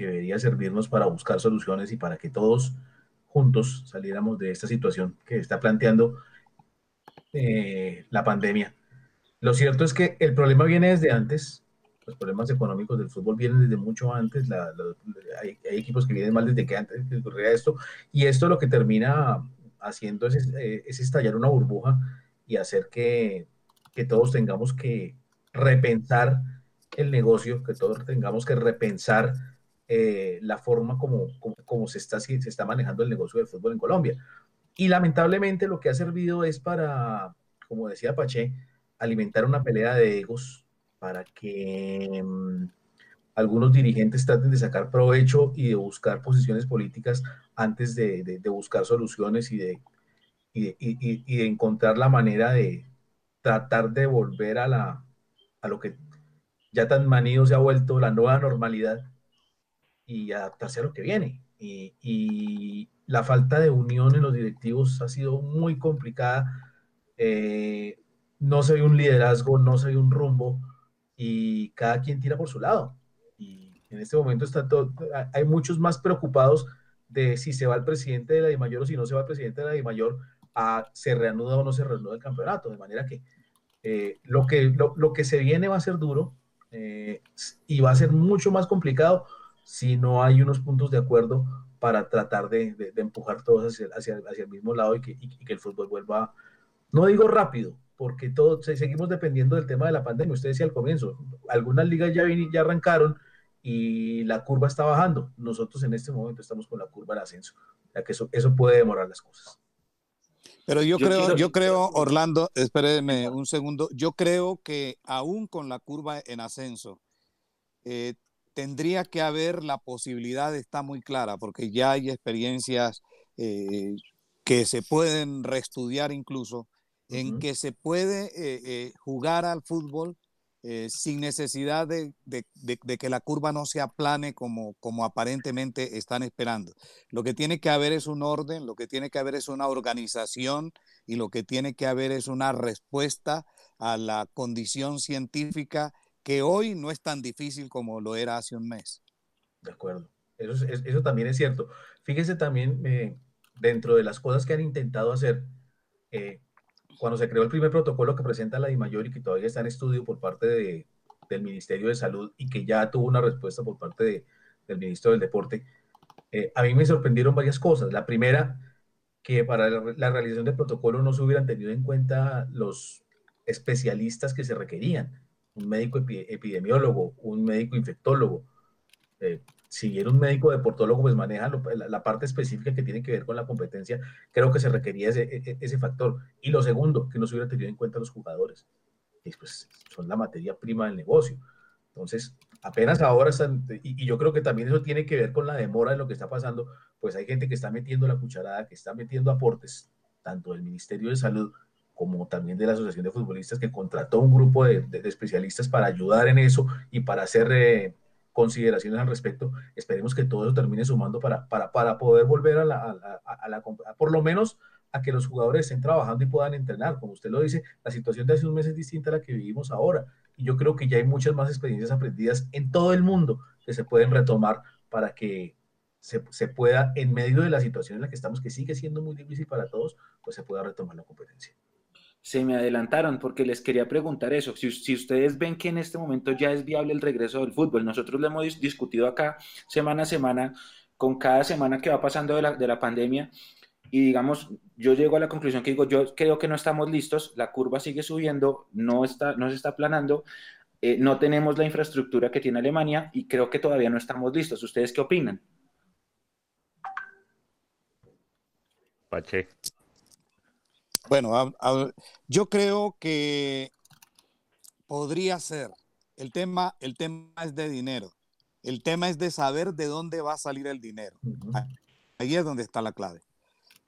que debería servirnos para buscar soluciones y para que todos juntos saliéramos de esta situación que está planteando eh, la pandemia. Lo cierto es que el problema viene desde antes, los problemas económicos del fútbol vienen desde mucho antes, hay, equipos que vienen mal desde que antes que ocurría esto, y esto lo que termina haciendo es, eh, es estallar una burbuja y hacer que, que todos tengamos que repensar el negocio, que todos tengamos que repensar eh, la forma como, como, se, está, se está manejando el negocio del fútbol en Colombia. Y lamentablemente lo que ha servido es para, como decía Pache, alimentar una pelea de egos para que mm, algunos dirigentes traten de sacar provecho y de buscar posiciones políticas antes de, de, buscar soluciones y de, y, de, encontrar la manera de tratar de volver a, la, a lo que ya tan manido se ha vuelto la nueva normalidad y adaptarse a lo que viene. Y, la falta de unión en los directivos ha sido muy complicada. Eh, no se ve un liderazgo, no se ve un rumbo y cada quien tira por su lado. Y en este momento está todo, hay muchos más preocupados de si se va el presidente de la DIMAYOR o si no se va el presidente de la DIMAYOR, a se reanuda o no se reanuda el campeonato. De manera que, eh, lo, que lo, que se viene va a ser duro eh, y va a ser mucho más complicado si no hay unos puntos de acuerdo para tratar de, de, empujar todos hacia, hacia, hacia, el mismo lado y que, y que, el fútbol vuelva, no digo rápido, porque todos seguimos dependiendo del tema de la pandemia. Usted decía al comienzo, algunas ligas ya, ya arrancaron y la curva está bajando. Nosotros en este momento estamos con la curva de ascenso, ya que eso, eso puede demorar las cosas. Pero yo, creo, yo creo, Orlando, espérenme un segundo, yo creo que aún con la curva en ascenso, eh, tendría que haber la posibilidad, está muy clara, porque ya hay experiencias eh, que se pueden reestudiar incluso, en que se puede eh, eh, jugar al fútbol sin necesidad de, que la curva no se aplane como, como aparentemente están esperando. Lo que tiene que haber es un orden, lo que tiene que haber es una organización y lo que tiene que haber es una respuesta a la condición científica que hoy no es tan difícil como lo era hace un mes. De acuerdo, eso, eso también es cierto. Fíjese también, eh, dentro de las cosas que han intentado hacer, eh, cuando se creó el primer protocolo que presenta la DIMAYOR y que todavía está en estudio por parte de, del Ministerio de Salud y que ya tuvo una respuesta por parte de, del Ministro del Deporte, eh, a mí me sorprendieron varias cosas. La primera, que para la realización del protocolo no se hubieran tenido en cuenta los especialistas que se requerían un médico epidemiólogo, un médico infectólogo. Eh, si era un médico deportólogo, pues maneja la, parte específica que tiene que ver con la competencia. Creo que se requería ese, e, e, factor. Y lo segundo, que no se hubiera tenido en cuenta los jugadores. Y pues son la materia prima del negocio. Entonces, apenas ahora están, y, y, yo creo que también eso tiene que ver con la demora de lo que está pasando, pues hay gente que está metiendo la cucharada, que está metiendo aportes, tanto del Ministerio de Salud como también de la Asociación de Futbolistas, que contrató un grupo de, especialistas para ayudar en eso y para hacer eh, consideraciones al respecto. Esperemos que todo eso termine sumando para, para, para poder volver a la, a, la, por lo menos a que los jugadores estén trabajando y puedan entrenar. Como usted lo dice, la situación de hace un mes es distinta a la que vivimos ahora. Y yo creo que ya hay muchas más experiencias aprendidas en todo el mundo que se pueden retomar para que se, se, pueda, en medio de la situación en la que estamos, que sigue siendo muy difícil para todos, pues se pueda retomar la competencia se me adelantaron porque les quería preguntar eso. Si, si, ustedes ven que en este momento ya es viable el regreso del fútbol, nosotros lo hemos discutido acá semana a semana, con cada semana que va pasando de la, de la pandemia, y digamos, yo llego a la conclusión que digo, yo creo que no estamos listos, la curva sigue subiendo, no, está, no se está aplanando, eh, no tenemos la infraestructura que tiene Alemania y creo que todavía no estamos listos. ¿Ustedes qué opinan? Pache. Bueno, yo creo que podría ser. El tema, el tema es de dinero. El tema es de saber de dónde va a salir el dinero. Ahí es donde está la clave.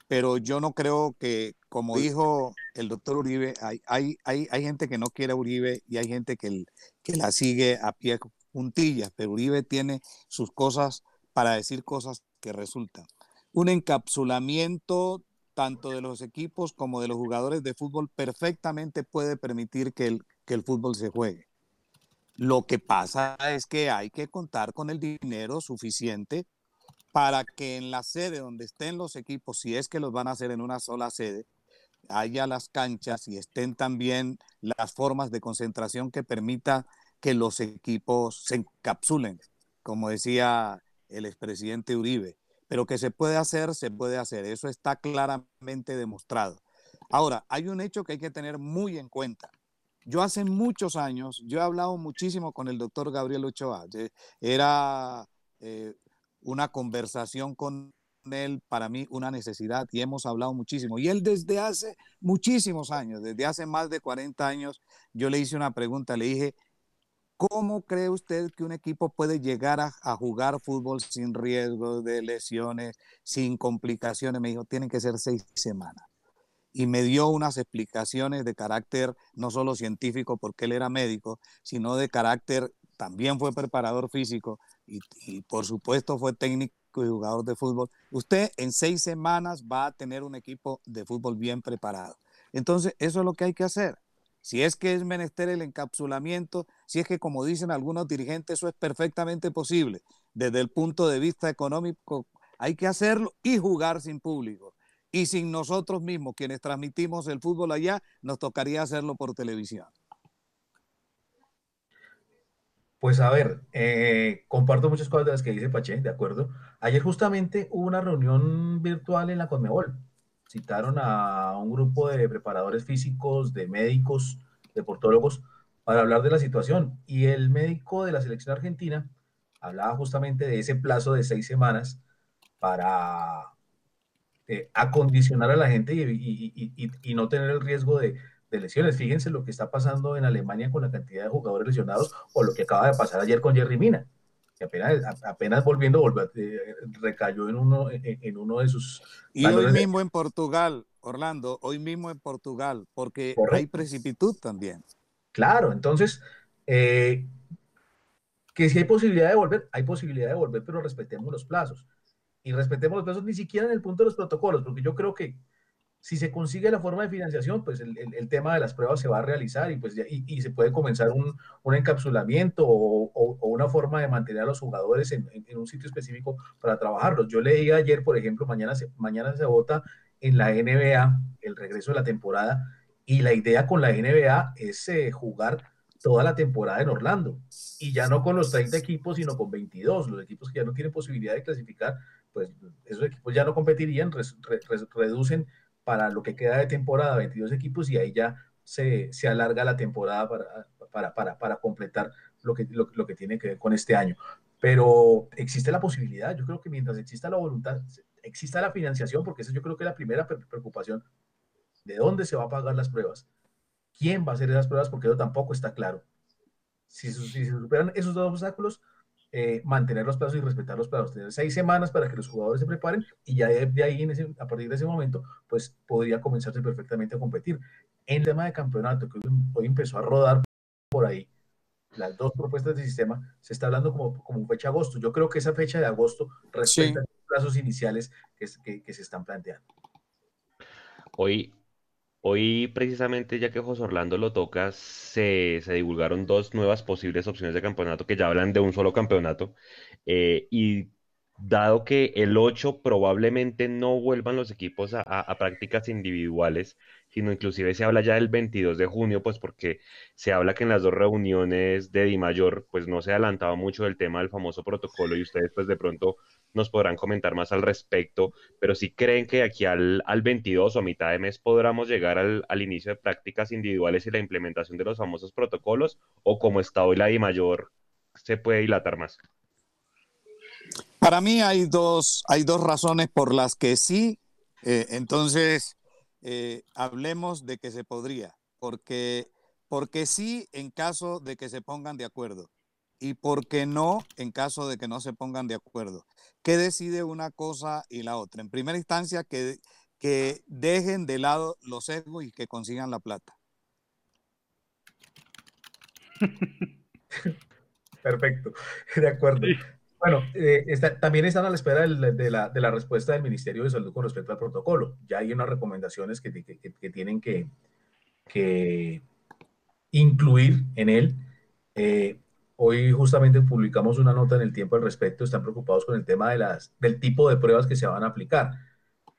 Pero yo no creo que, como dijo el doctor Uribe, hay, hay, hay, hay gente que no quiere a Uribe y hay gente que, que la sigue a pie puntillas, pero Uribe tiene sus cosas para decir cosas que resultan. Un encapsulamiento tanto de los equipos como de los jugadores de fútbol perfectamente puede permitir que el, que el fútbol se juegue. Lo que pasa es que hay que contar con el dinero suficiente para que en la sede donde estén los equipos, si es que los van a hacer en una sola sede, haya las canchas y estén también las formas de concentración que permita que los equipos se encapsulen, como decía el expresidente Uribe. Pero que se puede hacer, se puede hacer. Eso está claramente demostrado. Ahora, hay un hecho que hay que tener muy en cuenta. Yo hace muchos años, yo he hablado muchísimo con el doctor Gabriel Ochoa. Era eh, una conversación con él, para mí, una necesidad y hemos hablado muchísimo. Y él desde hace muchísimos años, desde hace más de 40 años, yo le hice una pregunta, le dije, ¿cómo cree usted que un equipo puede llegar a, jugar fútbol sin riesgo de lesiones, sin complicaciones? Me dijo, tienen que ser seis semanas y me dio unas explicaciones de carácter no solo científico porque él era médico, sino de carácter, también fue preparador físico y, por supuesto fue técnico y jugador de fútbol. Usted en seis semanas va a tener un equipo de fútbol bien preparado. Entonces, eso es lo que hay que hacer. Si es que es menester el encapsulamiento, si es que como dicen algunos dirigentes, eso es perfectamente posible. Desde el punto de vista económico, hay que hacerlo y jugar sin público y sin nosotros mismos, quienes transmitimos el fútbol allá, nos tocaría hacerlo por televisión. Pues a ver, eh, comparto muchas cosas de las que dice Pache, de acuerdo. Ayer justamente hubo una reunión virtual en la Conmebol. Citaron a un grupo de preparadores físicos, de médicos, deportólogos, para hablar de la situación. Y el médico de la selección argentina hablaba justamente de ese plazo de seis semanas para eh, acondicionar a la gente y, no tener el riesgo de, lesiones. Fíjense lo que está pasando en Alemania con la cantidad de jugadores lesionados o lo que acaba de pasar ayer con Jerry Mina, que apenas, apenas volviendo, volvió, eh, recayó en uno, en, uno de sus... Y hoy mismo en Portugal, Orlando, hoy mismo en Portugal, porque hay precipitud también. Claro, entonces, eh, que si hay posibilidad de volver, hay posibilidad de volver, pero respetemos los plazos y respetemos los plazos ni siquiera en el punto de los protocolos, porque yo creo que si se consigue la forma de financiación, pues el, el, tema de las pruebas se va a realizar y, pues, y, y se puede comenzar un, un encapsulamiento o, o, una forma de mantener a los jugadores en, en, un sitio específico para trabajarlos. Yo leí ayer, por ejemplo, mañana se, mañana se vota en la NBA el regreso de la temporada y la idea con la NBA es eh, jugar toda la temporada en Orlando y ya no con los 30 equipos, sino con 22, los equipos que ya no tienen posibilidad de clasificar pues esos equipos ya no competirían, reducen para lo que queda de temporada 22 equipos y ahí ya se, se alarga la temporada para, para, para, para completar lo que, lo, lo, que tiene que ver con este año. Pero existe la posibilidad, yo creo que mientras exista la voluntad, exista la financiación, porque esa yo creo que es la primera preocupación, de dónde se va a pagar las pruebas, quién va a hacer esas pruebas, porque eso tampoco está claro. Si, si se superan esos dos obstáculos, eh, mantener los plazos y respetar los plazos, tener seis semanas para que los jugadores se preparen y ya de, ahí, en ese, a partir de ese momento, pues podría comenzarse perfectamente a competir. En el tema de campeonato, que hoy empezó a rodar por ahí, las dos propuestas de sistema, se está hablando como, como fecha agosto. Yo creo que esa fecha de agosto respeta los plazos iniciales que, que, que se están planteando. Hoy, Hoy, precisamente, ya que José Orlando lo toca, se, divulgaron dos nuevas posibles opciones de campeonato que ya hablan de un solo campeonato. Eh, y dado que el 8 probablemente no vuelvan los equipos a, prácticas individuales, sino inclusive se habla ya del 22 de junio, pues porque se habla que en las dos reuniones de Di Mayor, pues no se adelantaba mucho del tema del famoso protocolo y ustedes pues de pronto nos podrán comentar más al respecto, pero si creen que aquí al, al 22 o a mitad de mes podamos llegar al, al, inicio de prácticas individuales y la implementación de los famosos protocolos, o como está hoy la Di Mayor, se puede dilatar más. Para mí hay dos, hay dos razones por las que sí, eh, entonces eh, hablemos de que se podría, porque, porque sí en caso de que se pongan de acuerdo y porque no en caso de que no se pongan de acuerdo. ¿Qué decide una cosa y la otra? En primera instancia, que, que dejen de lado los egos y que consigan la plata. Perfecto, de acuerdo. Bueno, eh, también están a la espera de, la, de, la, respuesta del Ministerio de Salud con respecto al protocolo. Ya hay unas recomendaciones que, que, que tienen que, que, incluir en él. Eh, hoy justamente publicamos una nota en el tiempo al respecto, están preocupados con el tema de las, del tipo de pruebas que se van a aplicar.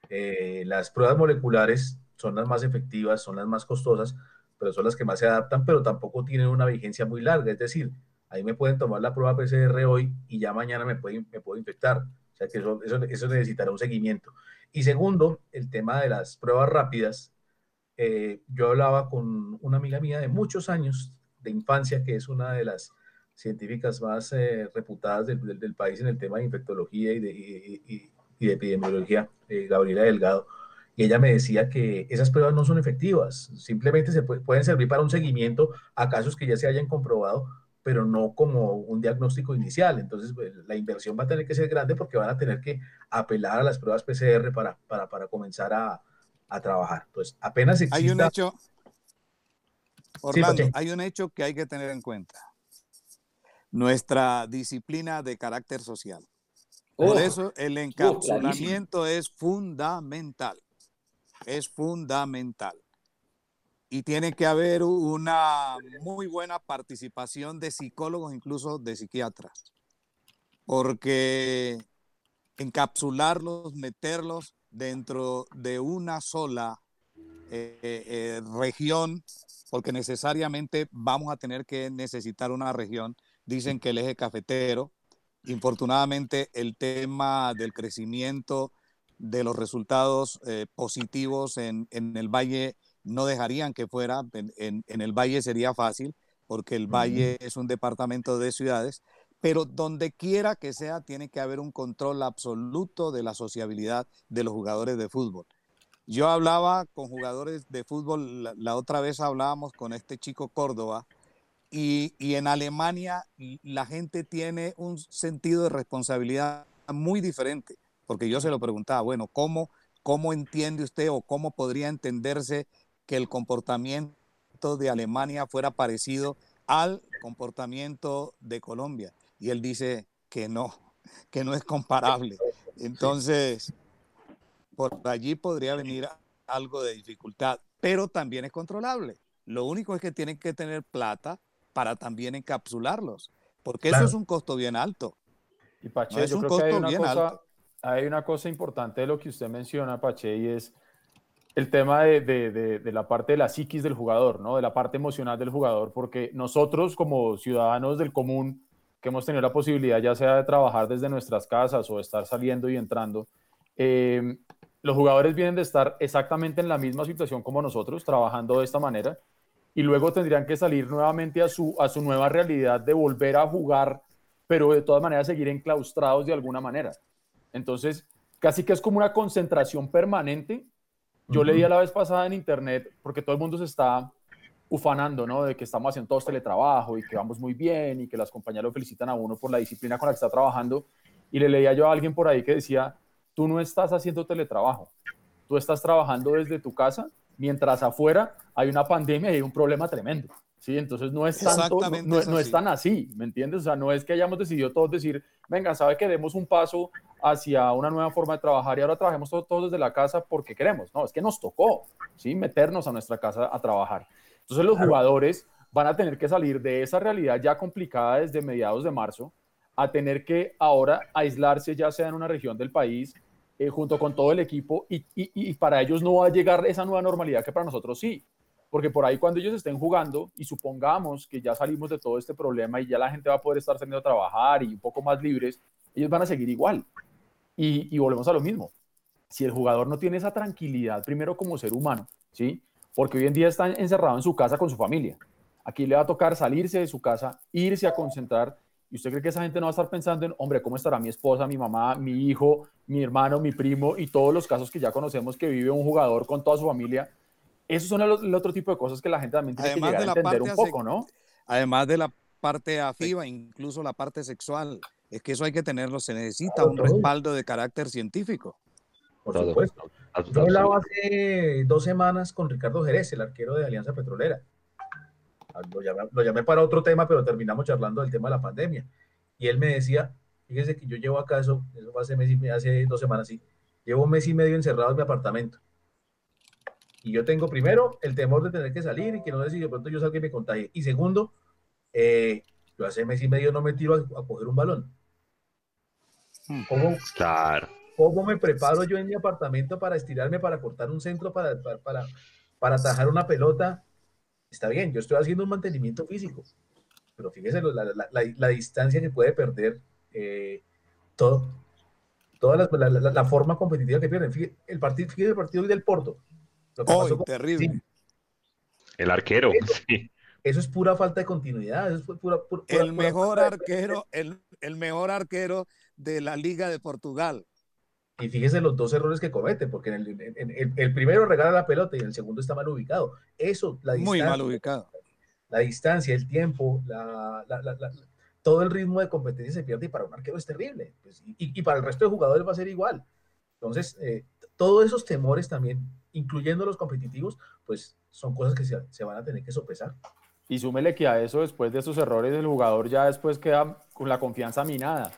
Eh, las pruebas moleculares son las más efectivas, son las más costosas, pero son las que más se adaptan, pero tampoco tienen una vigencia muy larga. Es decir, ahí me pueden tomar la prueba PCR hoy y ya mañana me, pueden, me puedo infectar. O sea que eso, eso, eso necesitará un seguimiento. Y segundo, el tema de las pruebas rápidas. Eh, yo hablaba con una amiga mía de muchos años de infancia, que es una de las científicas más eh, reputadas del, del, país en el tema de infectología y de, y, y de epidemiología, eh, Gabriela Delgado, y ella me decía que esas pruebas no son efectivas, simplemente se pueden servir para un seguimiento a casos que ya se hayan comprobado, pero no como un diagnóstico inicial. Entonces, pues, la inversión va a tener que ser grande porque van a tener que apelar a las pruebas PCR para, para, para comenzar a, a, trabajar. Entonces, apenas exista... Hay un hecho, Orlando, sí, hay un hecho que hay que tener en cuenta. Nuestra disciplina de carácter social. Por eso el encapsulamiento es fundamental. Es fundamental. Y tiene que haber una muy buena participación de psicólogos, incluso de psiquiatras. Porque encapsularlos, meterlos dentro de una sola eh, eh, región, porque necesariamente vamos a tener que necesitar una región. Dicen que el eje cafetero, Infortunadamente, el tema del crecimiento de los resultados eh, positivos en, en, el valle no dejarían que fuera, en, en, en, el valle sería fácil, porque el valle es un departamento de ciudades, pero donde quiera que sea, tiene que haber un control absoluto de la sociabilidad de los jugadores de fútbol. Yo hablaba con jugadores de fútbol, la, la otra vez hablábamos con este chico Córdoba, y, en Alemania la gente tiene un sentido de responsabilidad muy diferente, porque yo se lo preguntaba, bueno, ¿cómo, cómo entiende usted o cómo podría entenderse que el comportamiento de Alemania fuera parecido al comportamiento de Colombia? Y él dice que no, que no es comparable. Entonces, por allí podría venir algo de dificultad, pero también es controlable. Lo único es que tienen que tener plata para también encapsularlos, porque claro. eso es un costo bien alto. Y Pache, no, yo creo que hay una, cosa, hay una cosa importante de lo que usted menciona, Pache, y es el tema de, de, de, de, la parte de la psiquis del jugador, ¿no? de la parte emocional del jugador, porque nosotros como ciudadanos del común, que hemos tenido la posibilidad ya sea de trabajar desde nuestras casas o de estar saliendo y entrando, eh, los jugadores vienen de estar exactamente en la misma situación como nosotros, trabajando de esta manera, y luego tendrían que salir nuevamente a su, a su nueva realidad de volver a jugar, pero de todas maneras seguir enclaustrados de alguna manera. Entonces, casi que es como una concentración permanente. Yo uh -huh. leí a la vez pasada en internet, porque todo el mundo se está ufanando, ¿no? De que estamos haciendo todos teletrabajo y que vamos muy bien y que las compañías lo felicitan a uno por la disciplina con la que está trabajando. Y le leía yo a alguien por ahí que decía, tú no estás haciendo teletrabajo, tú estás trabajando desde tu casa mientras afuera hay una pandemia y hay un problema tremendo. ¿sí? Entonces no es, tanto, no, no, es no, es tan así, ¿me entiendes? O sea, no es que hayamos decidido todos decir, venga, sabe que demos un paso hacia una nueva forma de trabajar y ahora trabajemos todos, todos desde la casa porque queremos. No, es que nos tocó, ¿sí? Meternos a nuestra casa a trabajar. Entonces los jugadores van a tener que salir de esa realidad ya complicada desde mediados de marzo a tener que ahora aislarse ya sea en una región del país eh, junto con todo el equipo y, para ellos no va a llegar esa nueva normalidad que para nosotros sí. Porque por ahí cuando ellos estén jugando y supongamos que ya salimos de todo este problema y ya la gente va a poder estar saliendo a trabajar y un poco más libres, ellos van a seguir igual. Y, y volvemos a lo mismo. Si el jugador no tiene esa tranquilidad, primero como ser humano, ¿sí? Porque hoy en día está encerrado en su casa con su familia. Aquí le va a tocar salirse de su casa, irse a concentrar ¿Y usted cree que esa gente no va a estar pensando en, hombre, cómo estará mi esposa, mi mamá, mi hijo, mi hermano, mi primo y todos los casos que ya conocemos que vive un jugador con toda su familia? Esos son el, el otro tipo de cosas que la gente también tiene además que llegar a entender un poco, ¿no? Además de la parte afectiva, incluso la parte sexual. Es que eso hay que tenerlo, se necesita claro, un respaldo de carácter científico. Por supuesto. Yo hablaba hace dos semanas con Ricardo Jerez, el arquero de Alianza Petrolera lo llamé, lo llamé, para otro tema, pero terminamos charlando del tema de la pandemia. Y él me decía, fíjese que yo llevo acá, eso, eso fue hace, mes y, hace dos semanas, sí, llevo un mes y medio encerrado en mi apartamento. Y yo tengo primero el temor de tener que salir y que no sé si de pronto yo salga y me contagie. Y segundo, eh, Yo hace mes y medio no me tiro a, coger un balón. Hmm. ¿Cómo, claro. ¿Cómo me preparo yo en mi apartamento para estirarme, para cortar un centro, para, para, para, atajar una pelota? Está bien, yo estoy haciendo un mantenimiento físico, pero fíjese la, distancia que puede perder eh, todo, toda la, forma competitiva que pierden. Fíjese el partido, fíjese el partido del Porto. Lo terrible. El arquero, sí. Eso es pura falta de continuidad. Eso es pura, el mejor arquero, el, el, mejor arquero de la Liga de Portugal. Y fíjese los dos errores que comete, porque en el, el, primero regala la pelota y el segundo está mal ubicado. Eso, la distancia. Muy mal ubicado. La distancia, el tiempo, todo el ritmo de competencia se pierde y para un arquero es terrible. Pues, y, y, para el resto de jugadores va a ser igual. Entonces, eh, todos esos temores también, incluyendo los competitivos, pues son cosas que se, se van a tener que sopesar. Y súmele que a eso, después de esos errores, el jugador ya después queda con la confianza minada.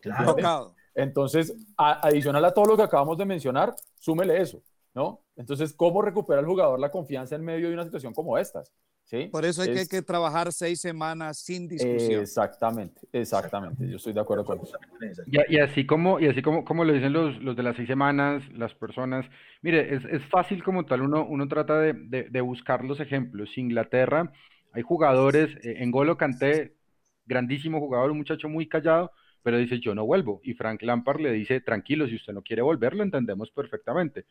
Claro. Entonces, adicional a todo lo que acabamos de mencionar, súmele eso, ¿no? Entonces, ¿cómo recupera el jugador la confianza en medio de una situación como estas? ¿Sí? Por eso hay, que, trabajar seis semanas sin discusión. Exactamente, exactamente. Yo estoy de acuerdo con eso. Y, así como, y así como, como lo dicen los, los de las seis semanas, las personas, mire, es, es fácil como tal, uno, uno trata de, de, de buscar los ejemplos. Inglaterra hay jugadores, eh, en Golo Canté, grandísimo jugador, un muchacho muy callado, pero dice yo no vuelvo. Y Frank Lampard le dice, tranquilo, si usted no quiere volver, lo entendemos perfectamente,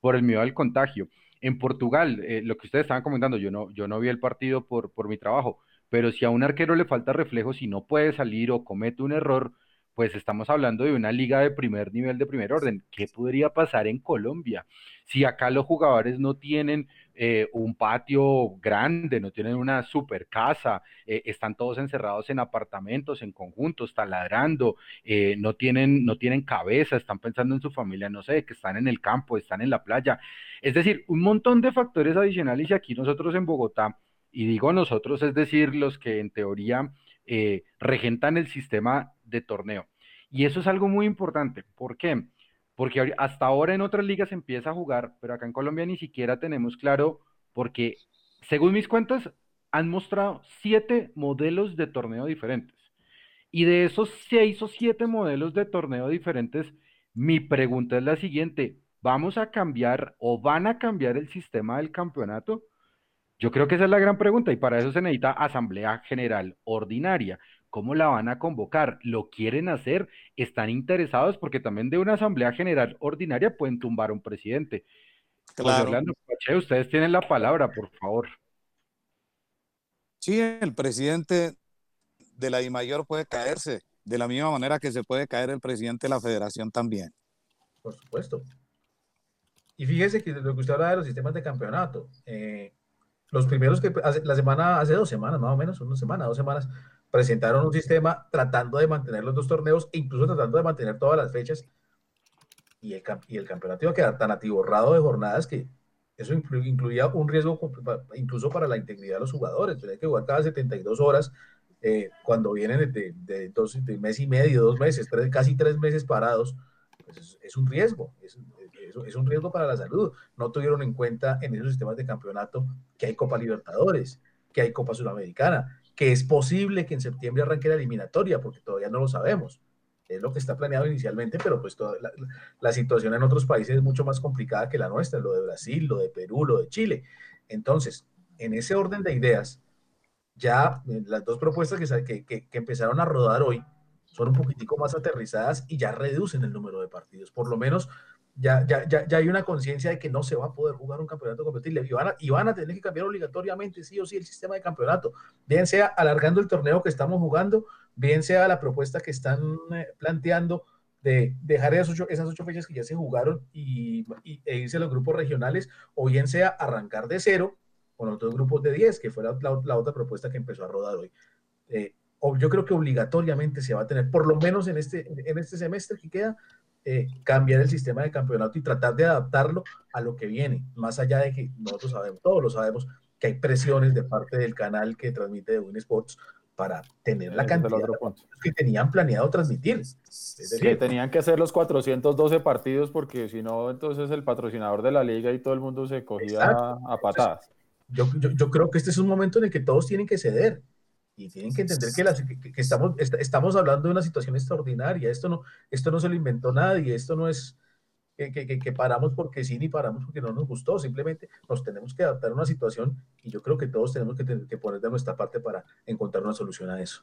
por el miedo al contagio. En Portugal, eh, lo que ustedes estaban comentando, yo no, yo no vi el partido por, por mi trabajo, pero si a un arquero le falta reflejo, si no puede salir o comete un error, pues estamos hablando de una liga de primer nivel, de primer orden. ¿Qué podría pasar en Colombia? Si acá los jugadores no tienen eh, un patio grande, no tienen una super casa, eh, están todos encerrados en apartamentos, en conjuntos, taladrando, eh, no, tienen, no tienen cabeza, están pensando en su familia, no sé, que están en el campo, están en la playa. Es decir, un montón de factores adicionales y aquí nosotros en Bogotá, y digo nosotros, es decir, los que en teoría regentan el sistema de torneo. Y eso es algo muy importante. ¿Por qué? Porque hasta ahora en otras ligas empieza a jugar, pero acá en Colombia ni siquiera tenemos claro, porque según mis cuentas, han mostrado siete modelos de torneo diferentes. Y de esos seis o siete modelos de torneo diferentes, mi pregunta es la siguiente, ¿vamos a cambiar o van a cambiar el sistema del campeonato? Yo creo que esa es la gran pregunta y para eso se necesita asamblea general ordinaria. ¿Cómo la van a convocar? ¿Lo quieren hacer? ¿Están interesados? Porque también de una asamblea general ordinaria pueden tumbar a un presidente. Claro. ustedes tienen la palabra, por favor. Sí, el presidente de la DIMAYOR puede caerse, de la misma manera que se puede caer el presidente de la federación también. Por supuesto. Y fíjese que lo que usted habla de los sistemas de campeonato, eh, los primeros que hace, la semana, hace dos semanas más o menos, una semana, dos semanas, presentaron un sistema tratando de mantener los dos torneos e incluso tratando de mantener todas las fechas. Y el, campeonato iba a quedar tan atiborrado de jornadas que eso incluía un riesgo incluso para la integridad de los jugadores. Tenía que jugar cada 72 horas eh, cuando vienen de, de, dos, de mes y medio, dos meses, casi tres meses parados. Pues es, un riesgo, es, es, un riesgo para la salud. No tuvieron en cuenta en esos sistemas de campeonato que hay Copa Libertadores, que hay Copa Sudamericana, que es posible que en septiembre arranque la eliminatoria, porque todavía no lo sabemos. Es lo que está planeado inicialmente, pero pues toda la, situación en otros países es mucho más complicada que la nuestra, lo de Brasil, lo de Perú, lo de Chile. Entonces, en ese orden de ideas, ya eh, las dos propuestas que, que, que empezaron a rodar hoy son un poquitico más aterrizadas y ya reducen el número de partidos. Por lo menos ya, ya, ya, ya hay una conciencia de que no se va a poder jugar un campeonato competitivo y van, a, y tener que cambiar obligatoriamente, sí o sí, el sistema de campeonato, bien sea alargando el torneo que estamos jugando, bien sea la propuesta que están eh, planteando de dejar esas ocho, esas ocho fechas que ya se jugaron y, e irse a los grupos regionales, o bien sea arrancar de cero con otros grupos de 10, que fue la, la, otra propuesta que empezó a rodar hoy. Eh, yo creo que obligatoriamente se va a tener, por lo menos en este, en este semestre que queda, eh, cambiar el sistema de campeonato y tratar de adaptarlo a lo que viene, más allá de que nosotros sabemos, todos lo sabemos, que hay presiones de parte del canal que transmite de Win Sports para tener la cantidad que tenían planeado transmitir. que tenían que hacer los 412 partidos porque si no, entonces el patrocinador de la liga y todo el mundo se cogía a patadas. Yo, yo, yo, creo que este es un momento en el que todos tienen que ceder. Y tienen que entender que, que, estamos, estamos hablando de una situación extraordinaria. Esto no, esto no se lo inventó nadie. Esto no es que, que, paramos porque sí ni paramos porque no nos gustó. Simplemente nos tenemos que adaptar a una situación y yo creo que todos tenemos que, que poner de nuestra parte para encontrar una solución a eso.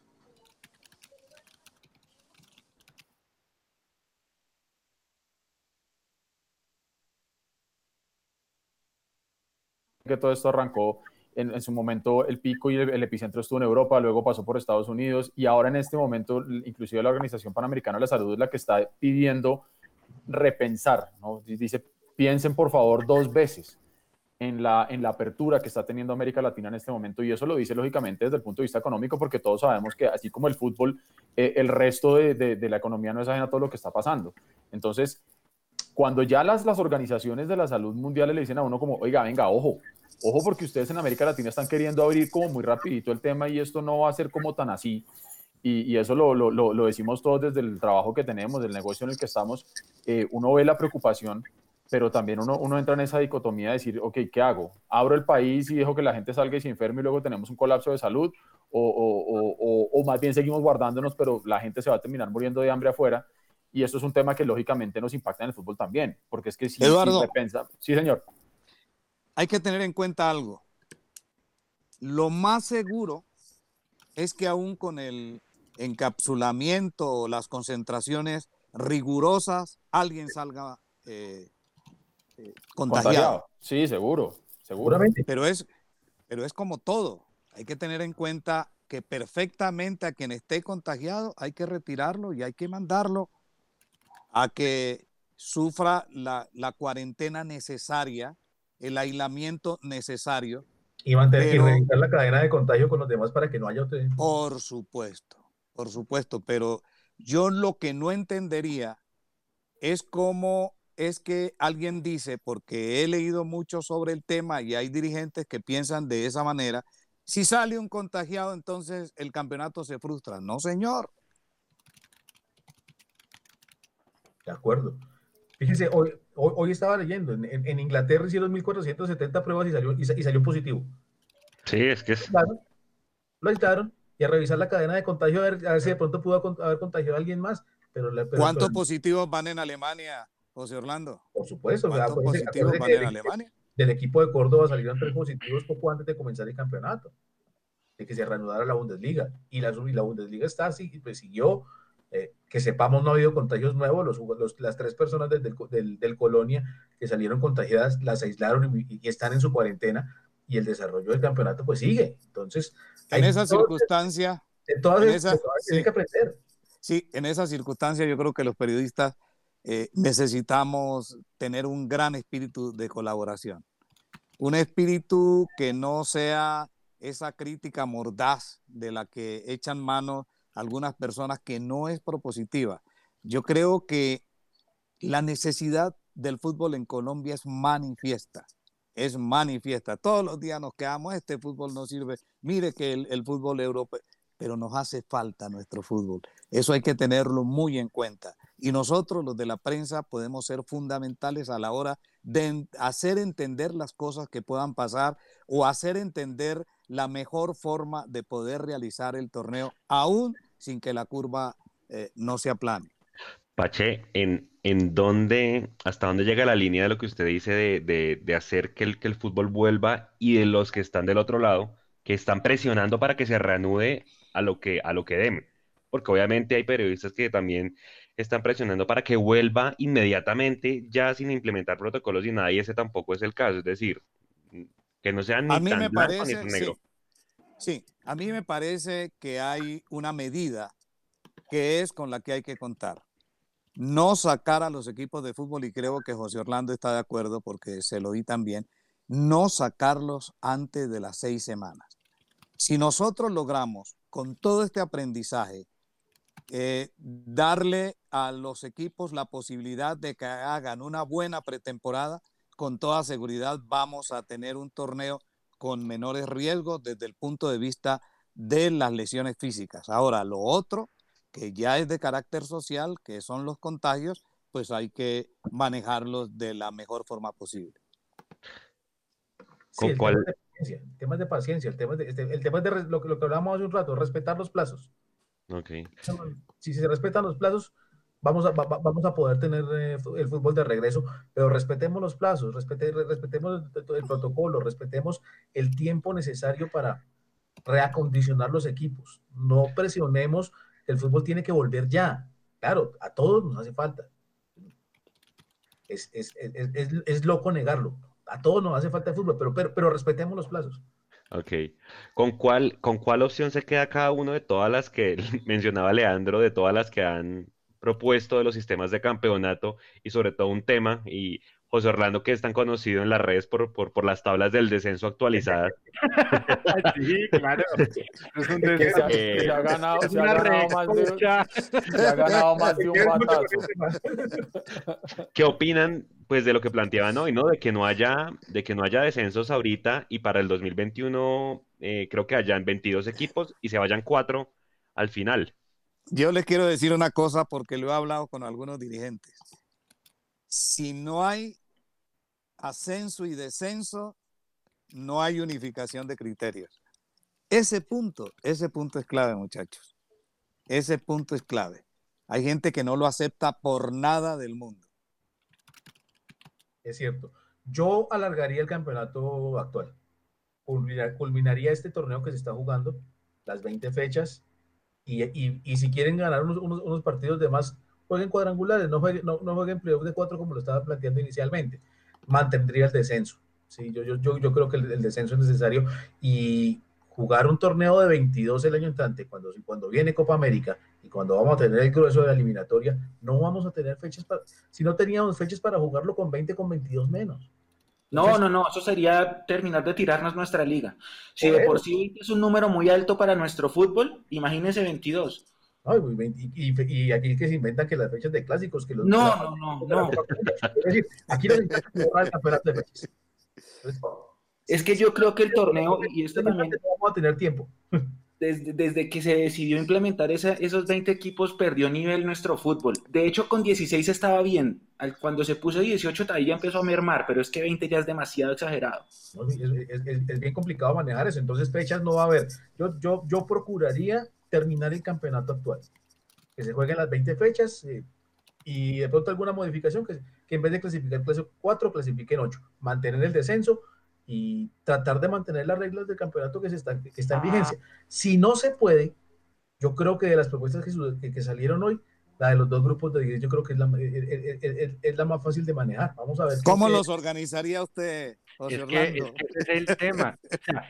que todo esto arrancó en, su momento el pico y el, epicentro estuvo en Europa, luego pasó por Estados Unidos y ahora en este momento inclusive la Organización Panamericana de la Salud es la que está pidiendo repensar, ¿no? dice piensen por favor dos veces en la, en la apertura que está teniendo América Latina en este momento y eso lo dice lógicamente desde el punto de vista económico porque todos sabemos que así como el fútbol, eh, el resto de, de, la economía no es ajena a todo lo que está pasando. Entonces, cuando ya las, las organizaciones de la salud mundial le dicen a uno como, oiga, venga, ojo, ojo porque ustedes en América Latina están queriendo abrir como muy rapidito el tema y esto no va a ser como tan así. Y, eso lo, lo, lo, decimos todos desde el trabajo que tenemos, del negocio en el que estamos. Eh, uno ve la preocupación, pero también uno, uno entra en esa dicotomía de decir, ok, ¿qué hago? ¿Abro el país y dejo que la gente salga y se enferme y luego tenemos un colapso de salud? O, o, o, o, más bien seguimos guardándonos, pero la gente se va a terminar muriendo de hambre afuera. Y esto es un tema que lógicamente nos impacta en el fútbol también, porque es que si, Eduardo, si pensa, sí señor hay que tener en cuenta algo. Lo más seguro es que aún con el encapsulamiento o las concentraciones rigurosas, alguien salga eh, eh, contagiado. Sí, seguro, seguramente. Pero es, pero es como todo. Hay que tener en cuenta que perfectamente a quien esté contagiado hay que retirarlo y hay que mandarlo a que sufra la, la cuarentena necesaria el aislamiento necesario. Y mantener y la cadena de contagio con los demás para que no haya otro. Por supuesto, por supuesto, pero yo lo que no entendería es cómo es que alguien dice, porque he leído mucho sobre el tema y hay dirigentes que piensan de esa manera, si sale un contagiado, entonces el campeonato se frustra. No, señor. De acuerdo. Fíjese, hoy, Hoy, estaba leyendo, en, Inglaterra hicieron 1470 pruebas y salió, y, salió positivo. Sí, es que es... Lo aislaron y a revisar la cadena de contagio a ver, si de pronto pudo haber contagiado a alguien más. Pero, ¿Cuántos positivos van en Alemania, José Orlando? Por supuesto. ¿Cuántos positivos van en Alemania? Del equipo de Córdoba salieron tres positivos poco antes de comenzar el campeonato, de que se reanudara la Bundesliga. Y la, y la Bundesliga está así, pues siguió eh, que sepamos no ha habido contagios nuevos, los, las tres personas del, del, del, Colonia que salieron contagiadas las aislaron y, están en su cuarentena y el desarrollo del campeonato pues sigue. Entonces, en esa circunstancia, sí, que aprender. Sí, en esa circunstancia yo creo que los periodistas eh, necesitamos tener un gran espíritu de colaboración, un espíritu que no sea esa crítica mordaz de la que echan mano algunas personas que no es propositiva. Yo creo que la necesidad del fútbol en Colombia es manifiesta, es manifiesta. Todos los días nos quedamos, este fútbol no sirve, mire que el, fútbol europeo, pero nos hace falta nuestro fútbol. Eso hay que tenerlo muy en cuenta. Y nosotros, los de la prensa, podemos ser fundamentales a la hora de hacer entender las cosas que puedan pasar o hacer entender la mejor forma de poder realizar el torneo, aún sin que la curva eh, no se aplane. Pache, ¿en, en dónde, hasta dónde llega la línea de lo que usted dice de, hacer que el, que el fútbol vuelva y de los que están del otro lado, que están presionando para que se reanude a lo que, a lo que deme? Porque obviamente hay periodistas que también están presionando para que vuelva inmediatamente, ya sin implementar protocolos y nada, y ese tampoco es el caso. Es decir, que no sean ni tan blanco ni tan negro. Sí, a mí me parece que hay una medida que es con la que hay que contar. No sacar a los equipos de fútbol, y creo que José Orlando está de acuerdo porque se lo oí también, no sacarlos antes de las seis semanas. Si nosotros logramos con todo este aprendizaje eh, darle a los equipos la posibilidad de que hagan una buena pretemporada, con toda seguridad vamos a tener un torneo con menores riesgos desde el punto de vista de las lesiones físicas. Ahora, lo otro, que ya es de carácter social, que son los contagios, pues hay que manejarlos de la mejor forma posible. ¿Con cuál? El tema es de paciencia, el tema es de, este, el tema de lo, lo, que hablábamos hace un rato, respetar los plazos. Okay. Si se respetan los plazos, vamos a, vamos a poder tener eh, el fútbol de regreso, pero respetemos los plazos, respetemos el protocolo, respetemos el tiempo necesario para reacondicionar los equipos. No presionemos, el fútbol tiene que volver ya. Claro, a todos nos hace falta. Es, es, es, es loco negarlo. A todos nos hace falta el fútbol, pero, pero, pero respetemos los plazos. Ok. ¿Con cuál, ¿Con cuál opción se queda cada uno de todas las que mencionaba Leandro, de todas las que han propuesto de los sistemas de campeonato y sobre todo un tema, y José Orlando que es tan conocido en las redes por, por, por las tablas del descenso actualizadas. sí, claro. Es un descenso. Eh, se ha ganado, se ha ganado, más de, se ha ganado más de un batazo. ¿Qué opinan pues de lo que planteaban hoy, ¿no? De que no haya, de que no haya descensos ahorita y para el 2021 eh, creo que hayan 22 equipos y se vayan cuatro al final. Yo les quiero decir una cosa porque lo he hablado con algunos dirigentes. Si no hay ascenso y descenso, no hay unificación de criterios. Ese punto, ese punto es clave, muchachos. Ese punto es clave. Hay gente que no lo acepta por nada del mundo. Es cierto. Yo alargaría el campeonato actual. Culminaría este torneo que se está jugando, las 20 fechas, y, si quieren ganar unos, partidos de más, jueguen cuadrangulares, no jueguen, no, no jueguen playoffs de cuatro como lo estaba planteando inicialmente. Mantendría el descenso. Sí, yo, yo, yo, yo creo que el, descenso es necesario y jugar un torneo de 22 el año entrante, cuando, cuando viene Copa América y cuando vamos a tener el grueso de la eliminatoria, no vamos a tener fechas para, si no teníamos fechas para jugarlo con 20, con 22 menos. No, no, no, eso sería terminar de tirarnos nuestra liga. Si de por sí es un número muy alto para nuestro fútbol, imagínense 22. y, aquí que se inventan que las fechas de clásicos, que los... No, no, no, no. Es decir, aquí se el campeonato de fechas. Es que yo creo que el torneo, y esto también... Vamos a tener tiempo desde, que se decidió implementar esos 20 equipos, perdió nivel nuestro fútbol. De hecho, con 16 estaba bien. Cuando se puso 18, ahí ya empezó a mermar, pero es que 20 ya es demasiado exagerado. es, bien complicado manejar eso, entonces fechas no va a haber. Yo, yo, yo procuraría terminar el campeonato actual, que se jueguen las 20 fechas eh, y de pronto alguna modificación, que, en vez de clasificar 4, clasifiquen 8, mantener el descenso y tratar de mantener las reglas del campeonato que, se está, que está en vigencia. Si no se puede, yo creo que de las propuestas que, que, salieron hoy, la de los dos grupos de 10, yo creo que es la, es, la, más fácil de manejar. Vamos a ver. ¿Cómo los organizaría usted, es que, es ese es el tema.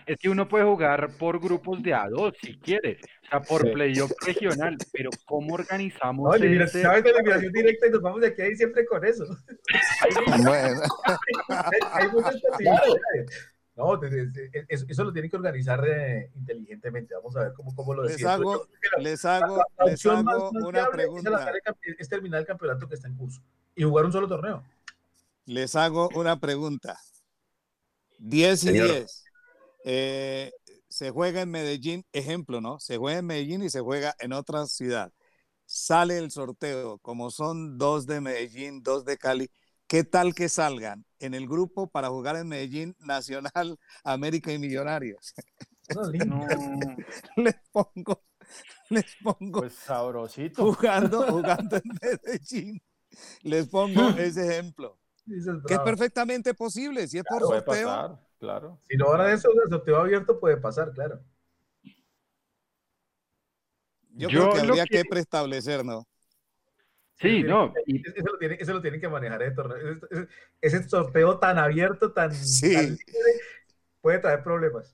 es que uno puede jugar por grupos de a dos si quiere, o sea, por playoff regional, pero ¿cómo organizamos Oye, mira, sabes de eliminación directa y nos vamos de aquí ahí siempre con eso. bueno. hay, muchas posibilidades. No, eso lo tienen que organizar eh, inteligentemente. Vamos a ver cómo, cómo lo decimos. Les hago, les hago, les hago una pregunta. Es, terminar el campeonato que está en curso y jugar un solo torneo. Les hago una pregunta. 10 y 10. Eh, se juega en Medellín, ejemplo, ¿no? Se juega en Medellín y se juega en otra ciudad. Sale el sorteo, como son dos de Medellín, dos de Cali. ¿Qué tal que salgan en el grupo para jugar en Medellín, Nacional, América y Millonarios? No. les pongo, les pongo. Pues sabrosito. Jugando, jugando en Medellín. Les pongo ese ejemplo que es perfectamente posible, si es por sorteo. Pasar, claro. Si no ahora eso, el sorteo abierto puede pasar, claro. Yo, creo que habría que... preestablecer, ¿no? Sí, no. Eso, lo tienen, eso, lo tienen, que manejar ese, ese, ese, sorteo tan abierto, tan, sí. puede traer problemas.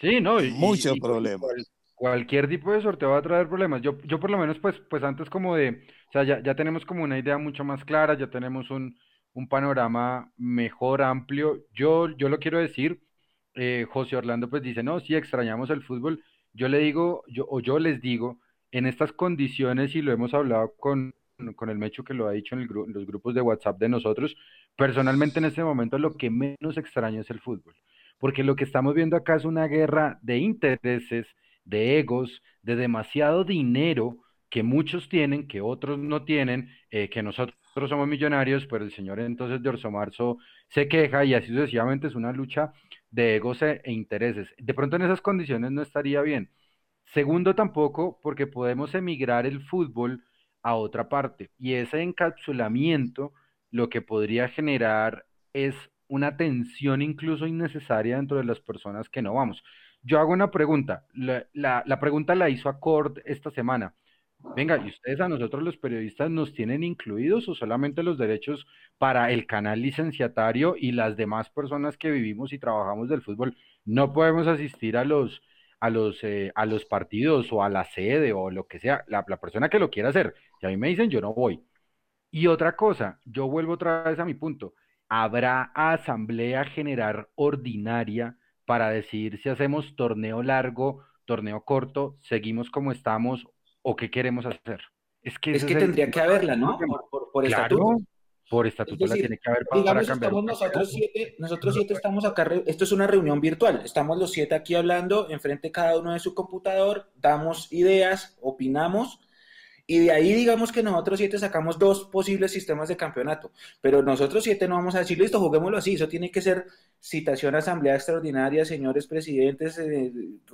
Sí, no. Y, Muchos problemas. cualquier tipo de sorteo va a traer problemas. Yo, yo por lo menos, pues, pues antes como de, o sea, ya, ya tenemos como una idea mucho más clara, ya tenemos un, un panorama mejor, amplio. Yo, yo lo quiero decir, eh, José Orlando pues dice, no, sí, extrañamos el fútbol. Yo le digo, yo, o yo les digo, en estas condiciones, y lo hemos hablado con, con el Mecho que lo ha dicho en, los grupos de WhatsApp de nosotros, personalmente en este momento lo que menos extraño es el fútbol, porque lo que estamos viendo acá es una guerra de intereses, de egos, de demasiado dinero que muchos tienen, que otros no tienen, eh, que nosotros somos millonarios, pero el señor entonces de Orso Marzo se queja y así sucesivamente es una lucha de egos e, intereses. De pronto en esas condiciones no estaría bien. Segundo, tampoco porque podemos emigrar el fútbol a otra parte y ese encapsulamiento lo que podría generar es una tensión incluso innecesaria dentro de las personas que no vamos. Yo hago una pregunta, la, la, pregunta la hizo Acord esta semana. Venga, ¿y ustedes a nosotros los periodistas nos tienen incluidos o solamente los derechos para el canal licenciatario y las demás personas que vivimos y trabajamos del fútbol no podemos asistir a los a los eh, a los partidos o a la sede o lo que sea, la, la persona que lo quiera hacer. Y a mí me dicen, yo no voy. Y otra cosa, yo vuelvo otra vez a mi punto. ¿Habrá asamblea general ordinaria para decidir si hacemos torneo largo, torneo corto, seguimos como estamos o qué queremos hacer? Es que, es que tendría que haberla, ¿no? Por, por, estatuto. Por estatuto la tiene que haber para, cambiar. nosotros siete, nosotros siete estamos acá, esto es una reunión virtual, estamos los siete aquí hablando, enfrente cada uno de su computador, damos ideas, opinamos y de ahí digamos que nosotros siete sacamos dos posibles sistemas de campeonato, pero nosotros siete no vamos a decir, listo, juguémoslo así, eso tiene que ser citación a asamblea extraordinaria, señores presidentes, eh,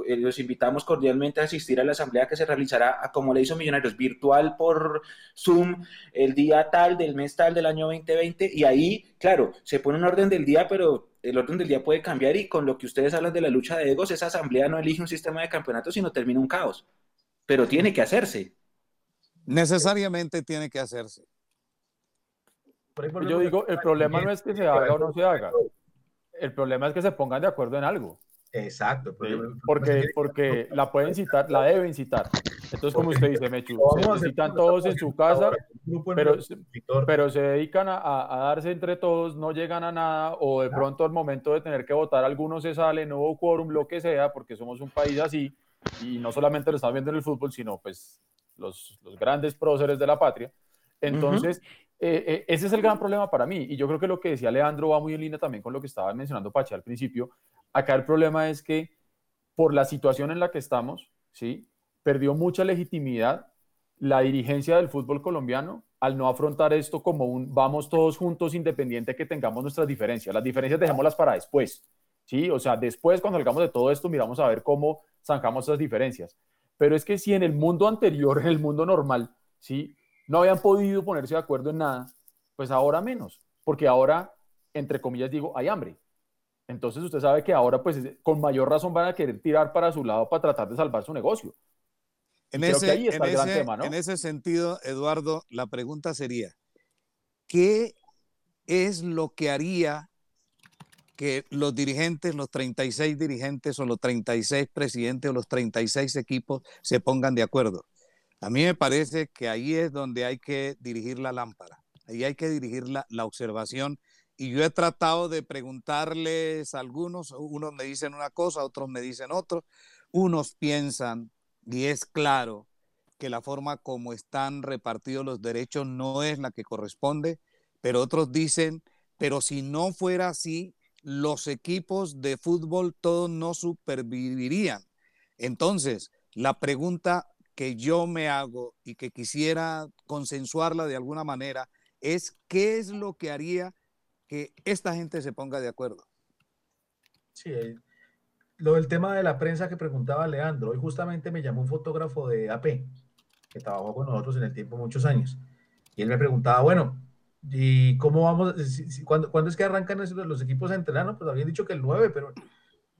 eh, los invitamos cordialmente a asistir a la asamblea que se realizará, como le hizo Millonarios, virtual por Zoom, el día tal, del mes tal, del año 2020, y ahí, claro, se pone un orden del día, pero el orden del día puede cambiar y con lo que ustedes hablan de la lucha de egos, esa asamblea no elige un sistema de campeonato, sino termina un caos, pero tiene que hacerse. Necesariamente tiene que hacerse. Yo digo, el problema no es que se haga o no se haga. El problema es que se pongan de acuerdo en algo. Exacto. Porque, porque la pueden citar, la deben citar. Entonces, como usted dice, Mechu, se citan todos en su casa, pero, pero se dedican a, a, darse entre todos, no llegan a nada, o de pronto al momento de tener que votar, algunos se salen, no hubo quórum, lo que sea, porque somos un país así, y no solamente lo estamos viendo en el fútbol, sino pues los, grandes próceres de la patria. Entonces, eh, eh, ese es el gran problema para mí. Y yo creo que lo que decía Leandro va muy en línea también con lo que estaba mencionando Pache al principio. Acá el problema es que por la situación en la que estamos, ¿sí? perdió mucha legitimidad la dirigencia del fútbol colombiano al no afrontar esto como un vamos todos juntos independiente que tengamos nuestras diferencias. Las diferencias dejémoslas para después, ¿sí? O sea, después cuando salgamos de todo esto miramos a ver cómo zanjamos esas diferencias. Pero es que si en el mundo anterior, en el mundo normal, ¿sí? no habían podido ponerse de acuerdo en nada, pues ahora menos, porque ahora, entre comillas digo, hay hambre. Entonces usted sabe que ahora, pues con mayor razón van a querer tirar para su lado para tratar de salvar su negocio. En ese, en ese sentido, Eduardo, la pregunta sería, ¿qué es lo que haría que los dirigentes, los 36 dirigentes o los 36 presidentes o los 36 equipos se pongan de acuerdo. A mí me parece que ahí es donde hay que dirigir la lámpara, ahí hay que dirigir la, observación. Y yo he tratado de preguntarles a algunos, unos me dicen una cosa, otros me dicen otro, unos piensan, y es claro, que la forma como están repartidos los derechos no es la que corresponde, pero otros dicen, pero si no fuera así, los equipos de fútbol todos no supervivirían. Entonces, la pregunta que yo me hago y que quisiera consensuarla de alguna manera es qué es lo que haría que esta gente se ponga de acuerdo. Sí, eh, lo del tema de la prensa que preguntaba Leandro, hoy justamente me llamó un fotógrafo de AP que trabajó con nosotros en el tiempo muchos años y él me preguntaba, bueno, ¿Y cómo vamos? ¿cuándo, es que arrancan los equipos a entrenar? Pues habían dicho que el 9, pero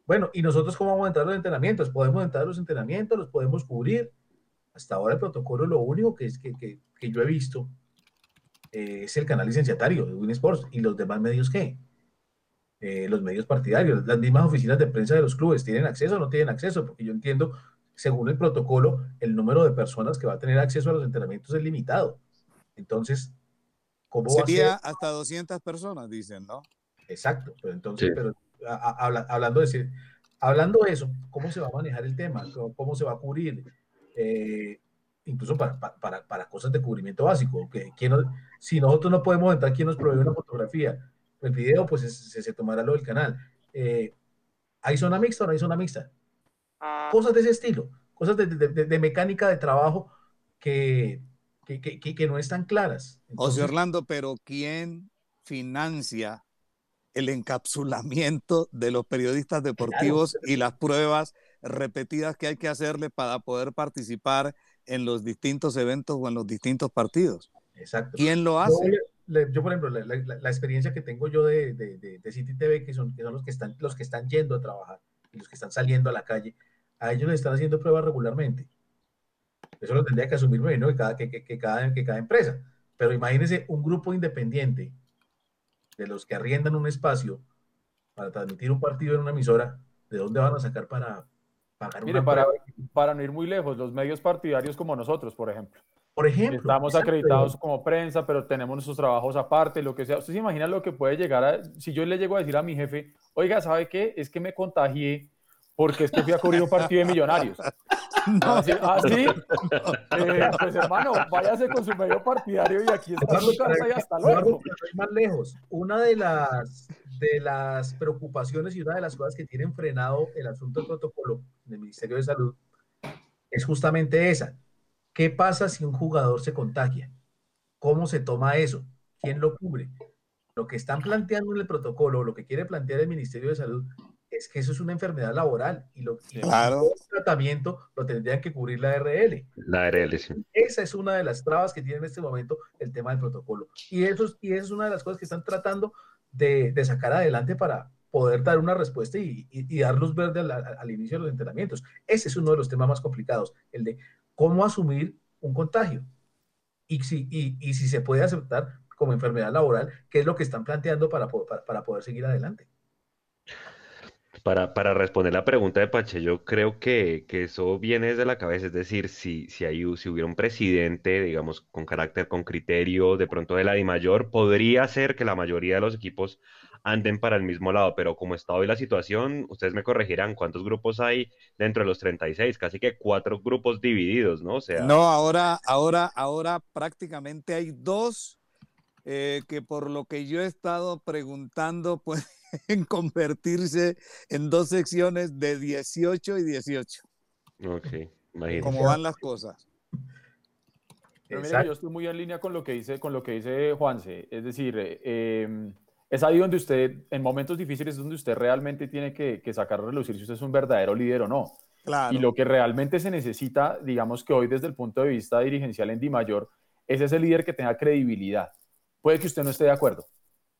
bueno, ¿y nosotros cómo vamos a entrar a los entrenamientos? ¿Podemos entrar a los entrenamientos? ¿Los podemos cubrir? Hasta ahora el protocolo, lo único que, es que, que, que yo he visto eh, es el canal licenciatario de Win Sports. ¿Y los demás medios qué? Eh, los medios partidarios, las mismas oficinas de prensa de los clubes, ¿tienen acceso o no tienen acceso? Porque yo entiendo, según el protocolo, el número de personas que va a tener acceso a los entrenamientos es limitado. Entonces, Sería hasta 200 personas, dicen, ¿no? Exacto, pero entonces, pero hablando, de, hablando de eso, ¿cómo se va a manejar el tema? ¿Cómo, se va a cubrir? Eh, incluso para, para, para, cosas de cubrimiento básico. Que, si nosotros no podemos entrar, ¿quién nos provee una fotografía? El video, pues se, se, tomará lo del canal. Eh, ¿Hay zona mixta o no hay zona mixta? Ah. Cosas de ese estilo, cosas de, de, de, mecánica de trabajo que, que, que, no están claras. José Orlando, pero ¿quién financia el encapsulamiento de los periodistas deportivos y las pruebas repetidas que hay que hacerle para poder participar en los distintos eventos o en los distintos partidos. Exacto. ¿Quién lo hace? Yo, por ejemplo, la, experiencia que tengo yo de, de, de, City TV, que son, que son los, que están, los que están yendo a trabajar y los que están saliendo a la calle, a ellos les están haciendo pruebas regularmente. Eso lo tendría que asumir ¿no? que, cada, que, que, cada, que cada empresa. Pero imagínense un grupo independiente de los que arriendan un espacio para transmitir un partido en una emisora, ¿de dónde van a sacar para, Mire, para, para no ir muy lejos, los medios partidarios como nosotros, por ejemplo. Por ejemplo. Estamos acreditados como prensa, pero tenemos nuestros trabajos aparte, lo que sea. ¿Usted se imagina lo que puede llegar a... Si yo le llego a decir a mi jefe, oiga, ¿sabe qué? Es que me contagié porque es que fui a cubrir un partido de millonarios. No. ¿Ah, sí? Eh, pues hermano, váyase con su medio partidario y aquí está su casa y hasta luego. Más lejos. Una de las de las preocupaciones y una de las cosas que tienen frenado el asunto del protocolo del Ministerio de Salud es justamente esa. ¿Qué pasa si un jugador se contagia? ¿Cómo se toma eso? ¿Quién lo cubre? Lo que están planteando en el protocolo, lo que quiere plantear el Ministerio de Salud, es que eso es una enfermedad laboral y lo claro. el tratamiento lo tendrían que cubrir la RL. La RL, sí. Esa es una de las trabas que tiene en este momento el tema del protocolo. Y eso, y eso es una de las cosas que están tratando de, sacar adelante para poder dar una respuesta y, dar luz verde al, inicio de los entrenamientos. Ese es uno de los temas más complicados, el de cómo asumir un contagio y si, y, si se puede aceptar como enfermedad laboral, qué es lo que están planteando para, para, poder seguir adelante. Para, para, responder la pregunta de Pache, yo creo que, que, eso viene desde la cabeza, es decir, si, si, hay, si hubiera un presidente, digamos, con carácter, con criterio, de pronto de la mayor, podría ser que la mayoría de los equipos anden para el mismo lado, pero como está hoy la situación, ustedes me corregirán, ¿cuántos grupos hay dentro de los 36? Casi que cuatro grupos divididos, ¿no? O sea... No, ahora, ahora, ahora prácticamente hay dos eh, que por lo que yo he estado preguntando, pues en convertirse en dos secciones de 18 y 18. Ok, imagínate. ¿Cómo van las cosas? Pero mira, yo estoy muy en línea con lo que dice, con lo que dice Juanse. Es decir, eh, es ahí donde usted, en momentos difíciles, es donde usted realmente tiene que, sacar a relucir si usted es un verdadero líder o no. Claro. Y lo que realmente se necesita, digamos que hoy desde el punto de vista dirigencial en Di Mayor, es ese líder que tenga credibilidad. Puede que usted no esté de acuerdo,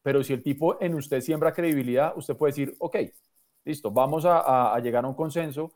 pero si el tipo en usted siembra credibilidad, usted puede decir, ok, listo, vamos a, llegar a un consenso,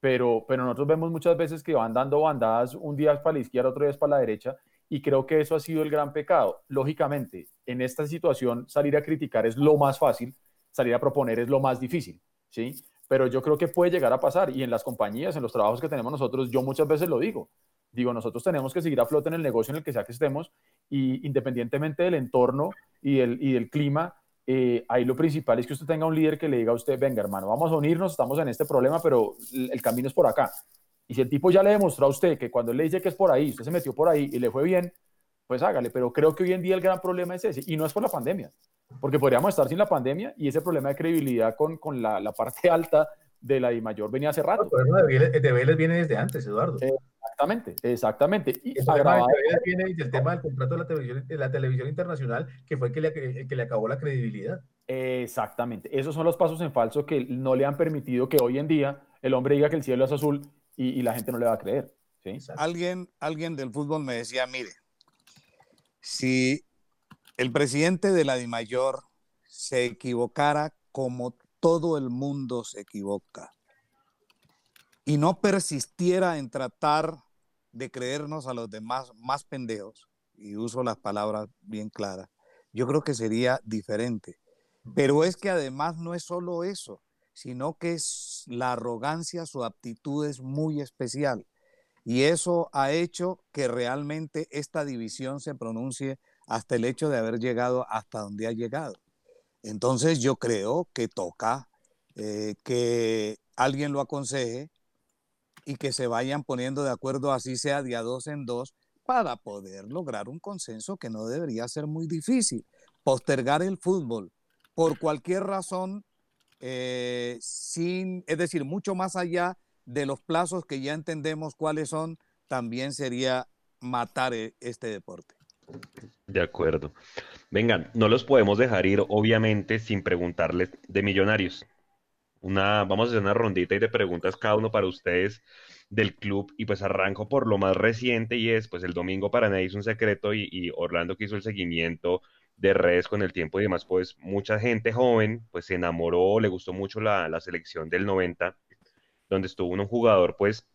pero, pero nosotros vemos muchas veces que van dando bandadas, un día para la izquierda, otro día para la derecha, y creo que eso ha sido el gran pecado. Lógicamente, en esta situación salir a criticar es lo más fácil, salir a proponer es lo más difícil, ¿sí? Pero yo creo que puede llegar a pasar y en las compañías, en los trabajos que tenemos nosotros, yo muchas veces lo digo. Digo, nosotros tenemos que seguir a flote en el negocio en el que sea que estemos independientemente del entorno y del, clima, eh, ahí lo principal es que usted tenga un líder que le diga a usted, venga hermano, vamos a unirnos, estamos en este problema, pero el camino es por acá. Y si el tipo ya le demostró a usted que cuando le dice que es por ahí, usted se metió por ahí y le fue bien, pues hágale. Pero creo que hoy en día el gran problema es ese. Y no es por la pandemia, porque podríamos estar sin la pandemia y ese problema de credibilidad con, la, parte alta de la I mayor venía hace rato. El de Vélez viene desde antes, Eduardo. Exactamente, exactamente. Y el tema, viene del tema del contrato de la televisión, de la televisión internacional, que fue el que, le, que le acabó la credibilidad. Exactamente. Esos son los pasos en falso que no le han permitido que hoy en día el hombre diga que el cielo es azul y, la gente no le va a creer. ¿sí? Alguien, alguien del fútbol me decía, mire, si el presidente de la DIMAYOR se equivocara como todo el mundo se equivoca y no persistiera en tratar de creernos a los demás más pendejos, y uso las palabras bien claras, yo creo que sería diferente. Pero es que además no es solo eso, sino que es la arrogancia, su aptitud es muy especial. Y eso ha hecho que realmente esta división se pronuncie hasta el hecho de haber llegado hasta donde ha llegado. Entonces yo creo que toca eh, que alguien lo aconseje, y que se vayan poniendo de acuerdo, así sea de a dos en dos, para poder lograr un consenso que no debería ser muy difícil. Postergar el fútbol por cualquier razón, eh, sin, es decir, mucho más allá de los plazos que ya entendemos cuáles son, también sería matar e, este deporte. De acuerdo. Vengan, no los podemos dejar ir, obviamente, sin preguntarles de millonarios. Una, vamos a hacer una rondita y de preguntas cada uno para ustedes del club. Y pues arranco por lo más reciente y es, pues el domingo para nadie es un secreto y, Orlando que hizo el seguimiento de redes con el tiempo y demás, pues mucha gente joven pues se enamoró, le gustó mucho la, la selección del 90, donde estuvo un jugador pues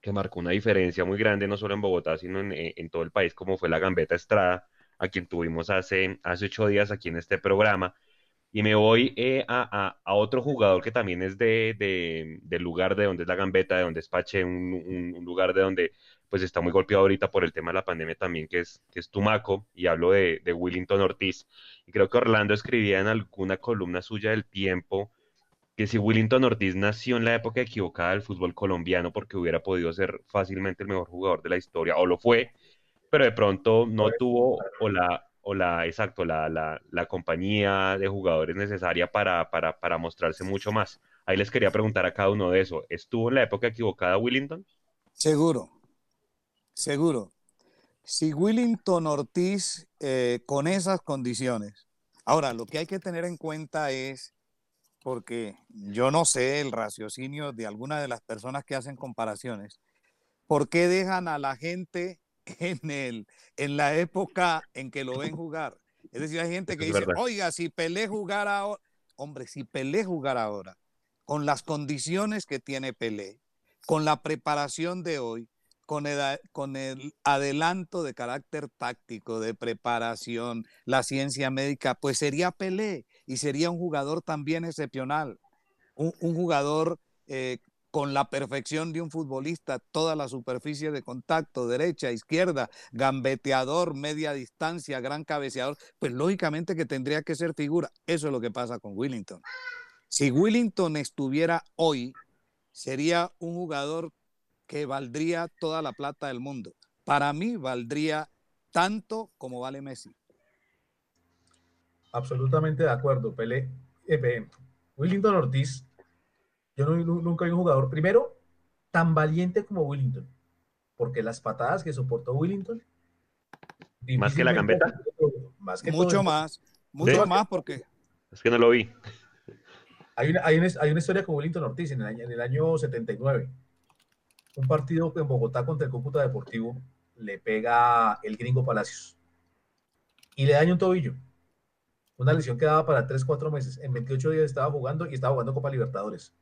que marcó una diferencia muy grande, no solo en Bogotá, sino en, en todo el país, como fue la Gambeta Estrada, a quien tuvimos hace, hace ocho días aquí en este programa. Y me voy eh, a, otro jugador que también es de, del lugar de donde es la Gambeta, de donde es Pache, un, lugar de donde pues está muy golpeado ahorita por el tema de la pandemia también, que es, que es Tumaco, y hablo de, de Willington Ortiz. Y creo que Orlando escribía en alguna columna suya del tiempo que si Willington Ortiz nació en la época equivocada del fútbol colombiano porque hubiera podido ser fácilmente el mejor jugador de la historia, o lo fue, pero de pronto no tuvo o la o la, exacto, la, la, la compañía de jugadores necesaria para, para, para, mostrarse mucho más. Ahí les quería preguntar a cada uno de eso. ¿Estuvo en la época equivocada Willington? Seguro, seguro. Si Willington Ortiz eh, con esas condiciones. Ahora, lo que hay que tener en cuenta es, porque yo no sé el raciocinio de alguna de las personas que hacen comparaciones, ¿por qué dejan a la gente en, el, en la época en que lo ven jugar. Es decir, hay gente que dice, oiga, si Pelé jugara ahora, hombre, si Pelé jugara ahora, con las condiciones que tiene Pelé, con la preparación de hoy, con el, adelanto de carácter táctico, de preparación, la ciencia médica, pues sería Pelé y sería un jugador también excepcional, un, un jugador eh, con la perfección de un futbolista, toda la superficie de contacto, derecha, izquierda, gambeteador, media distancia, gran cabeceador, pues lógicamente que tendría que ser figura. Eso es lo que pasa con Willington. Si Willington estuviera hoy, sería un jugador que valdría toda la plata del mundo. Para mí valdría tanto como vale Messi. Absolutamente de acuerdo, Pele. Eh, Willington Ortiz yo nunca vi un jugador, primero, tan valiente como Willington, porque las patadas que soportó Willington. Más que la gambeta. Más que mucho más, mucho más porque. Es que no lo vi. Hay una, hay una, historia con Willington Ortiz en el, año, en el año 79. Un partido en Bogotá contra el Cúcuta Deportivo le pega el gringo Palacios y le daña un tobillo. Una lesión que daba para 3, 4 meses. En 28 días estaba jugando y estaba jugando Copa Libertadores.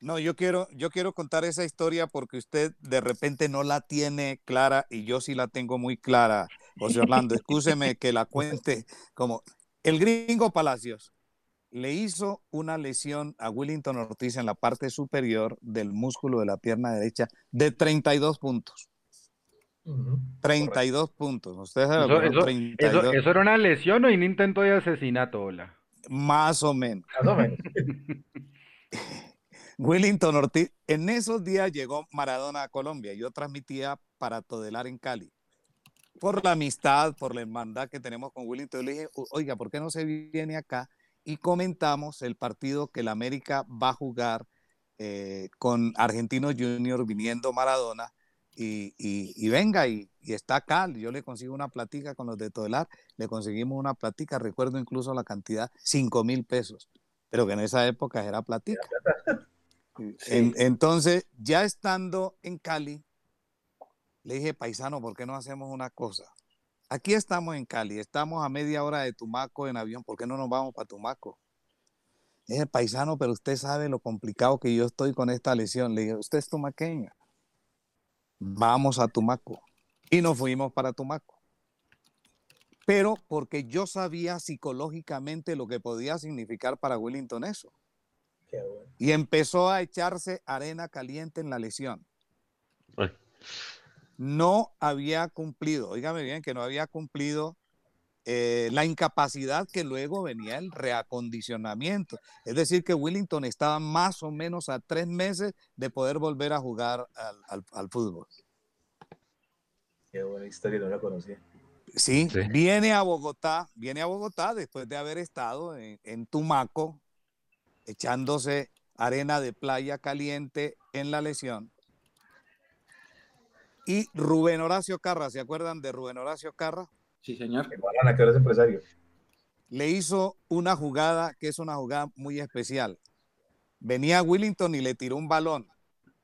No, yo quiero, yo quiero contar esa historia porque usted de repente no la tiene clara y yo sí la tengo muy clara, José Orlando. Escúcheme que la cuente como el gringo Palacios le hizo una lesión a Willington Ortiz en la parte superior del músculo de la pierna derecha de 32 puntos. 32 puntos. Usted eso, eso, eso, era una lesión o un intento de asesinato, hola? Más o menos. Más o menos. Willington Ortiz, en esos días llegó Maradona a Colombia. Yo transmitía para Todelar en Cali. Por la amistad, por la hermandad que tenemos con Willington, yo le dije, oiga, ¿por qué no se viene acá? Y comentamos el partido que la América va a jugar eh, con Argentinos Junior viniendo Maradona. Y, venga, y, está acá. Yo le consigo una platica con los de Todelar, le conseguimos una platica, recuerdo incluso la cantidad, 5 mil pesos, pero que en esa época era platica entonces, ya estando en Cali, le dije, paisano, ¿por qué no hacemos una cosa? Aquí estamos en Cali, estamos a media hora de Tumaco en avión, ¿por qué no nos vamos para Tumaco? Dije, paisano, pero usted sabe lo complicado que yo estoy con esta lesión. Le dije, usted es tumaqueña. Vamos a Tumaco. Y nos fuimos para Tumaco. Pero porque yo sabía psicológicamente lo que podía significar para Wellington eso. Y empezó a echarse arena caliente en la lesión. No había cumplido, oígame bien, que no había cumplido eh, la incapacidad que luego venía el reacondicionamiento. Es decir, que Willington estaba más o menos a tres meses de poder volver a jugar al, fútbol. Qué buena historia, no la conocía. Sí, viene a Bogotá, viene a Bogotá después de haber estado en Tumaco, echándose arena de playa caliente en la lesión. Y Rubén Horacio Carra, ¿se acuerdan de Rubén Horacio Carra? Sí, señor. que eres empresario. Le hizo una jugada que es una jugada muy especial. Venía Willington y le tiró un balón.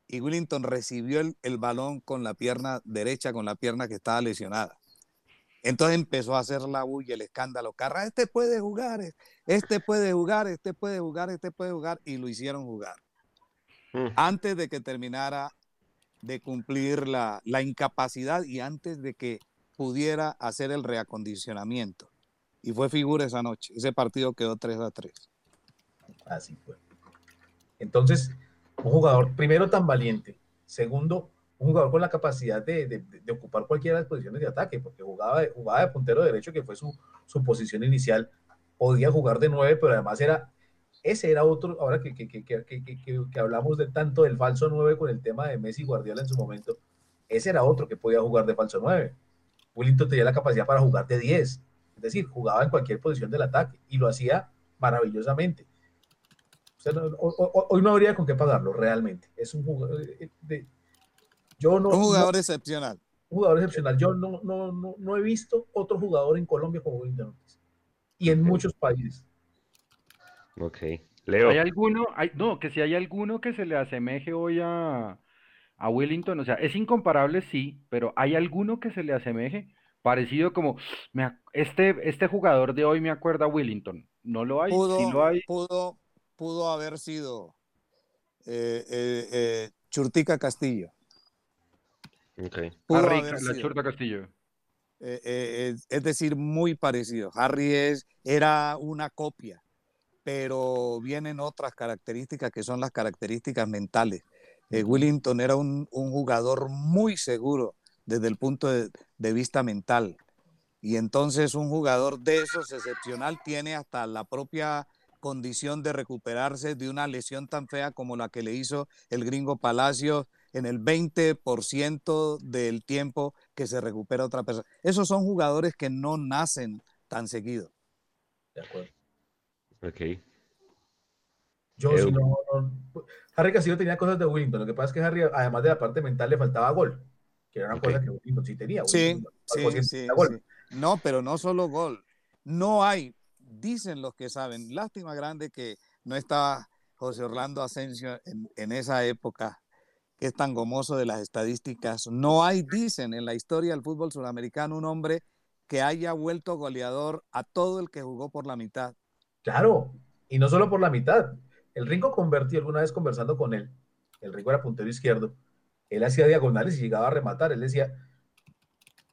Y Willington recibió el, el balón con la pierna derecha, con la pierna que estaba lesionada. Entonces empezó a hacer la bulla, el escándalo. Carra, este puede jugar, este puede jugar, este puede jugar, este puede jugar. Y lo hicieron jugar. Mm. Antes de que terminara de cumplir la, incapacidad y antes de que pudiera hacer el reacondicionamiento. Y fue figura esa noche. Ese partido quedó 3 a 3. Así fue. Entonces, un jugador, primero, tan valiente. Segundo, un jugador con la capacidad de, ocupar cualquiera de las posiciones de ataque, porque jugaba, jugaba de puntero derecho, que fue su, su posición inicial. Podía jugar de nueve, pero además era ese era otro, ahora que, que, que, que, hablamos de tanto del falso 9 con el tema de Messi y Guardiola en su momento, ese era otro que podía jugar de falso 9. Willington tenía la capacidad para jugar de 10, es decir, jugaba en cualquier posición del ataque y lo hacía maravillosamente. hoy no habría con qué pagarlo realmente. Es un jugador eh, de, yo no, un jugador excepcional. Un jugador excepcional. Yo no, no, no, no he visto otro jugador en Colombia como Willington y en muchos países. Ok. Leo. ¿Hay alguno? Hay, no, que si hay alguno que se le asemeje hoy a, a Willington, o sea, es incomparable, sí, pero ¿hay alguno que se le asemeje? Parecido como, este, este jugador de hoy me acuerda a Willington. ¿No lo hay? Pudo, lo hay. Pudo, pudo haber sido eh, eh, eh, Churtica Castillo. Okay. la Churta Castillo. es decir, muy parecido. Harry es, era una copia pero vienen otras características que son las características mentales. Eh, Willington era un, jugador muy seguro desde el punto de, vista mental. Y entonces un jugador de esos excepcional tiene hasta la propia condición de recuperarse de una lesión tan fea como la que le hizo el gringo Palacio en el 20% del tiempo que se recupera otra persona. Esos son jugadores que no nacen tan seguido. De acuerdo. Ok. Yo, si no, Harry Castillo tenía cosas de Willington. Lo que pasa es que Harry, además de la parte mental, le faltaba gol. Que era una cosa que Willington sí tenía. Sí, sí, sí, No, pero no solo gol. No hay, dicen los que saben, lástima grande que no estaba José Orlando Asensio en, en esa época, que es tan gomoso de las estadísticas. No hay, dicen, en la historia del fútbol sudamericano un hombre que haya vuelto goleador a todo el que jugó por la mitad. Claro, y no solo por la mitad. El Ringo convertí alguna vez conversando con él. El Ringo era puntero izquierdo. Él hacía diagonales y llegaba a rematar. Él decía,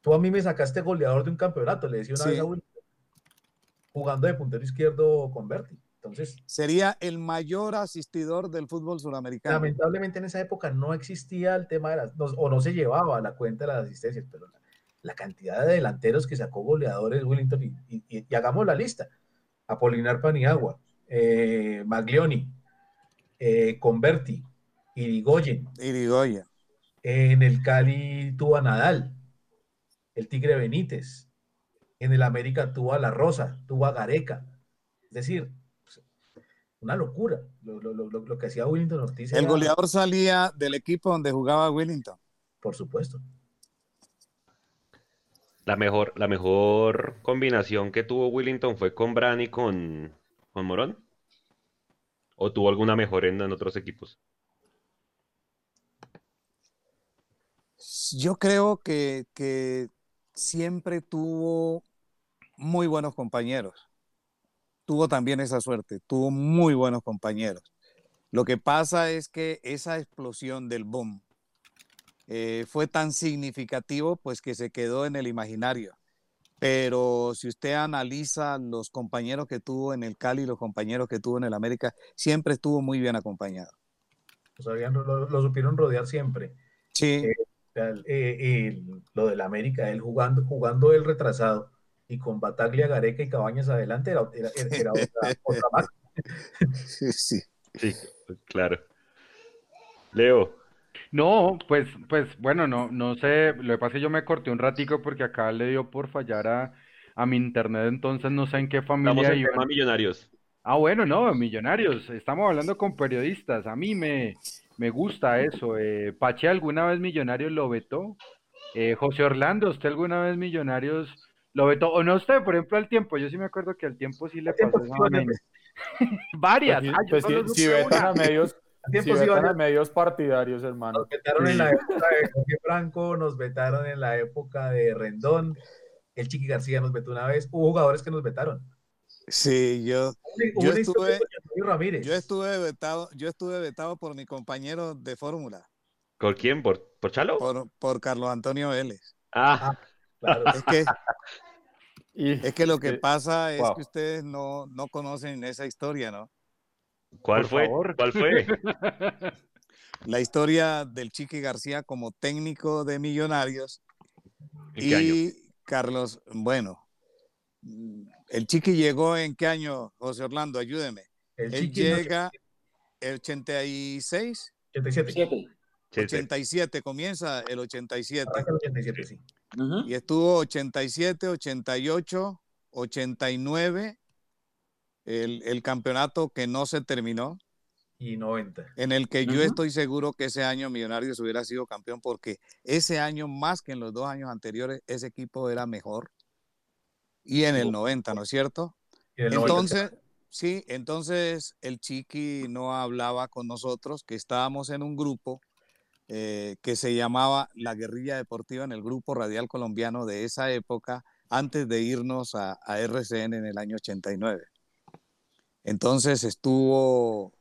tú a mí me sacaste goleador de un campeonato, le decía una vez a Will, jugando de puntero izquierdo converti. Entonces, sería el mayor asistidor del fútbol sudamericano. Lamentablemente en esa época no existía el tema de las, o no se llevaba la cuenta de las asistencias, pero la, cantidad de delanteros que sacó goleadores Willington, y hagamos la lista. Apolinar Paniagua, eh, Maglioni, eh, Converti, Irigoyen. Irigoyen. En el Cali tuvo a Nadal, el Tigre Benítez. En el América tuvo a La Rosa, tuvo a Gareca. Es decir, pues, una locura lo, que hacía Willington Ortiz. El goleador salía del equipo donde jugaba Willington. Por supuesto. La mejor, la mejor combinación que tuvo Willington fue con Bran y con, con Morón? ¿O tuvo alguna mejor en, otros equipos? Yo creo que, que siempre tuvo muy buenos compañeros. Tuvo también esa suerte, tuvo muy buenos compañeros. Lo que pasa es que esa explosión del boom eh, fue tan significativo pues que se quedó en el imaginario pero si usted analiza los compañeros que tuvo en el Cali, los compañeros que tuvo en el América, siempre estuvo muy bien acompañado. lo, supieron rodear siempre. Sí. Eh, eh, lo del América, él jugando, jugando el retrasado y con Bataglia, Gareca y Cabañas adelante era, era, otra, Sí, sí. Sí, claro. Leo, no, pues, pues bueno, no, no sé, lo que pasa es que yo me corté un ratico porque acá le dio por fallar a, a mi internet, entonces no sé en qué familia Estamos en millonarios. Ah, bueno, no, millonarios, estamos hablando con periodistas, a mí me, me gusta eso. Eh, Pache alguna vez Millonarios lo vetó, Eh, José Orlando, ¿usted alguna vez Millonarios lo vetó? O no usted, por ejemplo, al tiempo. Yo sí me acuerdo que al tiempo sí le pasó Varias. Pues, pues si, vetan a medios, a medios partidarios, hermano. Nos vetaron en la época de Jorge Franco, nos vetaron en la época de Rendón, el Chiqui García nos vetó una vez. Hubo jugadores que nos vetaron. Sí, yo, yo estuve, yo estuve vetado, yo estuve vetado por mi compañero de fórmula. ¿Por quién? ¿Por, por Chalo? Por, Carlos Antonio Vélez. Ah, ah claro. Es que, es que lo que pasa es que ustedes no, no conocen esa historia, ¿no? ¿Cuál fue? ¿Cuál fue? La historia del Chiqui García como técnico de Millonarios. y Carlos, bueno, el Chiqui llegó en qué año, José Orlando, ayúdeme. El Él llega el 86. 87. 87, comienza el 87. Y estuvo 87, 88, 89, el, el, campeonato que no se terminó. Y 90. En el que yo estoy seguro que ese año Millonarios hubiera sido campeón porque ese año, más que en los dos años anteriores, ese equipo era mejor y en el 90, ¿no es cierto? Entonces, sí, entonces el Chiqui no hablaba con nosotros, que estábamos en un grupo eh, que se llamaba La Guerrilla Deportiva en el grupo radial colombiano de esa época, antes de irnos a, a RCN en el año 89. Entonces estuvo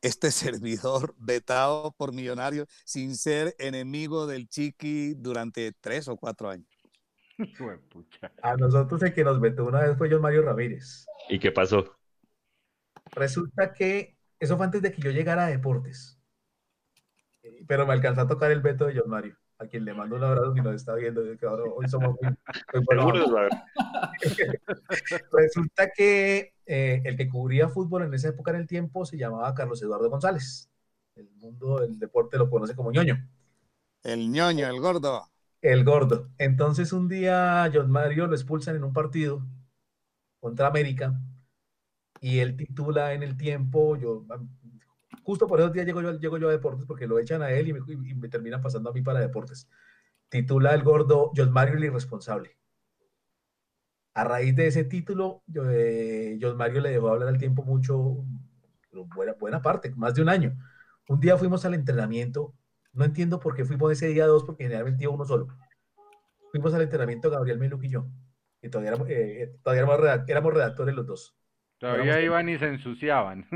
este servidor vetado por millonarios sin ser enemigo del Chiqui durante tres o cuatro años. A nosotros el que nos vetó una vez fue John Mario Ramírez. ¿Y qué pasó? Resulta que eso fue antes de que yo llegara a Deportes. Pero me alcanzó a tocar el veto de John Mario, a quien le mando un abrazo si nos está viendo. Que hoy somos muy, Resulta que eh, el que cubría fútbol en esa época en el tiempo se llamaba Carlos Eduardo González. El mundo del deporte lo conoce como ñoño. El ñoño, el gordo. El gordo. Entonces un día John Mario lo expulsan en un partido contra América y él titula en el tiempo, yo justo por esos días llego yo, llego yo a deportes porque lo echan a él y me, terminan pasando a mí para deportes. Titula el gordo John Mario el irresponsable. A raíz de ese título, yo, eh, John Mario le dejó hablar al tiempo mucho, buena, buena parte, más de un año. Un día fuimos al entrenamiento no entiendo por qué fuimos ese día dos, porque generalmente iba uno solo. Fuimos al entrenamiento Gabriel Meluc y yo. Y todavía éramos, eh, todavía éramos, redactores los dos. Todavía iban y se ensuciaban.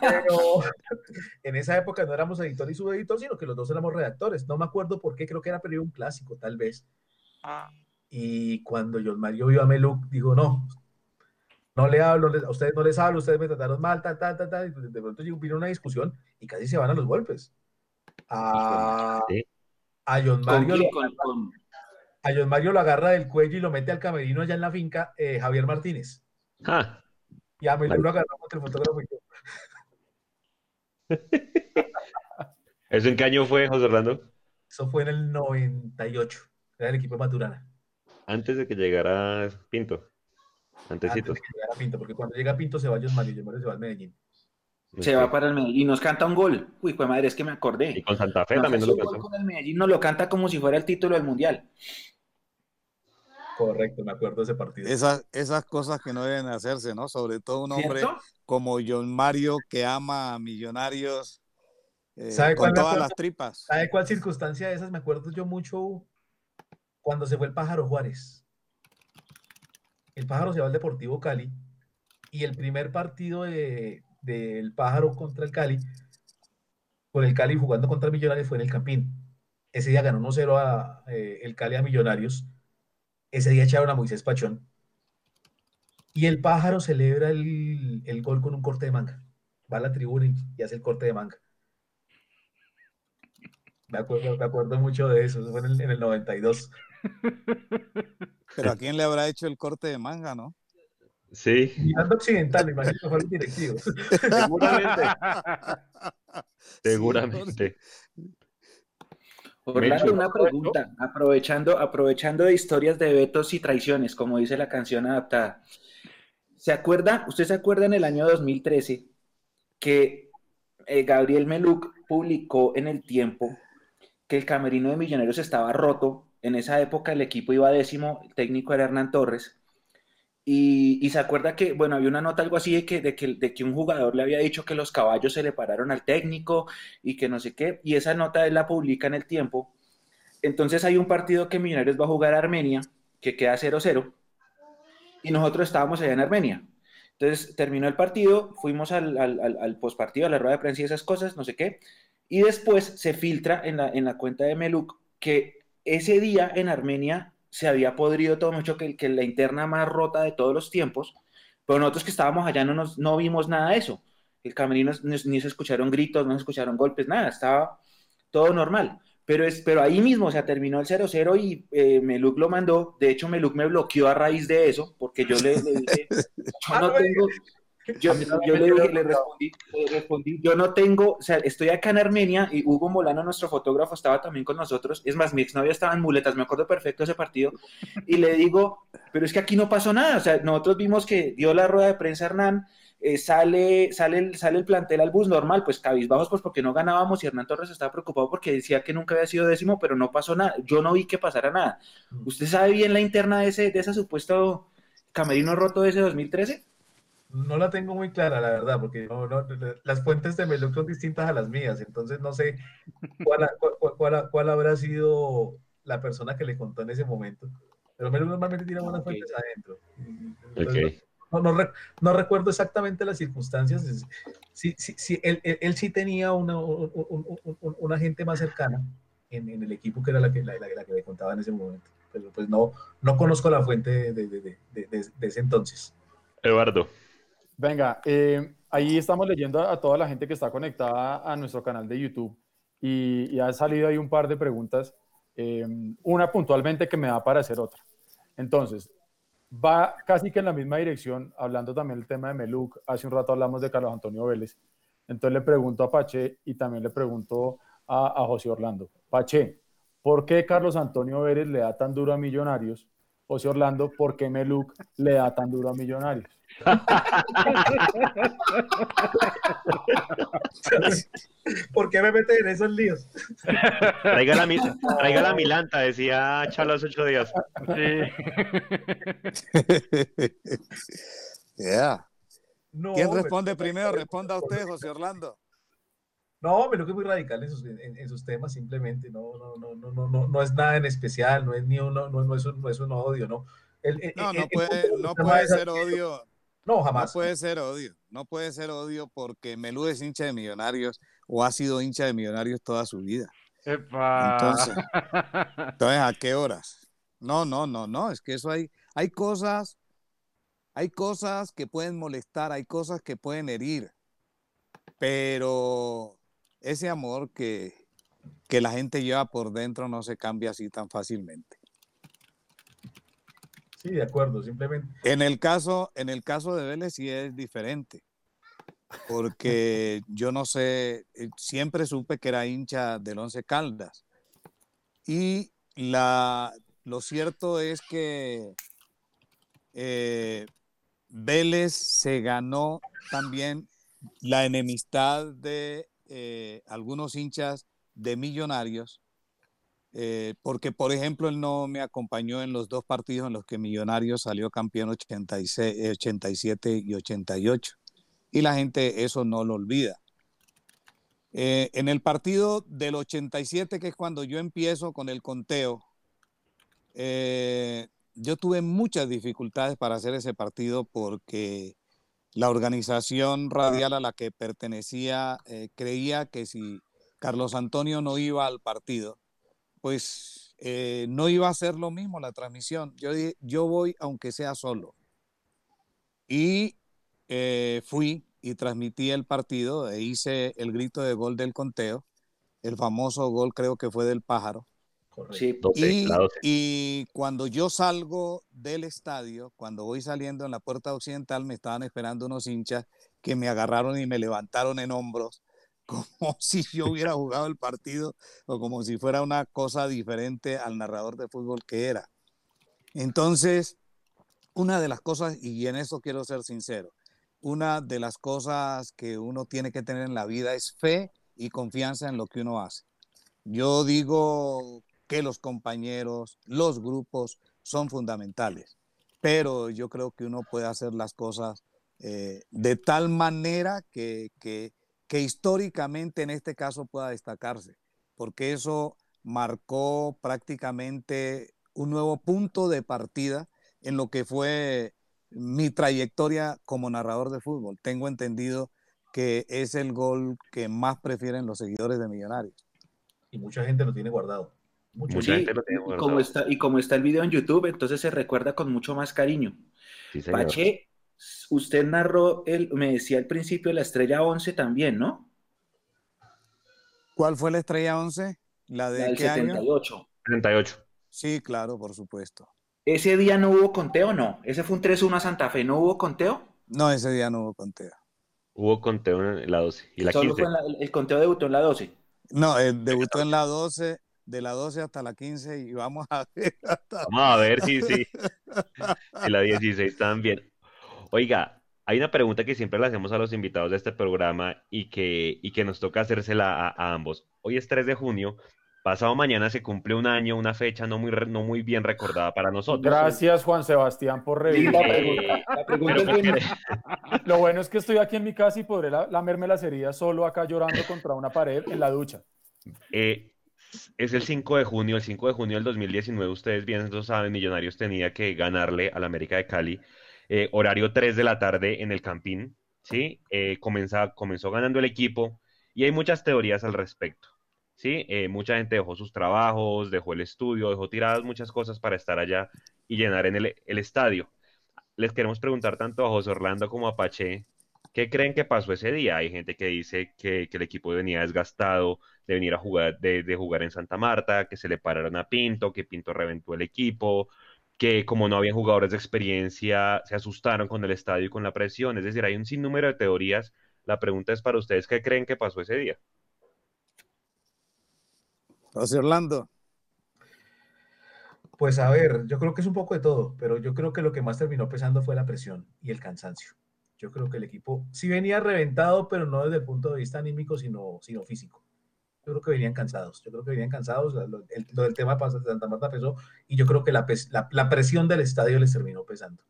Pero en esa época no éramos editor y subeditor, sino que los dos éramos redactores. No me acuerdo por qué, creo que era periodo un clásico, tal vez. Ah. Y cuando John Mario vio a Meluc, dijo, no, no le hablo, a ustedes no les hablo, ustedes me trataron mal, tal, tal, tal, tal, y de pronto vino una discusión y casi se van a los golpes. A, a John Mario, a John Mario lo agarra del cuello y lo mete al camerino allá en la finca eh, Javier Martínez. Ah. Y a mí lo agarró contra el fotógrafo y yo. ¿Eso en qué año fue, José Orlando? Eso fue en el 98. Era el equipo de Maturana. Antes de que llegara Pinto. Antecitos. Pinto, porque cuando llega Pinto se va a Mario, Mario se va al Medellín. Se va para el Medellín y nos canta un gol. Uy, pues madre, es que me acordé. Y con Santa Fe también lo cantó. Con el Medellín nos lo canta como si fuera el título del Mundial. Correcto, me acuerdo de ese partido. Esas, esas cosas que no deben hacerse, ¿no? Sobre todo un hombre como John Mario que ama a millonarios eh, con todas las tripas. ¿Sabe cuál circunstancia de esas? Me acuerdo yo mucho cuando se fue el pájaro Juárez el pájaro se va al Deportivo Cali y el primer partido del pájaro contra el Cali, con el Cali jugando contra Millonarios, fue en el Campín. Ese día ganó 1-0 a, eh, el Cali a Millonarios. Ese día echaron a Moisés Pachón. Y el pájaro celebra el, gol con un corte de manga. Va a la tribuna y, hace el corte de manga. Me acuerdo, me acuerdo mucho de eso. Eso fue en el, en el 92. Pero a quién le habrá hecho el corte de manga, ¿no? Sí. Mirando occidental, me imagino que fue el directivo. Seguramente. Seguramente. Orlando, una pregunta, aprovechando, aprovechando de historias de vetos y traiciones, como dice la canción adaptada. ¿Se acuerda, usted se acuerda en el año 2013 que eh, Gabriel Meluc publicó en el tiempo que el camerino de Millonarios estaba roto. En esa época el equipo iba décimo, el técnico era Hernán Torres. Y, se acuerda que, bueno, había una nota algo así de que, de, que, de que un jugador le había dicho que los caballos se le pararon al técnico y que no sé qué. Y esa nota él la publica en el tiempo. Entonces hay un partido que Millonarios va a jugar a Armenia, que queda 0-0. Y nosotros estábamos allá en Armenia. Entonces terminó el partido, fuimos al, al, al, postpartido, a la rueda de prensa y esas cosas, no sé qué. Y después se filtra en la, en la cuenta de Meluk que ese día en Armenia se había podrido todo mucho, que, que la interna más rota de todos los tiempos, pero nosotros que estábamos allá no, nos, no vimos nada de eso. El camerino ni se escucharon gritos, no se escucharon golpes, nada, estaba todo normal. Pero, es, pero ahí mismo, o sea, terminó el 0-0 y eh, Meluk lo mandó. De hecho, Meluk me bloqueó a raíz de eso, porque yo le, dije, yo no tengo, yo, le, respondí, yo no tengo, o sea, estoy acá en Armenia y Hugo Molano, nuestro fotógrafo, estaba también con nosotros. Es más, mi exnovia estaba en muletas, me acuerdo perfecto ese partido. Y le digo, pero es que aquí no pasó nada. O sea, nosotros vimos que dio la rueda de prensa Hernán, eh, sale, sale, el, sale el plantel al bus normal, pues cabizbajos, pues porque no ganábamos y Hernán Torres estaba preocupado porque decía que nunca había sido décimo, pero no pasó nada. Yo no vi que pasara nada. ¿Usted sabe bien la interna de ese, de ese supuesto camerino roto de ese 2013? No la tengo muy clara, la verdad, porque las fuentes de Meluc son distintas a las mías, entonces no sé cuál, cuál, cuál, habrá sido la persona que le contó en ese momento. Pero Meluc normalmente tiene buenas fuentes adentro. Okay no, no, recuerdo exactamente las circunstancias. Sí, sí, sí él, él, sí tenía una, una gente más cercana en, en, el equipo que era la que, la, la, que le contaba en ese momento. Pero pues no, no conozco la fuente de, de, de, de ese entonces. Eduardo. Venga, eh, ahí estamos leyendo a, toda la gente que está conectada a nuestro canal de YouTube y, y ha salido ahí un par de preguntas, eh, una puntualmente que me da para hacer otra. Entonces, va casi que en la misma dirección, hablando también del tema de Meluc, hace un rato hablamos de Carlos Antonio Vélez, entonces le pregunto a Pache y también le pregunto a, a José Orlando, Pache, ¿por qué Carlos Antonio Vélez le da tan duro a Millonarios? José Orlando, ¿por qué Meluc le da tan duro a Millonarios? ¿Por qué me meten en esos líos? Traiga la, traiga la milanta, decía Chalo hace ocho días. ¿Quién responde primero? Responda usted, José Orlando. No, pero que es muy radical en sus, en, sus, temas, simplemente. No, no, no, no, no, no, no es nada en especial, no es ni uno, no, no, es, un, no es un odio, ¿no? no, no puede, no puede ser odio. No, jamás. No puede ser odio. No puede ser odio porque Melú es hincha de millonarios o ha sido hincha de millonarios toda su vida. Entonces, entonces, ¿a qué horas? No, no, no, no. Es que eso hay, hay cosas, hay cosas que pueden molestar, hay cosas que pueden herir. Pero ese amor que, que la gente lleva por dentro no se cambia así tan fácilmente. Sí, de acuerdo, simplemente. En el caso, en el caso de Vélez sí es diferente, porque yo no sé, eh, siempre supe que era hincha del Once Caldas. Y la, lo cierto es que eh, Vélez se ganó también la enemistad de eh, algunos hinchas de millonarios eh, porque, por ejemplo, él no me acompañó en los dos partidos en los que Millonarios salió campeón 86, 87 y 88. Y la gente eso no lo olvida. Eh, en el partido del 87, que es cuando yo empiezo con el conteo, eh, yo tuve muchas dificultades para hacer ese partido porque la organización radial a la que pertenecía creía que si Carlos Antonio no iba al partido, pues eh, no iba a ser lo mismo la transmisión. Yo dije, yo voy aunque sea solo. Y eh, fui y transmití el partido e hice el grito de gol del conteo, el famoso gol creo que fue del pájaro. Sí, y, y, cuando yo salgo del estadio, cuando voy saliendo en la puerta occidental, me estaban esperando unos hinchas que me agarraron y me levantaron en hombros como si yo hubiera jugado el partido o como si fuera una cosa diferente al narrador de fútbol que era. Entonces, una de las cosas, y en eso quiero ser sincero, una de las cosas que uno tiene que tener en la vida es fe y confianza en lo que uno hace. Yo digo que los compañeros, los grupos son fundamentales, pero yo creo que uno puede hacer las cosas eh, de tal manera que, que, que históricamente en este caso pueda destacarse, porque eso marcó prácticamente un nuevo punto de partida en lo que fue mi trayectoria como narrador de fútbol. Tengo entendido que es el gol que más prefieren los seguidores de Millonarios. Y mucha gente lo tiene guardado. Mucha, gente lo tiene guardado. Y como, está, y como está el video en YouTube, entonces se recuerda con mucho más cariño. Pache, usted narró, el, me decía al principio, la estrella 11 también, ¿no? ¿Cuál fue la estrella 11? La de la 78. 78. Sí, claro, por supuesto. ¿Ese día no hubo conteo no? ¿Ese fue un 3-1 a Santa Fe? ¿No hubo conteo? No, ese día no hubo conteo. Hubo conteo en la 12. ¿Y la Solo Fue el conteo debutó en la 12. No, debutó en la 12, de la 12 hasta la 15 y vamos a ver. Vamos a ver, sí, sí. En la 16 también. Oiga, hay una pregunta que siempre le hacemos a los invitados de este programa y que, y que nos toca hacérsela a ambos. Hoy es 3 de junio Pasado mañana se cumple un año, una fecha no muy, no muy bien recordada para nosotros. Gracias, Juan Sebastián, por revisar. La pregunta, Lo bueno es que estoy aquí en mi casa y podré lamerme las heridas solo acá llorando contra una pared en la ducha. Eh, es el 5 de junio, el 5 de junio del 2019, ustedes bien lo saben, Millonarios tenía que ganarle al América de Cali, eh, horario 3 de la tarde en el Campín, ¿sí? Eh, comenzó ganando el equipo y hay muchas teorías al respecto. ¿sí? Eh, mucha gente dejó sus trabajos, dejó el estudio, dejó tiradas muchas cosas para estar allá y llenar en el, estadio. Les queremos preguntar tanto a José Orlando como a Pache, ¿qué creen que pasó ese día? Hay gente que dice que, el equipo venía desgastado de venir a jugar, de, de, jugar en Santa Marta, que se le pararon a Pinto, que Pinto reventó el equipo, que como no había jugadores de experiencia, se asustaron con el estadio y con la presión. Es decir, hay un sinnúmero de teorías. La pregunta es para ustedes, ¿qué creen que pasó ese día? José Orlando. Pues a ver, yo creo que es un poco de todo, pero yo creo que lo que más terminó pesando fue la presión y el cansancio. Yo creo que el equipo sí venía reventado, pero no desde el punto de vista anímico, sino, sino físico. Yo creo que venían cansados. Yo creo que venían cansados. Lo, del tema de Santa Marta pesó y yo creo que la, la, presión del estadio les terminó pesando.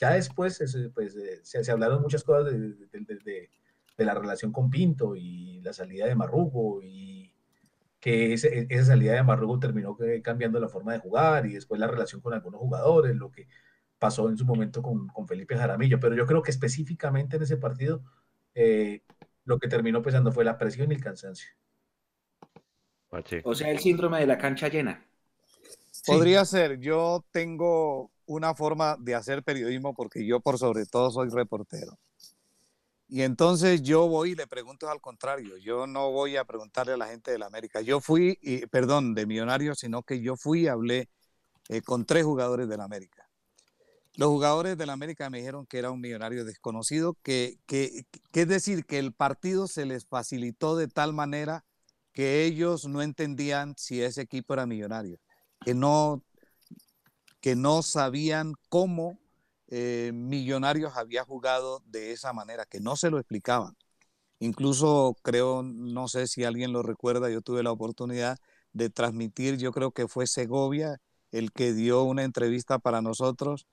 Ya después pues, eh, se, se, hablaron muchas cosas de, de, de, la relación con Pinto y la salida de Marrugo y que esa salida de Marrugo terminó cambiando la forma de jugar y después la relación con algunos jugadores, lo que pasó en su momento con, Felipe Jaramillo. Pero yo creo que específicamente en ese partido eh, lo que terminó pesando fue la presión y el cansancio. O sea, el síndrome de la cancha llena. Podría ser. Yo tengo una forma de hacer periodismo porque yo por sobre todo soy reportero. Y entonces yo voy y le pregunto al contrario, yo no voy a preguntarle a la gente de la América. Yo fui, y, perdón, de Millonarios, sino que yo fui y hablé eh, con tres jugadores de la América. Los jugadores de la América me dijeron que era un millonario desconocido, que, que, que es decir, que el partido se les facilitó de tal manera que ellos no entendían si ese equipo era millonario, que no, que no sabían cómo eh, Millonarios había jugado de esa manera, que no se lo explicaban. Incluso creo, no sé si alguien lo recuerda, yo tuve la oportunidad de transmitir, yo creo que fue Segovia el que dio una entrevista para nosotros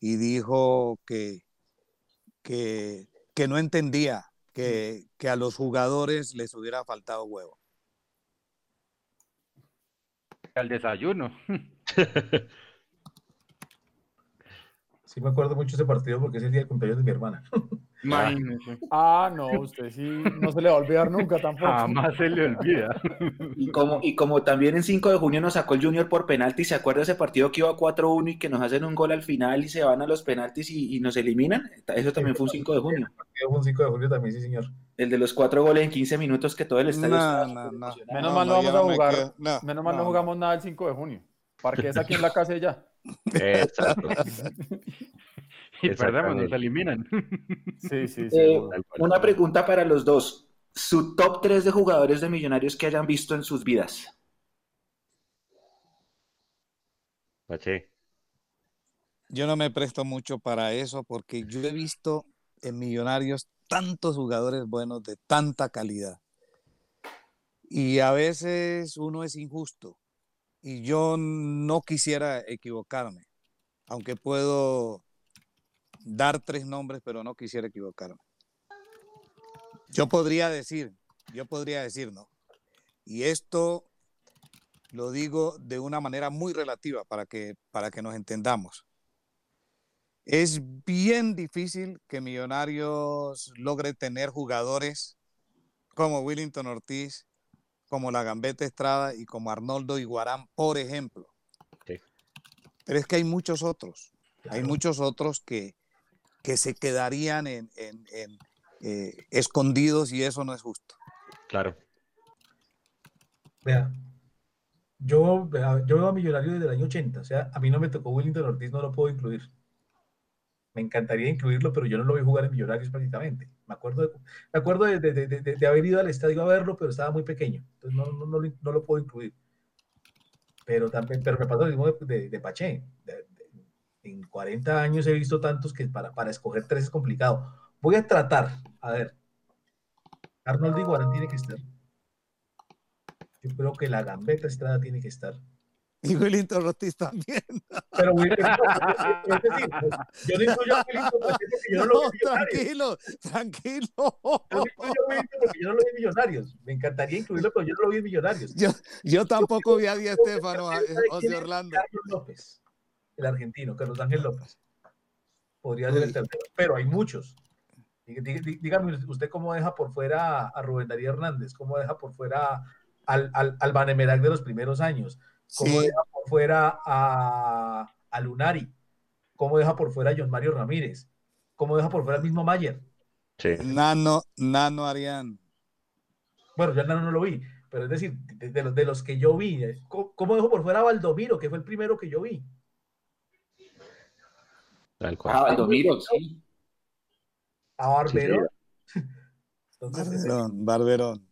y dijo que, que, que no entendía que, que a los jugadores les hubiera faltado huevo. Al desayuno. Sí me acuerdo mucho ese partido porque es el día de cumpleaños de mi hermana. ah, no, usted sí no se le va a olvidar nunca tampoco. Jamás se le olvida. Y como, y como también en 5 de junio nos sacó el Junior por penalti, ¿se acuerda ese partido que iba 4-1 y que nos hacen un gol al final y se van a los penaltis y, nos eliminan? Eso también fue un 5 de junio. Fue un 5 de junio también, sí, señor. El de los cuatro goles en 15 minutos que todo el estadio no, no, Menos mal no, vamos a jugar. Menos mal no jugamos nada el 5 de junio. Parque es aquí en la casa ya. Exacto. y perdemos, nos eliminan. sí, sí, sí. Eh, una pregunta para los dos. Su top 3 de jugadores de millonarios que hayan visto en sus vidas. Yo no me presto mucho para eso porque yo he visto en Millonarios tantos jugadores buenos de tanta calidad. Y a veces uno es injusto. Y yo no quisiera equivocarme, aunque puedo dar tres nombres, pero no quisiera equivocarme. Yo podría decir, yo podría decir, no. Y esto lo digo de una manera muy relativa para que, para que nos entendamos. Es bien difícil que Millonarios logre tener jugadores como Willington Ortiz, como la Gambetta Estrada y como Arnoldo Iguarán, por ejemplo. Pero es que hay muchos otros. Hay muchos otros que, que se quedarían en, eh, escondidos y eso no es justo. Claro. Vea, yo, yo veo a Millonarios desde el año 80, o sea, a mí no me tocó Willington Ortiz, no lo puedo incluir. Me encantaría incluirlo, pero yo no lo vi jugar en Millonarios prácticamente. Me acuerdo, de, me acuerdo de, de, de, haber ido al estadio a verlo, pero estaba muy pequeño, entonces no, no, no, no lo puedo incluir. Pero, también, pero me pasó lo mismo de, Paché. En 40 años he visto tantos que para, para escoger tres es complicado. Voy a tratar, a ver. Arnold Iguarán tiene que estar. Yo creo que la gambeta Estrada tiene que estar. Y Willington Ortiz también. Pero es decir, yo no incluyo a Willington porque yo no lo vi Tranquilo, tranquilo. Yo no incluyo a Willington porque yo no lo vi Millonarios. Me encantaría incluirlo, pero yo no lo vi Millonarios. Yo, yo tampoco vi a Di Estefano, José Orlando. Carlos López, el argentino, Carlos Ángel López. Podría ser el tercero, pero hay muchos. Dígame usted cómo deja por fuera a Rubén Darío Hernández, cómo deja por fuera al, al, al Banemerac de los primeros años, cómo deja por fuera a, a, Lunari, cómo deja por fuera a John Mario Ramírez, cómo deja por fuera al mismo Mayer. Sí. Nano, Nano Arián. Bueno, yo Nano no lo vi, pero es decir, de, los, de los que yo vi, eh, ¿cómo, ¿cómo, dejo por fuera a Valdomiro, que fue el primero que yo vi? Tal cual. Ah, Valdomiro, sí. A Barberón. Entonces, Barberón, Barberón.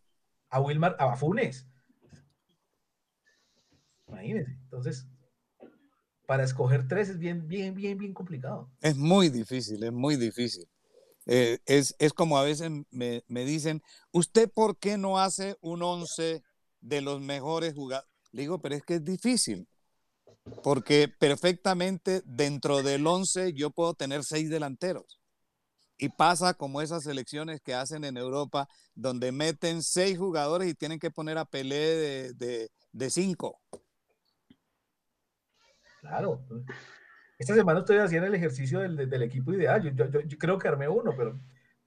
A Wilmar, a Funes. Imagínense. Entonces, para escoger tres es bien, bien, bien, bien complicado. Es muy difícil, es muy difícil. Eh, es, es, como a veces me, me, dicen, ¿usted por qué no hace un once de los mejores jugadores? Le digo, pero es que es difícil, porque perfectamente dentro del once yo puedo tener seis delanteros. Y pasa como esas selecciones que hacen en Europa, donde meten seis jugadores y tienen que poner a Pelé de, de, de cinco. Claro. Esta semana estoy haciendo el ejercicio del, del equipo ideal. Yo, yo, yo, creo que armé uno, pero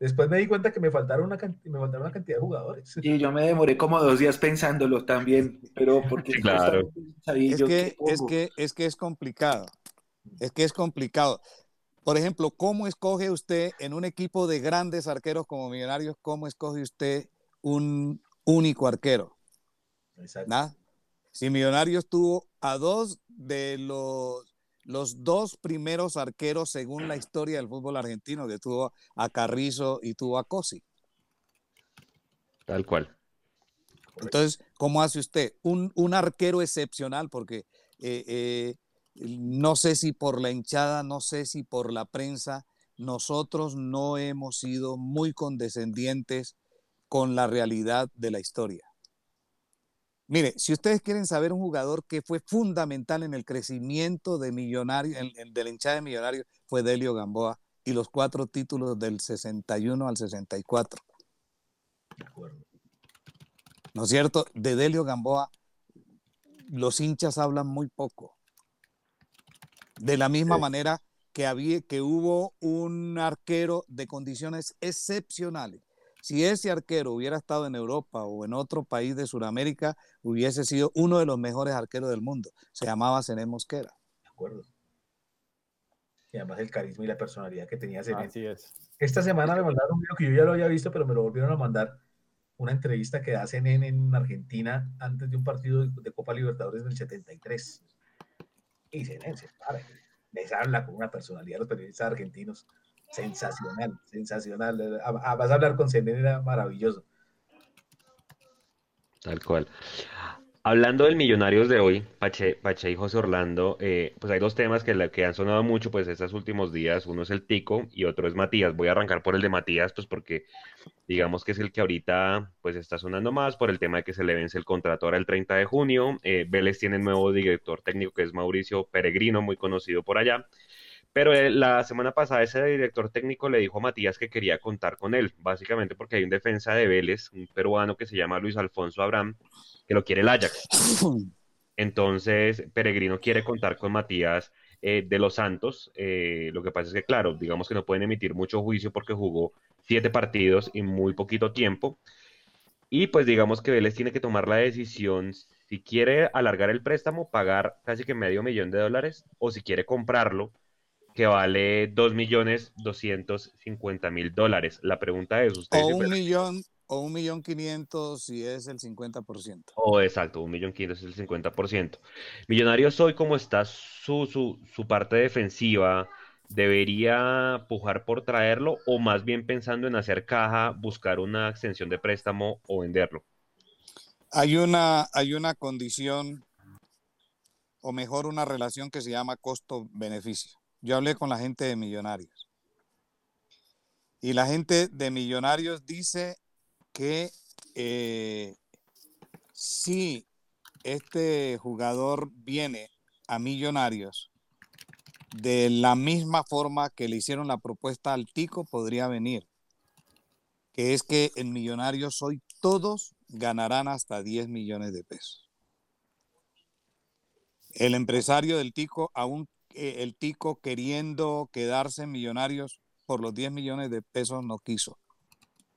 después me di cuenta que me faltaron una, me faltaron una cantidad de jugadores. Y yo me demoré como dos días pensándolo también, pero porque claro. es, que, es, que, es que es complicado. Es que es complicado. Por ejemplo, ¿cómo escoge usted en un equipo de grandes arqueros como Millonarios, cómo escoge usted un único arquero? Exacto. Si Millonarios tuvo a dos de los, los dos primeros arqueros según la historia del fútbol argentino, que tuvo a Carrizo y tuvo a Cosi. Tal cual. Entonces, ¿cómo hace usted? Un, un arquero excepcional, porque eh, eh, no sé si por la hinchada, no sé si por la prensa, nosotros no hemos sido muy condescendientes con la realidad de la historia. Mire, si ustedes quieren saber un jugador que fue fundamental en el crecimiento de Millonarios, de la hinchada de Millonarios, fue Delio Gamboa y los cuatro títulos del 61 al 64. De acuerdo. ¿No es cierto? De Delio Gamboa, los hinchas hablan muy poco. De la misma manera que, había, que hubo un arquero de condiciones excepcionales si ese arquero hubiera estado en Europa o en otro país de Sudamérica, hubiese sido uno de los mejores arqueros del mundo. Se llamaba Zené Mosquera. De acuerdo. Y además el carisma y la personalidad que tenía Zené. Así es. Esta semana me mandaron un video que yo ya lo había visto, pero me lo volvieron a mandar. Una entrevista que hacen en, Argentina antes de un partido de, Copa Libertadores del 73. Y Zené se para, les habla con una personalidad de los periodistas argentinos sensacional, sensacional. Vas a hablar con Zenén, era maravilloso. Tal cual. Hablando del Millonarios de hoy, Pache, Pache y José Orlando, eh, pues hay dos temas que, que han sonado mucho pues estos últimos días. Uno es el Tico y otro es Matías. Voy a arrancar por el de Matías, pues porque digamos que es el que ahorita pues está sonando más por el tema de que se le vence el contrato ahora el 30 de junio. Eh, Vélez tiene nuevo director técnico que es Mauricio Peregrino, muy conocido por allá. Pero eh, la semana pasada ese director técnico le dijo a Matías que quería contar con él, básicamente porque hay un defensa de Vélez, un peruano que se llama Luis Alfonso Abraham, que lo quiere el Ajax. Entonces, Peregrino quiere contar con Matías eh, de los Santos. Eh, lo que pasa es que, claro, digamos que no pueden emitir mucho juicio porque jugó siete partidos en muy poquito tiempo. Y pues digamos que Vélez tiene que tomar la decisión si quiere alargar el préstamo, pagar casi que medio millón de dólares, o si quiere comprarlo, que vale dos millones doscientos cincuenta mil dólares. La pregunta es, ¿usted... O un millón, o un millón quinientos si es el 50%. O exacto, un millón quinientos es el 50%. Millonarios hoy, como está su, su, su parte defensiva, ¿debería pujar por traerlo o más bien pensando en hacer caja, buscar una extensión de préstamo o venderlo? Hay una, hay una condición, o mejor una relación que se llama costo-beneficio. Yo hablé con la gente de Millonarios. Y la gente de Millonarios dice que eh, si este jugador viene a Millonarios de la misma forma que le hicieron la propuesta al Tico, podría venir. Que es que en Millonarios hoy todos ganarán hasta 10 millones de pesos. El empresario del Tico, aún eh, el Tico queriendo quedarse en Millonarios por los 10 millones de pesos, no quiso.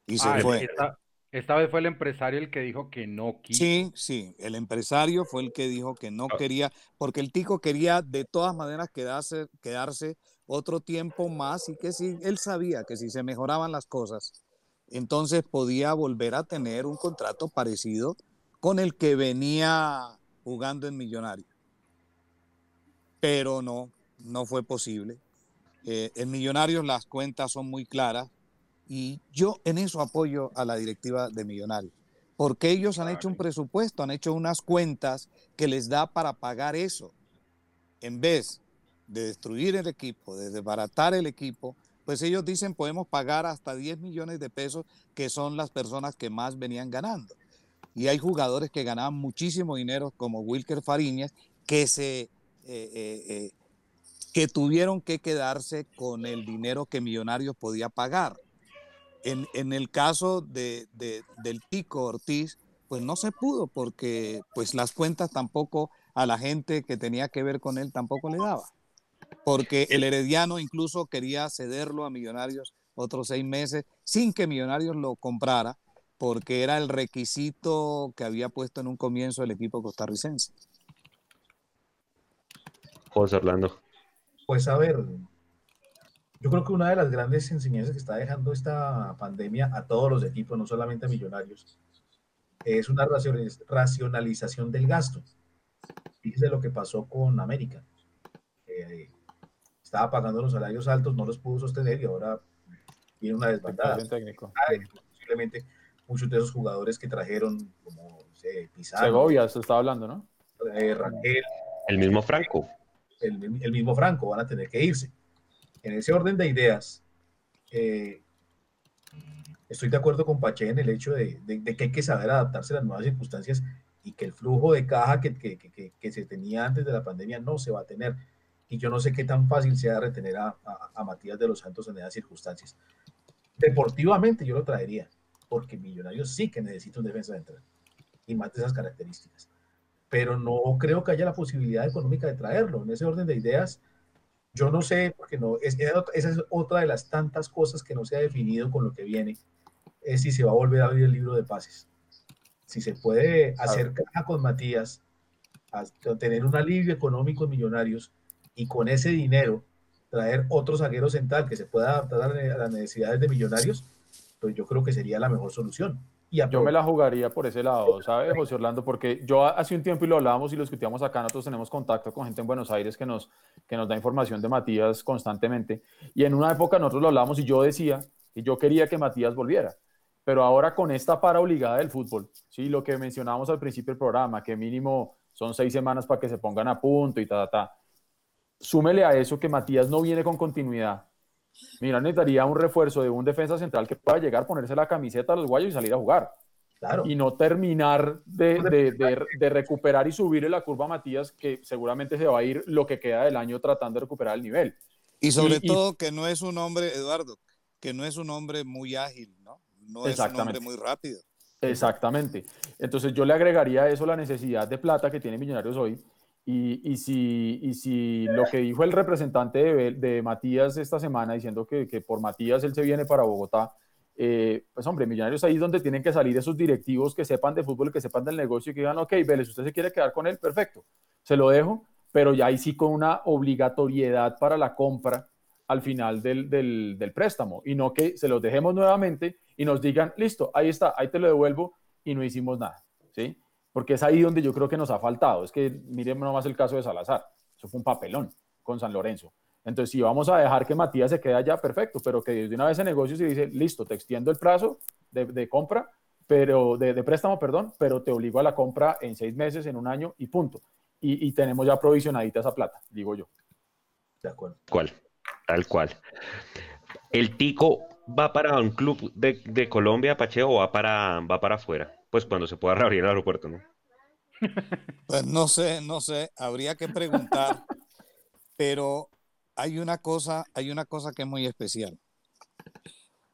Y se ah, fue. Esta vez fue el empresario el que dijo que no quiso. Sí, sí, el empresario fue el que dijo que no ah. quería, porque el tico quería de todas maneras quedarse, quedarse otro tiempo más y que si él sabía que si se mejoraban las cosas, entonces podía volver a tener un contrato parecido con el que venía jugando en Millonario. Pero no, no fue posible. Eh, en Millonarios las cuentas son muy claras y yo en eso apoyo a la directiva de Millonarios, porque ellos han hecho un presupuesto, han hecho unas cuentas que les da para pagar eso. En vez de destruir el equipo, de desbaratar el equipo, pues ellos dicen podemos pagar hasta 10 millones de pesos, que son las personas que más venían ganando. Y hay jugadores que ganaban muchísimo dinero, como Wilker Fariñas, que se... Eh, eh, eh, que tuvieron que quedarse con el dinero que Millonarios podía pagar. En, el caso de, del Tico Ortiz, pues no se pudo porque pues las cuentas tampoco a la gente que tenía que ver con él tampoco le daba. Porque el Herediano incluso quería cederlo a Millonarios otros seis meses sin que Millonarios lo comprara porque era el requisito que había puesto en un comienzo el equipo costarricense. José Orlando. Pues a ver, yo creo que una de las grandes enseñanzas que está dejando esta pandemia a todos los equipos, no solamente a millonarios, es una racionalización del gasto. Fíjese lo que pasó con América. estaba pagando los salarios altos, no los pudo sostener y ahora tiene una desbandada. Posiblemente muchos de esos jugadores que trajeron, como Pizarro. Segovia se estaba hablando, ¿no? Eh, Rangel. El mismo Franco. El mismo Franco, van a tener que irse en ese orden de ideas, eh, estoy de acuerdo con Pache en el hecho de, que hay que saber adaptarse a las nuevas circunstancias y que el flujo de caja que, se tenía antes de la pandemia no se va a tener. Y yo no sé qué tan fácil sea retener a, Matías de los Santos en esas circunstancias. Deportivamente yo lo traería, porque Millonarios sí que necesita un defensa central y más de esas características. Pero no creo que haya la posibilidad económica de traerlo. En ese orden de ideas, yo no sé, porque no, es, esa es otra de las tantas cosas que no se ha definido con lo que viene, es si se va a volver a abrir el libro de pases. Si se puede hacer caja con Matías, a, tener un alivio económico en millonarios y con ese dinero traer otro zaguero central que se pueda adaptar a las necesidades de millonarios, pues yo creo que sería la mejor solución. Yo me la jugaría por ese lado, ¿sabes, José Orlando? Porque yo hace un tiempo y lo hablábamos y lo discutíamos acá, nosotros tenemos contacto con gente en Buenos Aires que nos, que nos da información de Matías constantemente. Y en una época nosotros lo hablábamos y yo decía que yo quería que Matías volviera. pero ahora con esta para obligada del fútbol, ¿sí? lo que mencionábamos al principio del programa, que mínimo son seis semanas para que se pongan a punto y ta, ta, ta. Súmele a eso que Matías no viene con continuidad. Mira, necesitaría un refuerzo de un defensa central que pueda llegar, ponerse la camiseta a los guayos y salir a jugar. Claro. Y no terminar de, de, de, recuperar y subirle la curva a Matías, que seguramente se va a ir lo que queda del año tratando de recuperar el nivel. Y sobre todo que no es un hombre, Eduardo, que no es un hombre muy ágil, ¿no? No es un hombre muy rápido. Exactamente. Entonces yo le agregaría a eso la necesidad de plata que tiene Millonarios hoy. Y, y, si, y si lo que dijo el representante de, Matías esta semana, diciendo que, que, por Matías él se viene para Bogotá, eh, pues hombre, Millonarios ahí es donde tienen que salir esos directivos que sepan de fútbol, que sepan del negocio y que digan, ok, Vélez, usted se quiere quedar con él, perfecto, se lo dejo, pero ya ahí sí con una obligatoriedad para la compra al final del, del, del préstamo y no que se los dejemos nuevamente y nos digan, listo, ahí está, ahí te lo devuelvo y no hicimos nada, ¿sí? Porque es ahí donde yo creo que nos ha faltado. Es que miren nomás el caso de Salazar, eso fue un papelón con San Lorenzo. Entonces, si vamos a dejar que Matías se quede allá, perfecto, pero que desde una vez en negocio se dice, listo, te extiendo el plazo de, de compra, pero de, de, préstamo, perdón, pero te obligo a la compra en seis meses, en un año y punto. Y, y tenemos ya provisionadita esa plata, digo yo. De acuerdo. ¿Cuál? Tal cual. El Tico va para un club de, de Colombia, Pacheco, o va para, va para afuera? Pues cuando se pueda reabrir el aeropuerto, ¿no? Pues no sé, no sé, habría que preguntar, pero hay una cosa, hay una cosa que es muy especial.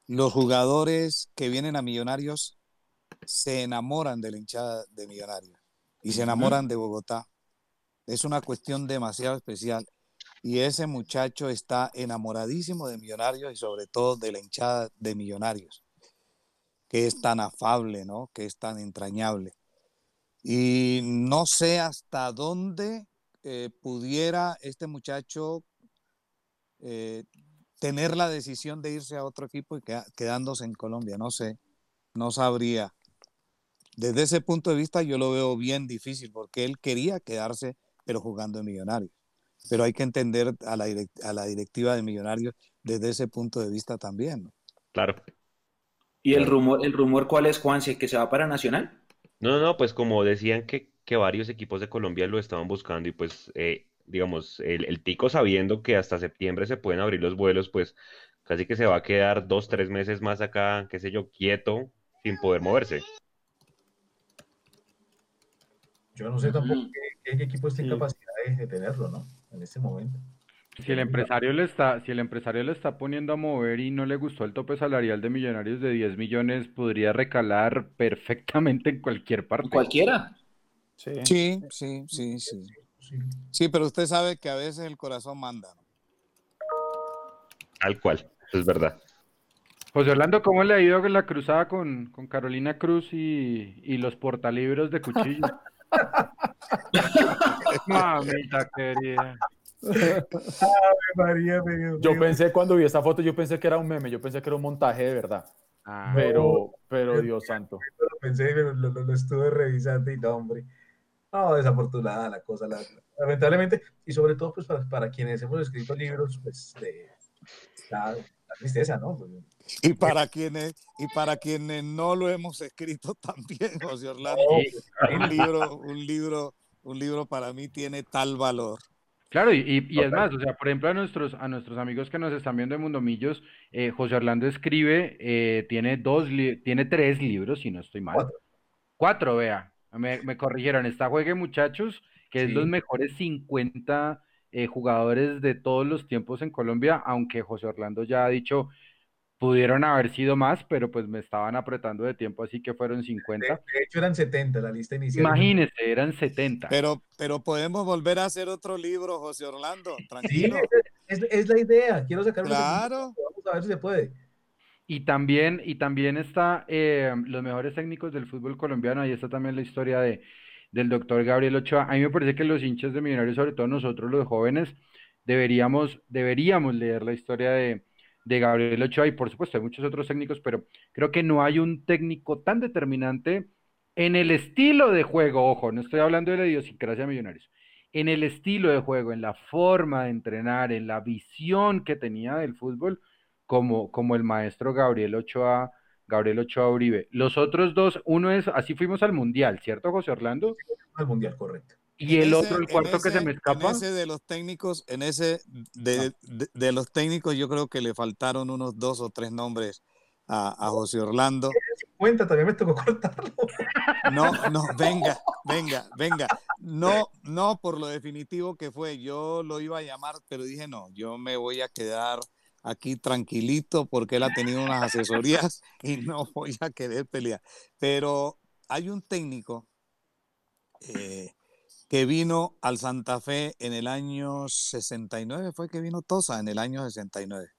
Los jugadores que vienen a Millonarios se enamoran de la hinchada de Millonarios y se enamoran de Bogotá. Es una cuestión demasiado especial y ese muchacho está enamoradísimo de Millonarios y sobre todo de la hinchada de Millonarios, que es tan afable, ¿no? Que es tan entrañable. Y no sé hasta dónde eh, pudiera este muchacho eh, tener la decisión de irse a otro equipo y quedándose en Colombia. No sé, no sabría. Desde ese punto de vista yo lo veo bien difícil porque él quería quedarse, pero jugando en Millonarios pero hay que entender a la, a la directiva de Millonarios desde ese punto de vista también. Claro. ¿Y el rumor, el rumor cuál es, Juanse, que se va para Nacional? No, no, pues como decían que, que varios equipos de Colombia lo estaban buscando y pues, eh, digamos, el, el, Tico sabiendo que hasta septiembre se pueden abrir los vuelos, pues casi que se va a quedar dos, tres meses más acá, qué sé yo, quieto, sin poder moverse. Yo no sé tampoco qué, qué equipo está en capacidad de tenerlo, ¿no? en este momento. Si el empresario le está, si el empresario le está poniendo a mover y no le gustó el tope salarial de millonarios de 10 millones, podría recalar perfectamente en cualquier parte. Cualquiera. Sí, sí, sí, sí, sí. Sí, pero usted sabe que a veces el corazón manda. Tal cual, es verdad. José Orlando, ¿cómo le ha ido la cruzada con, con Carolina Cruz y, y los portalibros de cuchillo? Mamita querida. María, yo pensé cuando vi esta foto, yo pensé que era un meme, yo pensé que era un montaje de verdad. Ah, pero, pero Dios santo. Lo pensé, lo, lo, lo, estuve revisando y no, hombre. No, desafortunada la cosa, la, lamentablemente, y sobre todo pues para, para, quienes hemos escrito libros, pues de la, la tristeza, ¿no? Pues, y para quienes y para quienes no lo hemos escrito también, José Orlando, un libro, un libro, un libro para mí tiene tal valor. Claro, y, y, es más, o sea, por ejemplo, a nuestros, a nuestros amigos que nos están viendo en Mundomillos, eh, José Orlando escribe, eh, tiene dos, tiene tres libros, si no estoy mal. Cuatro, Cuatro vea, me, me, corrigieron, está Juegue Muchachos, que sí. es los mejores 50 eh, jugadores de todos los tiempos en Colombia, aunque José Orlando ya ha dicho, Pudieron haber sido más, pero pues me estaban apretando de tiempo, así que fueron 50. De, de hecho eran 70 la lista inicial. Imagínese, eran 70. Pero, pero podemos volver a hacer otro libro, José Orlando, tranquilo. Sí, es, es, la idea, quiero sacar Claro. Vamos a ver si se puede. Y también, y también está eh, los mejores técnicos del fútbol colombiano, ahí está también la historia de, del doctor Gabriel Ochoa. A mí me parece que los hinchas de Millonarios, sobre todo nosotros los jóvenes, deberíamos, deberíamos leer la historia de de Gabriel Ochoa y por supuesto hay muchos otros técnicos, pero creo que no hay un técnico tan determinante en el estilo de juego, ojo, no estoy hablando de la idiosincrasia Millonarios, en el estilo de juego, en la forma de entrenar, en la visión que tenía del fútbol, como, como el maestro Gabriel Ochoa, Gabriel Ochoa Uribe. Los otros dos, uno es, así fuimos al Mundial, ¿cierto, José Orlando? Al Mundial, correcto. Y el otro, el cuarto que se me escapa. En ese de los técnicos, en ese de, de, los técnicos, yo creo que le faltaron unos dos o tres nombres a, a José Orlando. 50 también me tocó cortarlo. No, no, venga, venga, venga. No, no por lo definitivo que fue. Yo lo iba a llamar, pero dije no, yo me voy a quedar aquí tranquilito porque él ha tenido unas asesorías y no voy a querer pelear. Pero hay un técnico eh, que vino al Santa Fe en el año 69, fue que vino Tosa en el año 69.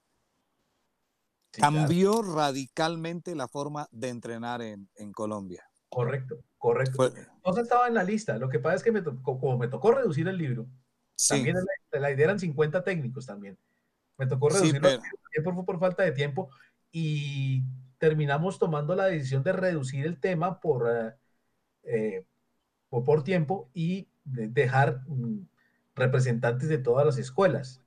Cambió radicalmente la forma de entrenar en, Colombia. Correcto, correcto. Tosa estaba en la lista. Lo que pasa es que me tocó, como me tocó reducir el libro, también la, idea eran 50 técnicos también. Me tocó reducirlo por, por falta de tiempo y terminamos tomando la decisión de reducir el tema por, eh, eh, por tiempo y dejar mm, representantes de todas las escuelas.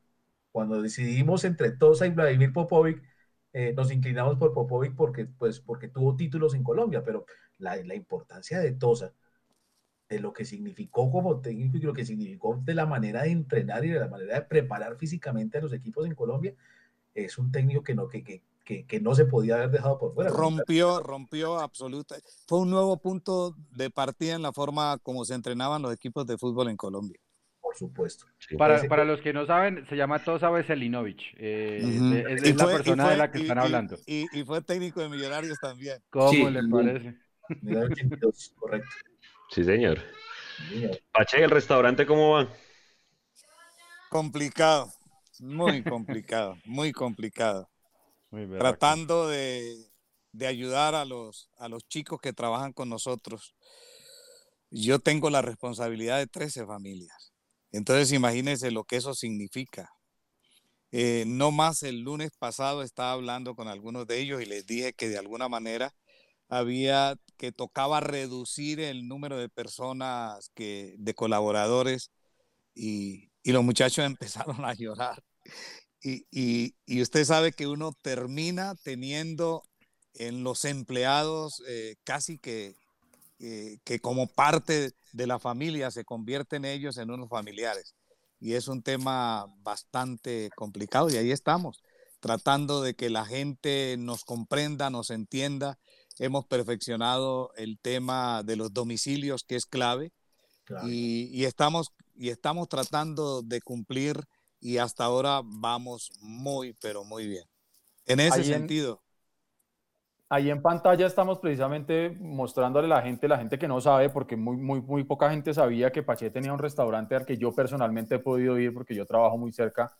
Cuando decidimos entre Tosa y Vladimir Popovic, eh, nos inclinamos por Popovic porque, pues, porque tuvo títulos en Colombia, pero la, la, importancia de Tosa, de lo que significó como técnico y lo que significó de la manera de entrenar y de la manera de preparar físicamente a los equipos en Colombia, es un técnico que no, que, que, que, no se podía haber dejado por fuera. Rompió, rompió absoluta. Fue un nuevo punto de partida en la forma como se entrenaban los equipos de fútbol en Colombia. Por supuesto. Para, para, los que no saben, se llama Tosa Veselinovich. Eh, es, la persona de la que están hablando. Y, fue técnico de Millonarios también. ¿Cómo le parece? correcto. Sí, señor. Pache, ¿el restaurante cómo va? Complicado, muy complicado, muy complicado tratando de, ayudar a los, a los chicos que trabajan con nosotros. Yo tengo la responsabilidad de 13 familias. Entonces imagínense lo que eso significa. Eh, no más el lunes pasado estaba hablando con algunos de ellos y les dije que de alguna manera había que tocaba reducir el número de personas que de colaboradores y, y los muchachos empezaron a llorar y, usted sabe que uno termina teniendo en los empleados eh, casi que, que como parte de la familia se convierten ellos en unos familiares. Y es un tema bastante complicado y ahí estamos, tratando de que la gente nos comprenda, nos entienda. Hemos perfeccionado el tema de los domicilios, que es clave, y, y, estamos, y estamos tratando de cumplir y hasta ahora vamos muy, pero muy bien. En ese sentido. ahí en pantalla estamos precisamente mostrándole a la gente, la gente que no sabe, porque muy, muy, muy poca gente sabía que Pache tenía un restaurante al que yo personalmente he podido ir porque yo trabajo muy cerca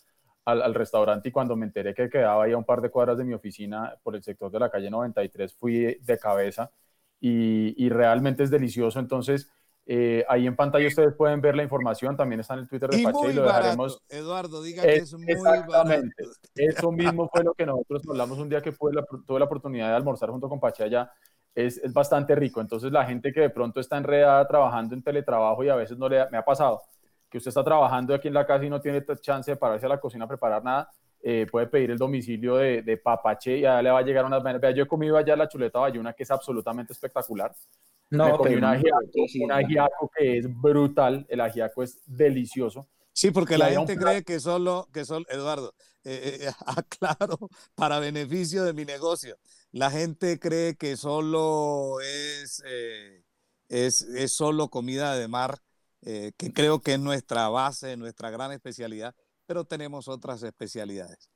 al, restaurante y cuando me enteré que quedaba ahí a un par de cuadras de mi oficina por el sector de la calle 93 fui de cabeza y, y realmente es delicioso. Entonces, eh, ahí en pantalla ustedes pueden ver la información, también está en el Twitter de Pache y lo dejaremos. Eduardo, diga que es muy exactamente. Eso mismo fue lo que nosotros hablamos un día que tuve la oportunidad de almorzar junto con Pache allá. Es, es, bastante rico. Entonces, la gente que de pronto está enredada trabajando en teletrabajo y a veces no le me ha pasado que usted está trabajando aquí en la casa y no tiene chance de pararse a la cocina a preparar nada, eh, puede pedir el domicilio de, de Papache y ya le va a llegar unas. Yo he comido allá la chuleta bayuna que es absolutamente espectacular. No, pero un ajiaco, que es brutal, el ajiaco es delicioso. Sí, porque la gente cree que solo, que solo, Eduardo, eh, eh, aclaro, para beneficio de mi negocio, la gente cree que solo es, eh, es, es, solo comida de mar, que creo que es nuestra base, nuestra gran especialidad, pero tenemos otras especialidades.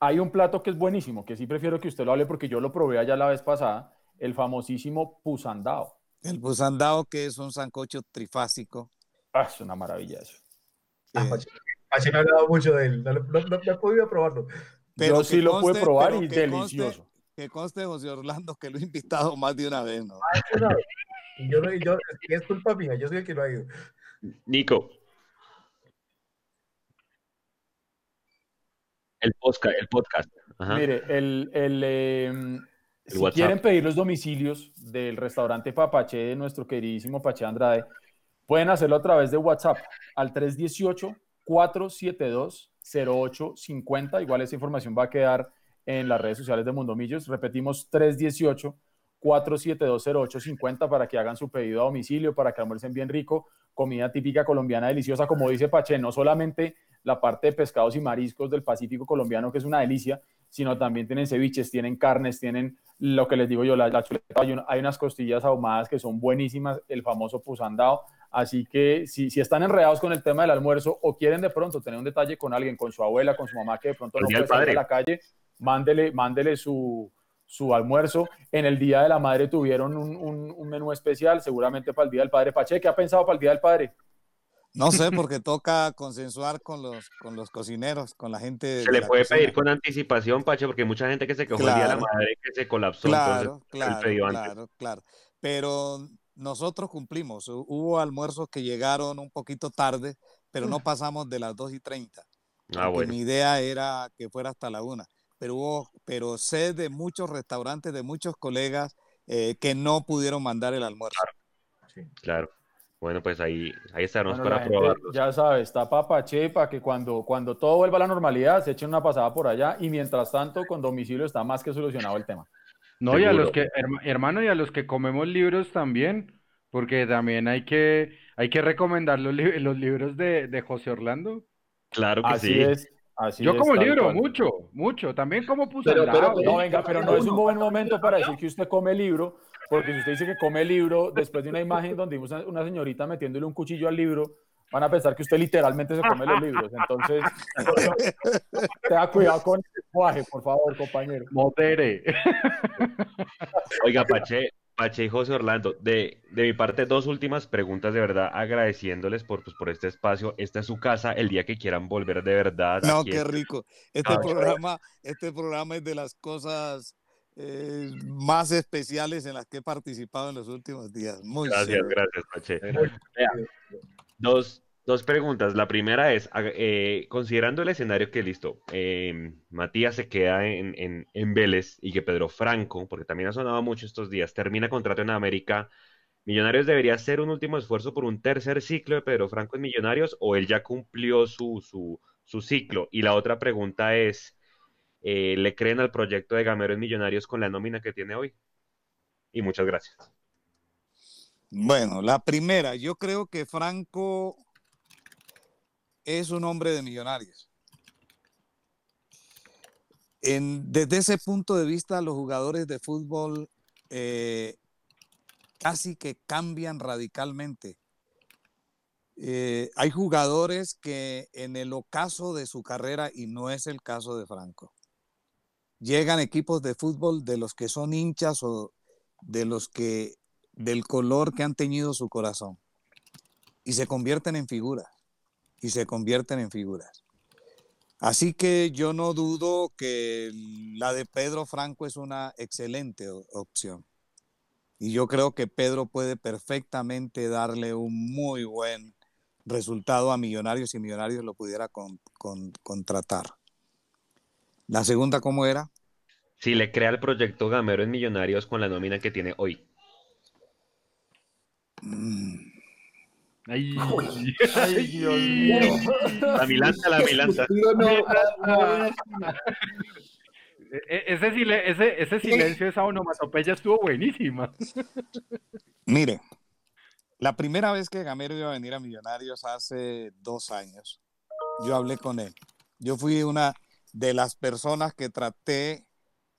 Hay un plato que es buenísimo, que sí prefiero que usted lo hable porque yo lo probé allá la vez pasada, el famosísimo pusandao. El pusandao, que es un sancocho trifásico. Ah, es una maravilla eso. Ah, me ha hablado mucho de él, no, he podido probarlo. Pero Yo sí lo pude probar y delicioso. que conste, José Orlando, que lo he invitado más de una vez, ¿no? Ah, y yo, yo, es culpa mía, yo soy el que lo ha ido. Nico. El podcast. El podcast. Mire, el, el, em, si quieren pedir los domicilios del restaurante Papache de nuestro queridísimo Pache Andrade, pueden hacerlo a través de WhatsApp al 318-472-0850. Igual esa información va a quedar en las redes sociales de Mundo Millos. Repetimos 318 4720850 para que hagan su pedido a domicilio, para que almuercen bien rico, comida típica colombiana deliciosa, como dice Pache, no solamente la parte de pescados y mariscos del Pacífico colombiano, que es una delicia, sino también tienen ceviches, tienen carnes, tienen lo que les digo yo, la, chuleta, hay, unas costillas ahumadas que son buenísimas, el famoso pusandao, así que si, si están enredados con el tema del almuerzo o quieren de pronto tener un detalle con alguien, con su abuela, con su mamá que de pronto no puede salir a la calle, mándele, mándele su, su almuerzo. En el Día de la Madre tuvieron un, menú especial, seguramente para el Día del Padre. Pache, ¿qué ha pensado para el Día del Padre? No sé, porque toca consensuar con los, con los cocineros, con la gente. Se le puede pedir con anticipación, Pache, porque mucha gente que se quejó el Día de la Madre que se colapsó. Claro, claro, claro, claro. Pero nosotros cumplimos. Hubo almuerzos que llegaron un poquito tarde, pero no pasamos de las 2 y 30. Ah, bueno. Mi idea era que fuera hasta la 1 pero, hubo, pero sé de muchos restaurantes, de muchos colegas eh, que no pudieron mandar el almuerzo. Claro. Sí, claro. Bueno, pues ahí, ahí estaremos para probarlo. Ya sabes, está papache para que cuando, cuando todo vuelva a la normalidad se eche una pasada por allá y mientras tanto con domicilio está más que solucionado el tema. No, y a los que, hermano, y a los que comemos libros también, porque también hay que, hay que recomendar los, los libros de, de José Orlando. Claro que Así sí. Es. Yo como libro, mucho, mucho. También como puse pero, pero, no, venga, pero no es un buen momento para decir que usted come libro, porque si usted dice que come libro, después de una imagen donde vimos a una señorita metiéndole un cuchillo al libro, van a pensar que usted literalmente se come los libros. Entonces, tenga cuidado con el lenguaje, por favor, compañero. Modere. Oiga, Pache, Pache y José Orlando, de, de, mi parte, dos últimas preguntas de verdad, agradeciéndoles por, pues, por este espacio. Esta es su casa, el día que quieran volver de verdad. No, qué rico. Este, programa, este programa es de las cosas eh, más especiales en las que he participado en los últimos días. Muy gracias, gracias, Pache. Dos, Dos preguntas. La primera es, eh, considerando el escenario que listo, eh, Matías se queda en, en, Vélez y que Pedro Franco, porque también ha sonado mucho estos días, termina contrato en América, ¿Millonarios debería hacer un último esfuerzo por un tercer ciclo de Pedro Franco en Millonarios o él ya cumplió su, su, su ciclo? Y la otra pregunta es, eh, ¿le creen al proyecto de Gamero en Millonarios con la nómina que tiene hoy? Y muchas gracias. Bueno, la primera, yo creo que Franco es un hombre de millonarios. desde ese punto de vista, los jugadores de fútbol eh, casi que cambian radicalmente. Eh, hay jugadores que en el ocaso de su carrera, y no es el caso de Franco, llegan equipos de fútbol de los que son hinchas o de los que del color que han teñido su corazón y se convierten en figuras y se convierten en figuras. Así que yo no dudo que la de Pedro Franco es una excelente opción. Y yo creo que Pedro puede perfectamente darle un muy buen resultado a Millonarios si Millonarios lo pudiera contratar. La segunda, ¿cómo era? Si le crea el proyecto Gamero en Millonarios con la nómina que tiene hoy. Mm. Ay, Dios mío. La milanta, la milanta. E, e, ese, ese, ese silencio, esa onomatopeya estuvo buenísima. Mire, la primera vez que Gamero iba a venir a Millonarios hace dos años, yo hablé con él. Yo fui una de las personas que traté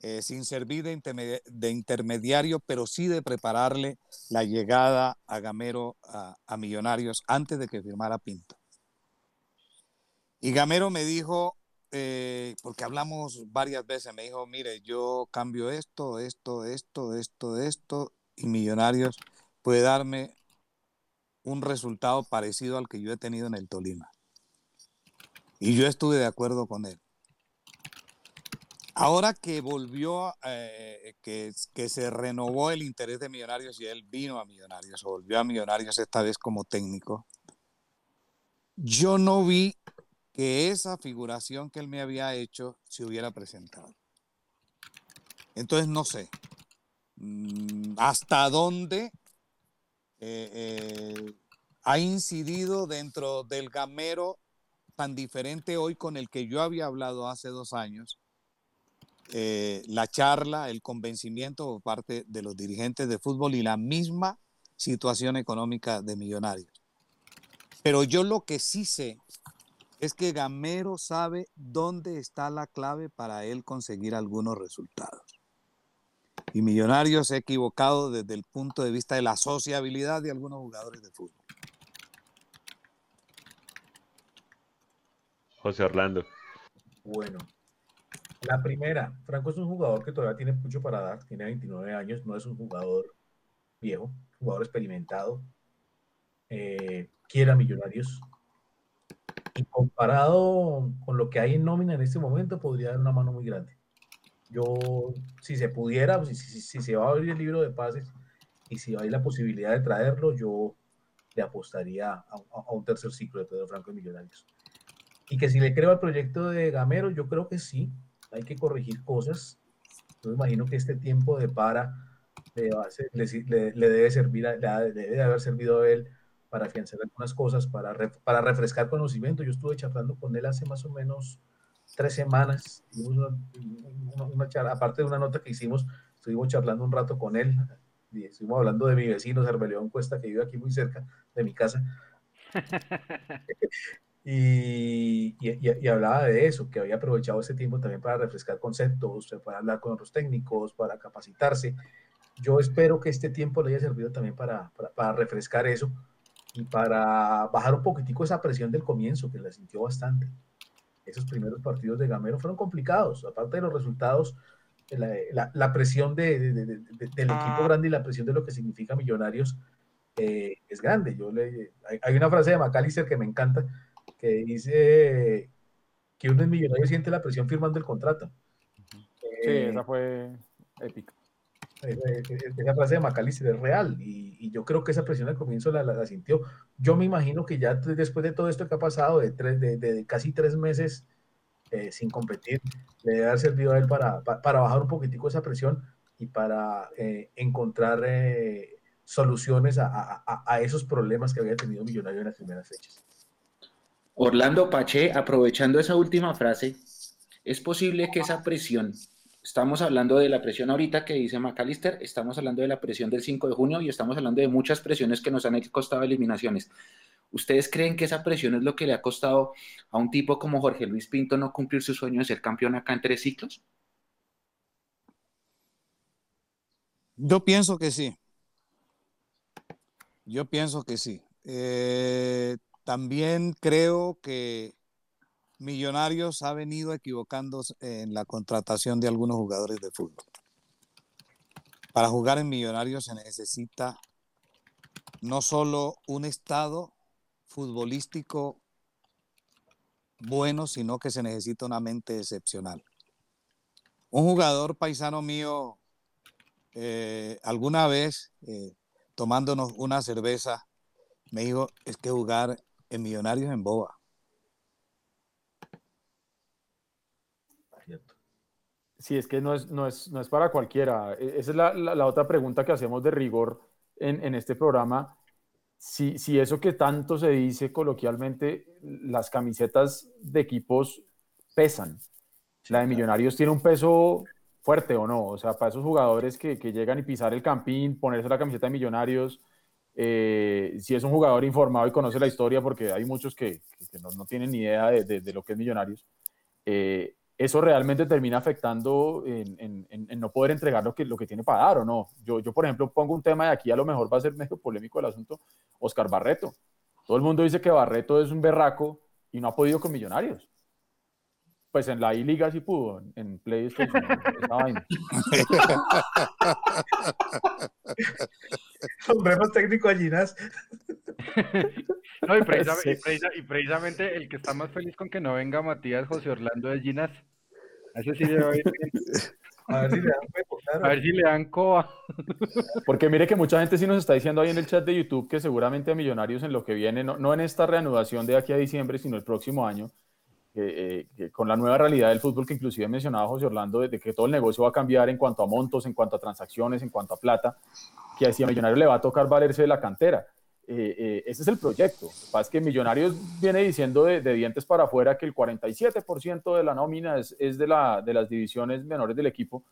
eh, sin servir de, intermediario, pero sí de prepararle la llegada a Gamero a, Millonarios antes de que firmara Pinto. Y Gamero me dijo, eh, porque hablamos varias veces, me dijo, mire, yo cambio esto, esto, esto, esto, esto, y Millonarios puede darme un resultado parecido al que yo he tenido en el Tolima. Y yo estuve de acuerdo con él. Ahora que volvió, eh, que, se renovó el interés de Millonarios y él vino a Millonarios, o volvió a Millonarios esta vez como técnico, yo no vi que esa figuración que él me había hecho se hubiera presentado. Entonces no sé mm, hasta dónde eh, eh, ha incidido dentro del gamero tan diferente hoy con el que yo había hablado hace dos años eh, la charla, el convencimiento por parte de los dirigentes de fútbol y la misma situación económica de Millonarios. Pero yo lo que sí sé es que Gamero sabe dónde está la clave para él conseguir algunos resultados. Y Millonarios se ha equivocado desde el punto de vista de la sociabilidad de algunos jugadores de fútbol. José Orlando. Bueno, la primera, Franco es un jugador que todavía tiene mucho para dar, tiene 29 años, no es un jugador viejo, jugador experimentado, eh, quiere a Millonarios. Y comparado con lo que hay en nómina en este momento, podría dar una mano muy grande. Yo, si se pudiera, si, se va a abrir el libro de pases y si hay la posibilidad de traerlo, yo le apostaría a, un tercer ciclo de Pedro Franco y Millonarios. Y que si le creo al proyecto de Gamero, yo creo que sí, hay que corregir cosas. Yo imagino que este tiempo de para le, debe servir, le debe haber servido a él para afianzar algunas cosas, para, para refrescar conocimiento. Yo estuve charlando con él hace más o menos tres semanas. Una, aparte de una nota que hicimos, estuvimos charlando un rato con él. Y estuvimos hablando de mi vecino, Cerveleón Cuesta, que vive aquí muy cerca de mi casa. Y, y, hablaba de eso, que había aprovechado ese tiempo también para refrescar conceptos, para hablar con otros técnicos, para capacitarse. Yo espero que este tiempo le haya servido también para, para, para refrescar eso y para bajar un poquitico esa presión del comienzo, que la sintió bastante. Esos primeros partidos de Gamero fueron complicados, aparte de los resultados, la, la, presión de, de, de, del equipo grande y la presión de lo que significa Millonarios eh, es grande. Yo le, hay, hay, una frase de McAllister que me encanta, que dice que uno es millonario siente la presión firmando el contrato. Sí, eh, esa fue épica. Esa frase de Macalister es real y, y, yo creo que esa presión al comienzo la, la, sintió. Yo me imagino que ya después de todo esto que ha pasado, de, tres, de, de casi tres meses eh, sin competir, le debe haber servido a él para, para, bajar un poquitico esa presión y para eh, encontrar soluciones a, a, a, esos problemas que había tenido Millonario en las primeras fechas. Orlando Pache, aprovechando esa última frase, es posible que esa presión, estamos hablando de la presión ahorita que dice McAllister, estamos hablando de la presión del 5 de junio y estamos hablando de muchas presiones que nos han costado eliminaciones. ¿Ustedes creen que esa presión es lo que le ha costado a un tipo como Jorge Luis Pinto no cumplir su sueño de ser campeón acá en tres ciclos? Yo pienso que sí. Yo pienso que sí. Eh, también creo que Millonarios ha venido equivocándose en la contratación de algunos jugadores de fútbol. Para jugar en Millonarios se necesita no solo un estado futbolístico bueno, sino que se necesita una mente excepcional. Un jugador paisano mío, eh, alguna vez, eh, tomándonos una cerveza, me dijo, es que jugar en Millonarios en Boba. Sí, es que no es, no es, no es para cualquiera. E, esa es la, la, otra pregunta que hacemos de rigor en, en este programa. Si, si, eso que tanto se dice coloquialmente, las camisetas de equipos pesan. La de Millonarios tiene un peso fuerte o no. O sea, para esos jugadores que, que llegan y pisar el campín, ponerse la camiseta de Millonarios, eh, si es un jugador informado y conoce la historia, porque hay muchos que, que no, no, tienen ni idea de, de, lo que es Millonarios, eh, eso realmente termina afectando en, en, en, no poder entregar lo que, lo que tiene para dar o no. Yo, yo, por ejemplo, pongo un tema de aquí, a lo mejor va a ser medio polémico el asunto, Oscar Barreto. Todo el mundo dice que Barreto es un berraco y no ha podido con Millonarios. Pues en la I-Liga sí pudo, en PlayStation. Sombremos técnico Allinas. no, y, precisamente, y, precisamente, el que está más feliz con que no venga Matías José Orlando de Ginas. Ese sí debe A ver si le dan A ver si le dan coa. Porque mire que mucha gente sí nos está diciendo ahí en el chat de YouTube que seguramente a Millonarios en lo que viene, no, no en esta reanudación de aquí a diciembre, sino el próximo año, eh, con la nueva realidad del fútbol que inclusive mencionaba José Orlando, de, que todo el negocio va a cambiar en cuanto a montos, en cuanto a transacciones, en cuanto a plata, que a Millonario le va a tocar valerse de la cantera. eh, eh, ese es el proyecto. Lo que pasa es que Millonarios viene diciendo de, dientes para afuera que el 47% de la nómina es, de, la, de las divisiones menores del equipo,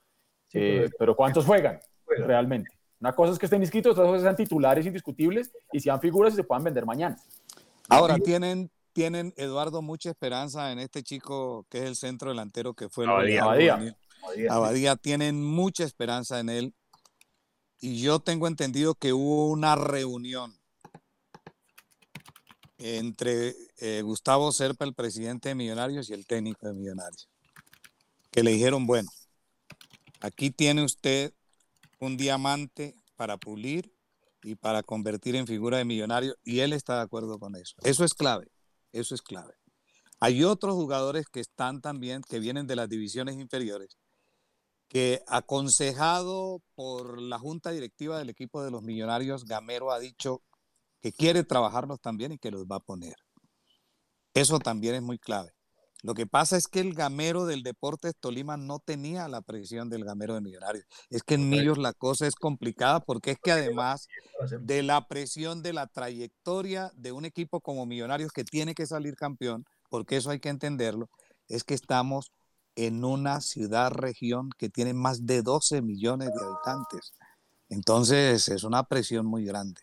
eh, pero ¿cuántos juegan realmente? Una cosa es que estén inscritos, otra cosa es que sean titulares indiscutibles y sean figuras y se puedan vender mañana. Ahora, tienen, tienen, Eduardo, mucha esperanza en este chico que es el centro delantero que fue Abadía. Abadía. Abadía. tienen mucha esperanza en él. Y yo tengo entendido que hubo una reunión entre eh, Gustavo Serpa, el presidente de Millonarios, y el técnico de Millonarios, que le dijeron, bueno, aquí tiene usted un diamante para pulir y para convertir en figura de millonario, y él está de acuerdo con eso. Eso es clave, eso es clave. Hay otros jugadores que están también, que vienen de las divisiones inferiores, que aconsejado por la junta directiva del equipo de los millonarios, Gamero ha dicho que quiere trabajarlos también y que los va a poner. Eso también es muy clave. Lo que pasa es que el gamero del Deportes Tolima no tenía la presión del gamero de Millonarios. Es que en Millos la cosa es complicada porque es que además de la presión de la trayectoria de un equipo como Millonarios que tiene que salir campeón, porque eso hay que entenderlo, es que estamos en una ciudad-región que tiene más de 12 millones de habitantes. Entonces es una presión muy grande.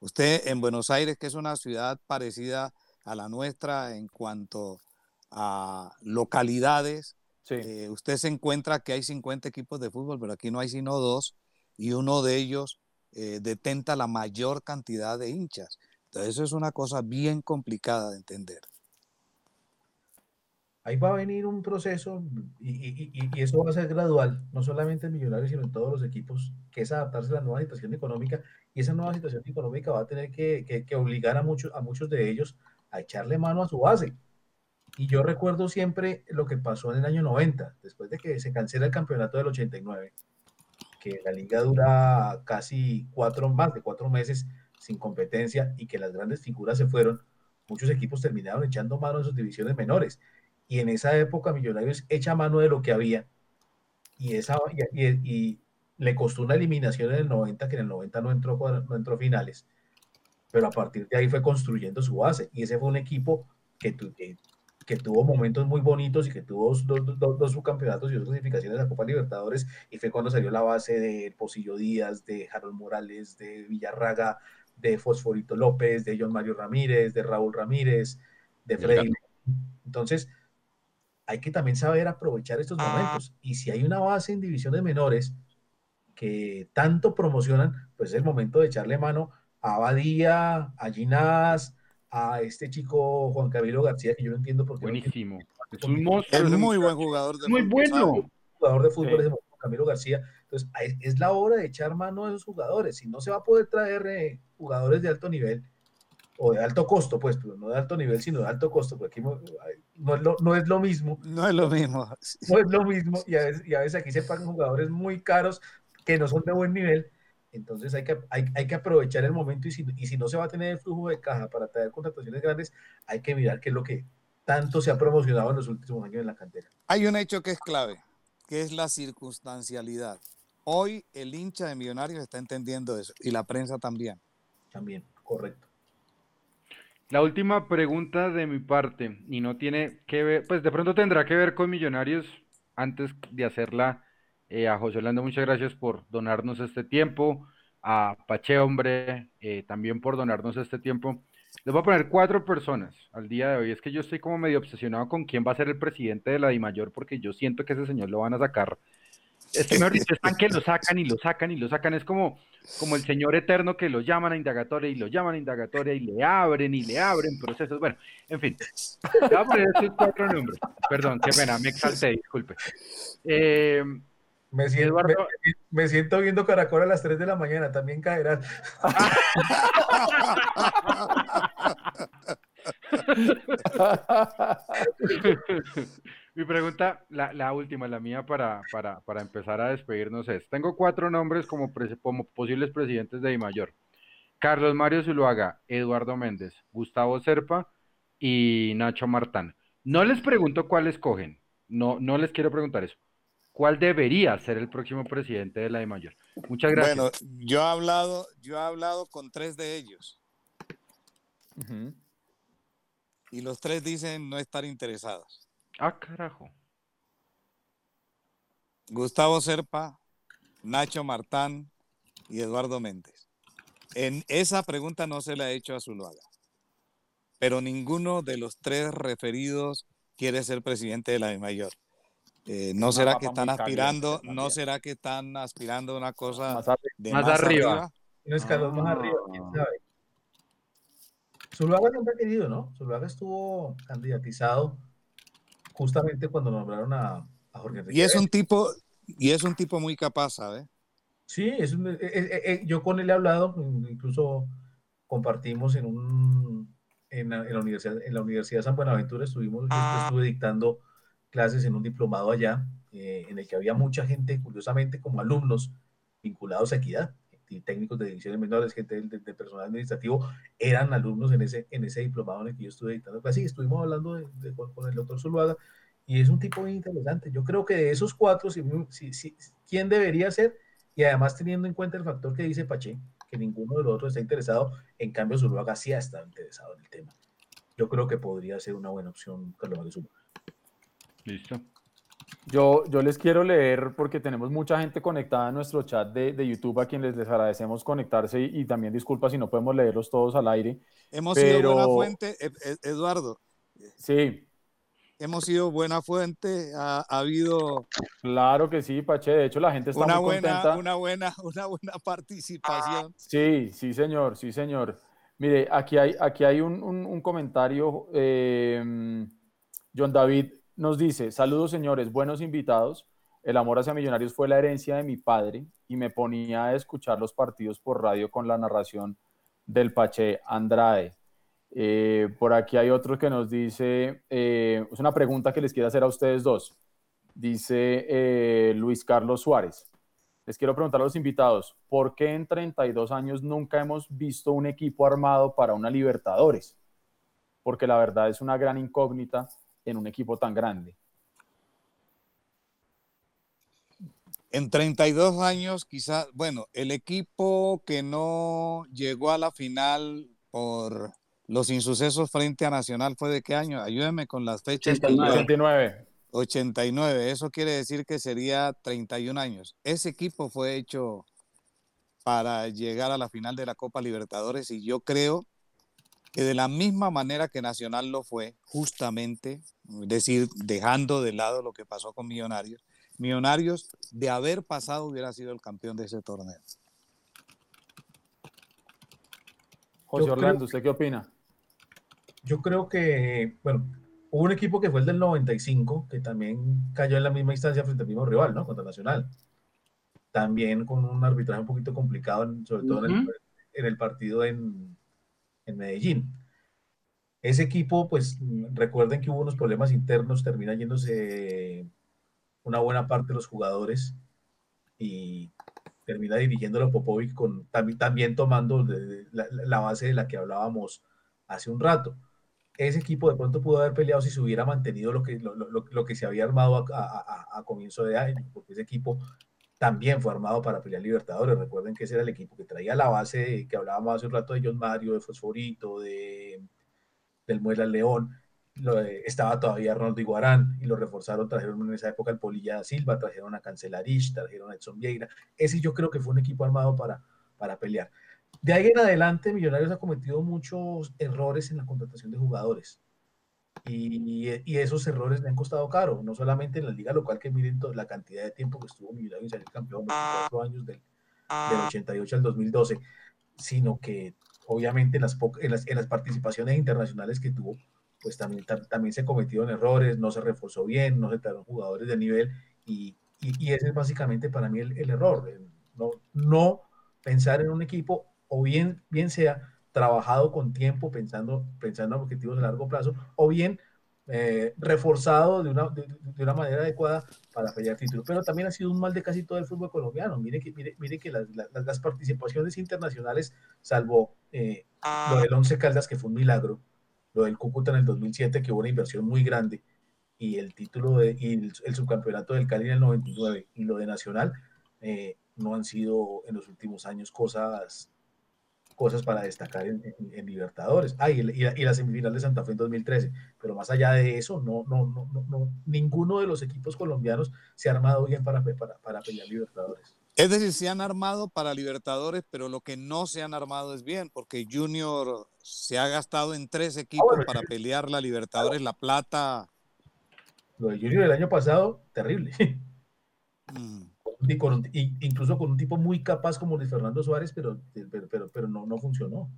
Usted en Buenos Aires, que es una ciudad parecida a la nuestra en cuanto a localidades, eh, usted se encuentra que hay 50 equipos de fútbol, pero aquí no hay sino dos y uno de ellos eh, detenta la mayor cantidad de hinchas. Entonces eso es una cosa bien complicada de entender. Ahí va a venir un proceso y, eso va a ser gradual, no solamente en Millonarios, sino en todos los equipos, que es adaptarse a la nueva situación económica y esa nueva situación económica va a tener que, obligar a muchos, a de ellos a echarle mano a su base. Y yo recuerdo siempre lo que pasó en el año 90, después de que se cancela el campeonato del 89, que la liga dura casi cuatro, más de cuatro meses sin competencia y que las grandes figuras se fueron, muchos equipos terminaron echando mano en sus divisiones menores. Y en esa época Millonarios echa mano de lo que había. Y, esa, y, le costó una eliminación en el 90, que en el 90 no entró, no entró finales, pero a partir de ahí fue construyendo su base. Y ese fue un equipo que, que, tuvo momentos muy bonitos y que tuvo dos, dos, subcampeonatos y dos clasificaciones de la Copa Libertadores. Y fue cuando salió la base de Posillo Díaz, de Harold Morales, de Villarraga, de Fosforito López, de John Mario Ramírez, de Raúl Ramírez, de Freddy. Entonces, hay que también saber aprovechar estos ah. momentos. Y si hay una base en divisiones menores, que tanto promocionan, pues es el momento de echarle mano a Badía, a Ginás, a este chico Juan Camilo García, que yo no entiendo por qué. Buenísimo. Es un muy buen jugador de muy bueno. Jugador de fútbol es Juan Camilo García. Entonces, es la hora de echar mano a esos jugadores. Si no se va a poder traer eh, jugadores de alto nivel, o de alto costo, pues, pero no de alto nivel, sino de alto costo, porque aquí no es lo, no es lo mismo. No es lo mismo. No es lo mismo, y a, veces, y a veces aquí se pagan jugadores muy caros que no son de buen nivel. Entonces hay que, hay, hay que aprovechar el momento y si, y si no se va a tener el flujo de caja para traer contrataciones grandes, hay que mirar qué es lo que tanto se ha promocionado en los últimos años en la cantera. Hay un hecho que es clave, que es la circunstancialidad. Hoy el hincha de Millonarios está entendiendo eso y la prensa también. También, correcto. La última pregunta de mi parte, y no tiene que ver, pues de pronto tendrá que ver con Millonarios antes de hacerla eh, a José Orlando, muchas gracias por donarnos este tiempo. A Pache, hombre, eh, también por donarnos este tiempo. Les voy a poner cuatro personas al día de hoy. Es que yo estoy como medio obsesionado con quién va a ser el presidente de la DIMAYOR porque yo siento que ese señor lo van a sacar. Es que están que lo sacan y lo sacan y lo sacan. Es como, como el señor eterno que lo llaman a indagatoria y lo llaman a indagatoria y le abren y le abren procesos. Bueno, en fin. Voy a poner estos cuatro nombres. Perdón, qué pena, me exalté, disculpe. Eh, me siento, me, siento, viendo Caracol a las 3 de la mañana, también caerás. Mi pregunta, la, última, la mía para, para, empezar a despedirnos es, tengo cuatro nombres como, como posibles presidentes de Mayor. Carlos Mario Zuluaga, Eduardo Méndez, Gustavo Serpa y Nacho Martán. No les pregunto cuál escogen, no, no les quiero preguntar eso cuál debería ser el próximo presidente de la de Mayor. Muchas gracias. Bueno, yo he hablado, yo he hablado con tres de ellos. Y los tres dicen no estar interesados. Ah, carajo. Gustavo Serpa, Nacho Martán y Eduardo Méndez. En esa pregunta no se la he hecho a Zuluaga, pero ninguno de los tres referidos quiere ser presidente de la de mayor. Eh, ¿No será que están aspirando, no será que están aspirando a una cosa más, de más, arriba? No escalón más arriba, quién ah. sabe. Zuluaga siempre ha querido, ¿no? Zuluaga estuvo candidatizado justamente cuando nombraron a, Jorge Enrique. Y es un tipo, y es un tipo muy capaz, ¿sabes? Sí, es eh, eh, yo con él he hablado, incluso compartimos en un en la, universidad en la Universidad de San Buenaventura estuvimos, yo ah. estuve dictando clases en un diplomado allá, eh, en el que había mucha gente, curiosamente, como alumnos vinculados a equidad, y técnicos de divisiones menores, gente del, personal administrativo, eran alumnos en ese, en ese diplomado en el que yo estuve dictando clases. Estuvimos hablando de, con, el doctor Zuluaga, y es un tipo interesante. Yo creo que de esos cuatro, si, si, ¿quién debería ser? Y además teniendo en cuenta el factor que dice Pache, que ninguno de los otros está interesado, en cambio Zuluaga sí está interesado en el tema. Yo creo que podría ser una buena opción Carlos Zuluaga. Listo. Yo, yo les quiero leer porque tenemos mucha gente conectada en nuestro chat de, de YouTube a quienes les agradecemos conectarse y, también disculpa si no podemos leerlos todos al aire. Hemos sido buena fuente, e, e, Eduardo. Sí. Hemos sido buena fuente, ha, habido... Claro que sí, Pache, de hecho la gente está una muy buena, contenta. Una buena, una buena participación. Sí, sí señor, sí señor. Mire, aquí hay, aquí hay un, un, comentario, eh, John David, nos dice, saludos señores, buenos invitados. El amor hacia Millonarios fue la herencia de mi padre y me ponía a escuchar los partidos por radio con la narración del Pache Andrade. Eh, por aquí hay otro que nos dice, eh, es una pregunta que les quiero hacer a ustedes dos. Dice eh, Luis Carlos Suárez. Les quiero preguntar a los invitados, ¿por qué en 32 años nunca hemos visto un equipo armado para una Libertadores? Porque la verdad es una gran incógnita en un equipo tan grande? En 32 años, quizás, bueno, el equipo que no llegó a la final por los insucesos frente a Nacional fue de qué año? Ayúdeme con las fechas. 89. 89, eso quiere decir que sería 31 años. Ese equipo fue hecho para llegar a la final de la Copa Libertadores y yo creo que de la misma manera que Nacional lo fue, justamente, es decir, dejando de lado lo que pasó con Millonarios, Millonarios de haber pasado hubiera sido el campeón de ese torneo. José Orlando, ¿usted qué opina? Yo creo que, bueno, hubo un equipo que fue el del 95, que también cayó en la misma instancia frente al mismo rival, ¿no? Contra Nacional. También con un arbitraje un poquito complicado, sobre todo en el partido en, en Medellín. Ese equipo, pues recuerden que hubo unos problemas internos, termina yéndose una buena parte de los jugadores y termina dirigiéndolo Popovic con, también, tomando la, base de la que hablábamos hace un rato. Ese equipo de pronto pudo haber peleado si se hubiera mantenido lo que, lo, que se había armado a, a, comienzo de año, porque ese equipo también fue armado para pelear Libertadores. Recuerden que ese era el equipo que traía la base que hablábamos hace un rato de John Mario, de Fosforito, de, del Muela León. estaba todavía Ronaldo Iguarán y lo reforzaron, trajeron en esa época el Polilla Silva, trajeron a Cancelarich, trajeron a Edson Vieira. Ese yo creo que fue un equipo armado para, para pelear. De ahí en adelante, Millonarios ha cometido muchos errores en la contratación de jugadores. Y, y, esos errores le han costado caro, no solamente en la liga local, que miren toda la cantidad de tiempo que estuvo Millonarios en salir campeón, 24 años del, del 88 al 2012, sino que obviamente en las, en las, participaciones internacionales que tuvo, pues también, también se cometieron errores, no se reforzó bien, no se trajeron jugadores de nivel, y, y, ese es básicamente para mí el, el error, no, no pensar en un equipo, o bien, bien sea trabajado con tiempo pensando, pensando en objetivos a largo plazo, o bien eh, reforzado de una, de, una manera adecuada para pelear títulos. Pero también ha sido un mal de casi todo el fútbol colombiano. Mire que, mire, mire que las, las, participaciones internacionales, salvo eh, lo del Once Caldas, que fue un milagro, lo del Cúcuta en el 2007, que hubo una inversión muy grande, y el título de, y el, subcampeonato del Cali en el 99 y lo de Nacional eh, no han sido en los últimos años cosas cosas para destacar en, Libertadores. Ah, y, la semifinal de Santa Fe en 2013. Pero más allá de eso, no, no, no, no, ninguno de los equipos colombianos se ha armado bien para, para, para pelear Libertadores. Es decir, se han armado para Libertadores, pero lo que no se han armado es bien, porque Junior se ha gastado en tres equipos ah, para pelear la Libertadores, la plata. Lo de Junior el año pasado, terrible. Mm incluso con un tipo muy capaz como Luis Fernando Suárez, pero, pero, pero, no, no funcionó.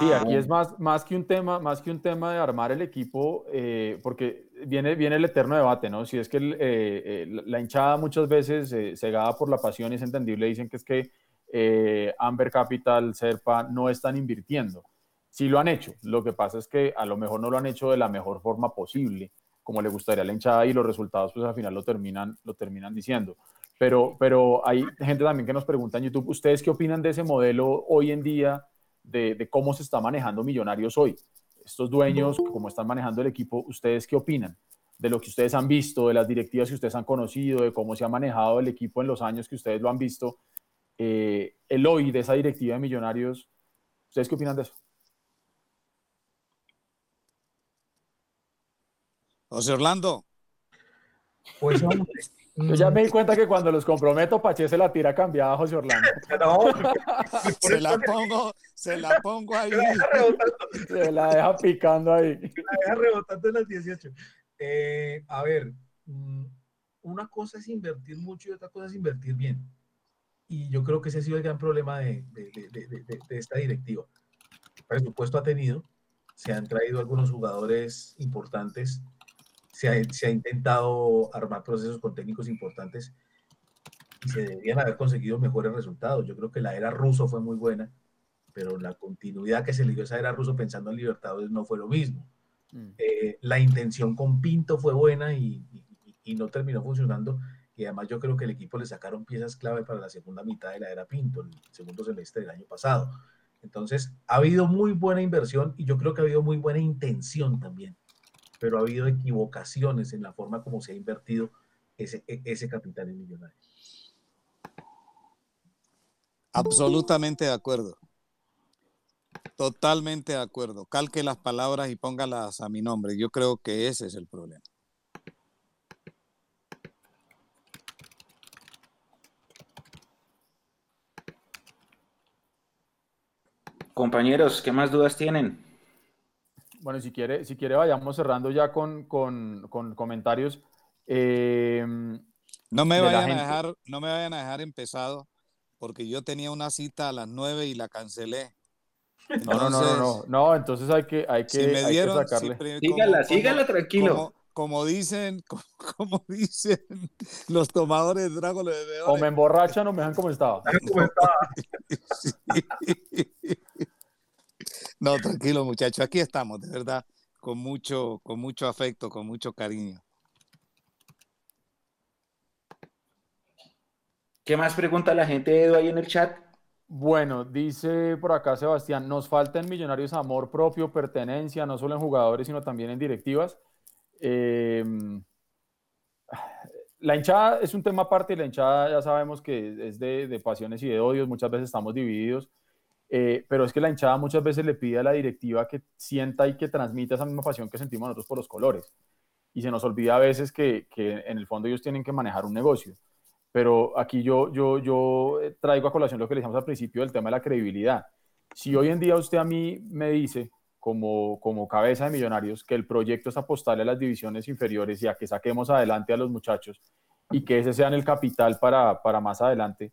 Sí, aquí es más, más, que un tema, más que un tema de armar el equipo, eh, porque viene, viene el eterno debate, ¿no? Si es que eh, eh, la hinchada muchas veces, cegada por la pasión, es entendible, dicen que es que Amber Capital, Serpa, no están invirtiendo sí lo han hecho. Lo que pasa es que a lo mejor no lo han hecho de la mejor forma posible, como le gustaría a la hinchada y los resultados pues al final lo terminan, lo terminan diciendo. Pero, pero hay gente también que nos pregunta en YouTube, ¿ustedes qué opinan de ese modelo hoy en día de, cómo se está manejando Millonarios hoy? Estos dueños, cómo están manejando el equipo, ¿ustedes qué opinan? De lo que ustedes han visto, de las directivas que ustedes han conocido, de cómo se ha manejado el equipo en los años que ustedes lo han visto, eh, el hoy de esa directiva de Millonarios, ¿ustedes qué opinan de eso? José Orlando. Pues Yo ya me di cuenta que cuando los comprometo, Pache se la tira cambiada a José Orlando. se la pongo, se la pongo ahí. Se la deja picando ahí. Se la deja rebotando en las 18. Eh, a ver, mm, una cosa es invertir mucho y otra cosa es invertir bien. Y yo creo que ese ha sido el gran problema de, de, de, de esta directiva. El presupuesto ha tenido, se han traído algunos jugadores importantes se ha, intentado armar procesos con técnicos importantes y se deberían haber conseguido mejores resultados. Yo creo que la era ruso fue muy buena, pero la continuidad que se le dio a esa era ruso pensando en Libertadores no fue lo mismo. Mm. Eh, la intención con Pinto fue buena y, no terminó funcionando. Y además yo creo que el equipo le sacaron piezas clave para la segunda mitad de la era Pinto, el segundo semestre del año pasado. Entonces, ha habido muy buena inversión y yo creo que ha habido muy buena intención también pero ha habido equivocaciones en la forma como se ha invertido ese, e, ese capital en millonarios. Absolutamente de acuerdo. Totalmente de acuerdo. Calque las palabras y póngalas a mi nombre. Yo creo que ese es el problema. Compañeros, ¿qué más dudas tienen? Bueno, si quiere, si quiere vayamos cerrando ya con, comentarios. Em, no, me vayan a dejar, no me vayan a dejar empezado, porque yo tenía una cita a las nueve y la cancelé. no, no, no, no, no, entonces hay que, hay que, me dieron, sacarle. sígala, sígala tranquilo. Como, dicen, como, dicen los tomadores de trago, o me emborrachan o me dejan como estaba. Como estaba. No, tranquilo, muchachos. Aquí estamos, de verdad, con mucho, con mucho afecto, con mucho cariño. ¿Qué más pregunta la gente, Edu, ahí en el chat? Bueno, dice por acá Sebastián, nos falta en Millonarios amor propio, pertenencia, no solo en jugadores, sino también en directivas. Em, la hinchada es un tema aparte y la hinchada ya sabemos que es de, de pasiones y de odios, muchas veces estamos divididos. Eh, pero es que la hinchada muchas veces le pide a la directiva que sienta y que transmita esa misma pasión que sentimos nosotros por los colores. Y se nos olvida a veces que, en el fondo ellos tienen que manejar un negocio. Pero aquí yo, yo, yo traigo a colación lo que le dijimos al principio del tema de la credibilidad. Si hoy en día usted a mí me dice, como, como cabeza de millonarios, que el proyecto es apostarle a las divisiones inferiores y a que saquemos adelante a los muchachos y que ese sea el capital para, para más adelante,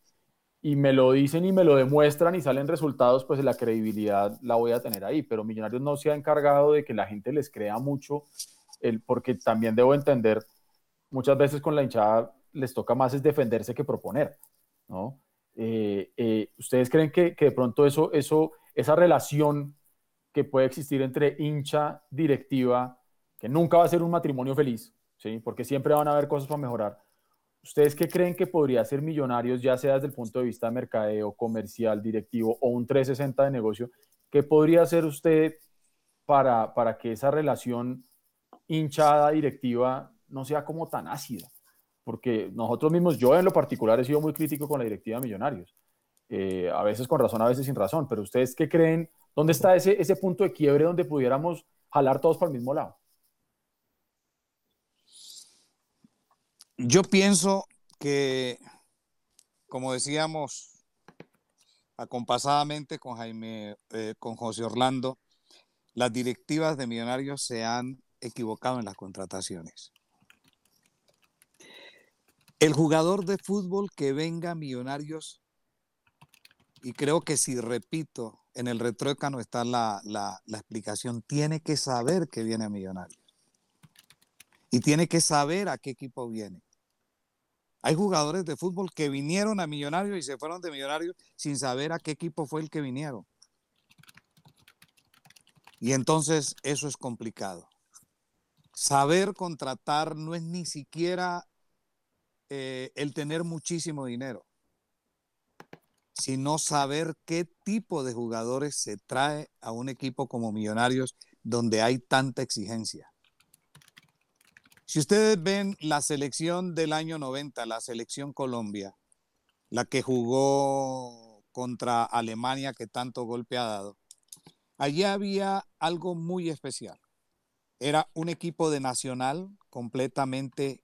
y me lo dicen y me lo demuestran y salen resultados, pues la credibilidad la voy a tener ahí. Pero Millonarios no se ha encargado de que la gente les crea mucho, el, porque también debo entender, muchas veces con la hinchada les toca más es defenderse que proponer, ¿no? Eh, eh, ¿Ustedes creen que, que, de pronto eso, eso, esa relación que puede existir entre hincha, directiva, que nunca va a ser un matrimonio feliz, ¿sí? Porque siempre van a haber cosas para mejorar, ¿Ustedes qué creen que podría ser Millonarios, ya sea desde el punto de vista mercadeo, comercial, directivo o un 360 de negocio, ¿qué podría hacer usted para, para que esa relación hinchada directiva no sea como tan ácida? Porque nosotros mismos, yo en lo particular he sido muy crítico con la directiva de Millonarios, eh, a veces con razón, a veces sin razón, pero ustedes qué creen, ¿dónde está ese, ese punto de quiebre donde pudiéramos jalar todos para el mismo lado? Yo pienso que, como decíamos acompasadamente con Jaime, eh, con José Orlando, las directivas de Millonarios se han equivocado en las contrataciones. El jugador de fútbol que venga a Millonarios, y creo que si repito, en el retrócano está la, la, la explicación, tiene que saber que viene a Millonarios. Y tiene que saber a qué equipo viene. Hay jugadores de fútbol que vinieron a Millonarios y se fueron de Millonarios sin saber a qué equipo fue el que vinieron. Y entonces eso es complicado. Saber contratar no es ni siquiera eh, el tener muchísimo dinero, sino saber qué tipo de jugadores se trae a un equipo como Millonarios donde hay tanta exigencia. Si ustedes ven la selección del año 90, la selección Colombia, la que jugó contra Alemania que tanto golpe ha dado, allí había algo muy especial. Era un equipo de nacional completamente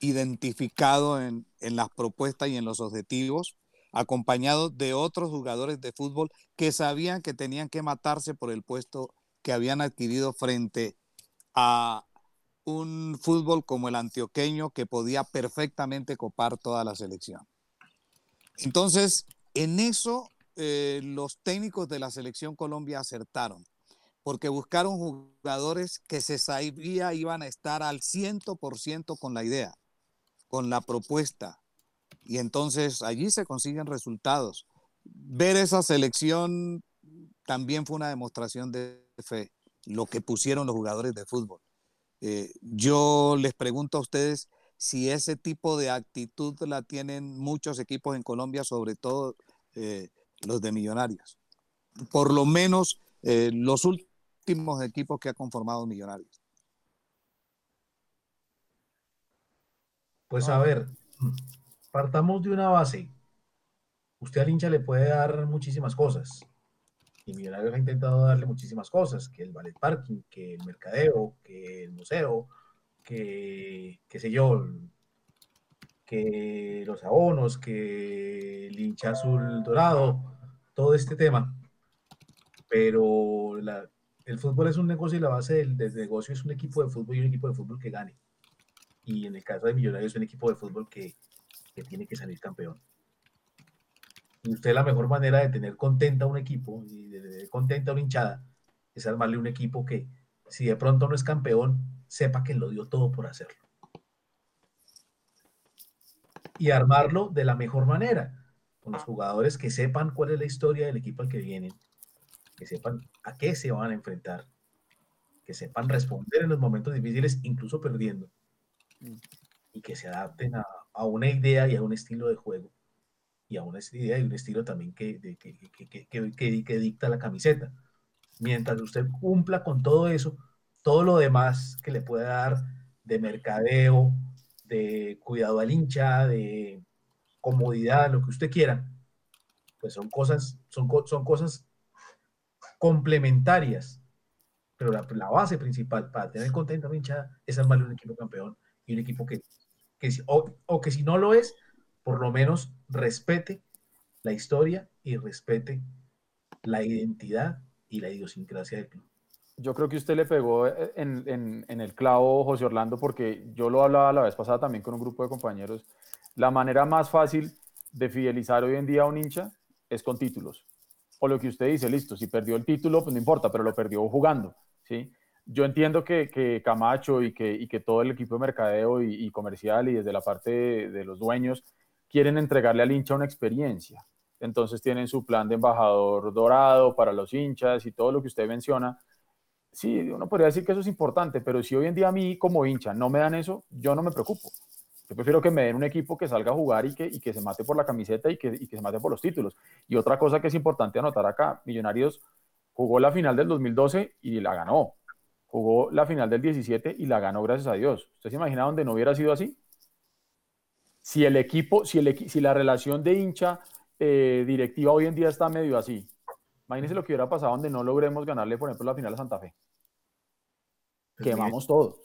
identificado en, en las propuestas y en los objetivos, acompañado de otros jugadores de fútbol que sabían que tenían que matarse por el puesto que habían adquirido frente a un fútbol como el antioqueño que podía perfectamente copar toda la selección. Entonces, en eso eh, los técnicos de la selección Colombia acertaron, porque buscaron jugadores que se sabía iban a estar al 100% con la idea con la propuesta. Y entonces allí se consiguen resultados. Ver esa selección también fue una demostración de fe, lo que pusieron los jugadores de fútbol. Eh, yo les pregunto a ustedes si ese tipo de actitud la tienen muchos equipos en Colombia, sobre todo eh, los de Millonarios. Por lo menos eh, los últimos equipos que ha conformado Millonarios. Pues a ver, partamos de una base. Usted al hincha le puede dar muchísimas cosas. Y Millonarios ha intentado darle muchísimas cosas, que el ballet parking, que el mercadeo, que el museo, que, qué sé yo, que los abonos, que el hincha azul dorado, todo este tema. Pero el fútbol es un negocio y la base del, del negocio es un equipo de fútbol y un equipo de fútbol que gane y en el caso de Millonarios es un equipo de fútbol que, que tiene que salir campeón. Usted la mejor manera de tener contenta a un equipo y de tener contenta a una hinchada es armarle un equipo que si de pronto no es campeón, sepa que lo dio todo por hacerlo. Y armarlo de la mejor manera, con los jugadores que sepan cuál es la historia del equipo al que vienen, que sepan a qué se van a enfrentar, que sepan responder en los momentos difíciles, incluso perdiendo y que se adapten a, a, una idea y a un estilo de juego y a una idea y un estilo también que, que, que, que, dicta la camiseta. Mientras usted cumpla con todo eso, todo lo demás que le pueda dar de mercadeo, de cuidado al hincha, de comodidad, lo que usted quiera, pues son cosas, son, son cosas complementarias. Pero la, la, base principal para tener contenta a la hinchada es armarle un equipo campeón y un equipo que, que o, o, que si no lo es, por lo menos respete la historia y respete la identidad y la idiosincrasia del club. Yo creo que usted le pegó eh, en, el clavo, José Orlando, porque yo lo hablaba la vez pasada también con un grupo de compañeros. La manera más fácil de fidelizar hoy en día a un hincha es con títulos. O lo que usted dice, listo, si perdió el título, pues no importa, pero lo perdió jugando, ¿sí? yo entiendo que, Camacho y que, todo el equipo de mercadeo y, comercial y desde la parte de, los dueños quieren entregarle al hincha una experiencia. Entonces tienen su plan de embajador dorado para los hinchas y todo lo que usted menciona. Sí, uno podría decir que eso es importante, pero si hoy en día a mí como hincha no me dan eso, yo no me preocupo. Yo prefiero que me den un equipo que salga a jugar y que, y que se mate por la camiseta y que, y que se mate por los títulos. Y otra cosa que es importante anotar acá, Millonarios Jugó la final del 2012 y la ganó. Jugó la final del 17 y la ganó, gracias a Dios. ¿Usted se imagina donde no hubiera sido así? Si el equipo, si, el, si la relación de hincha eh, directiva hoy en día está medio así, imagínese lo que hubiera pasado donde no logremos ganarle, por ejemplo, la final a Santa Fe. Pues Quemamos todo.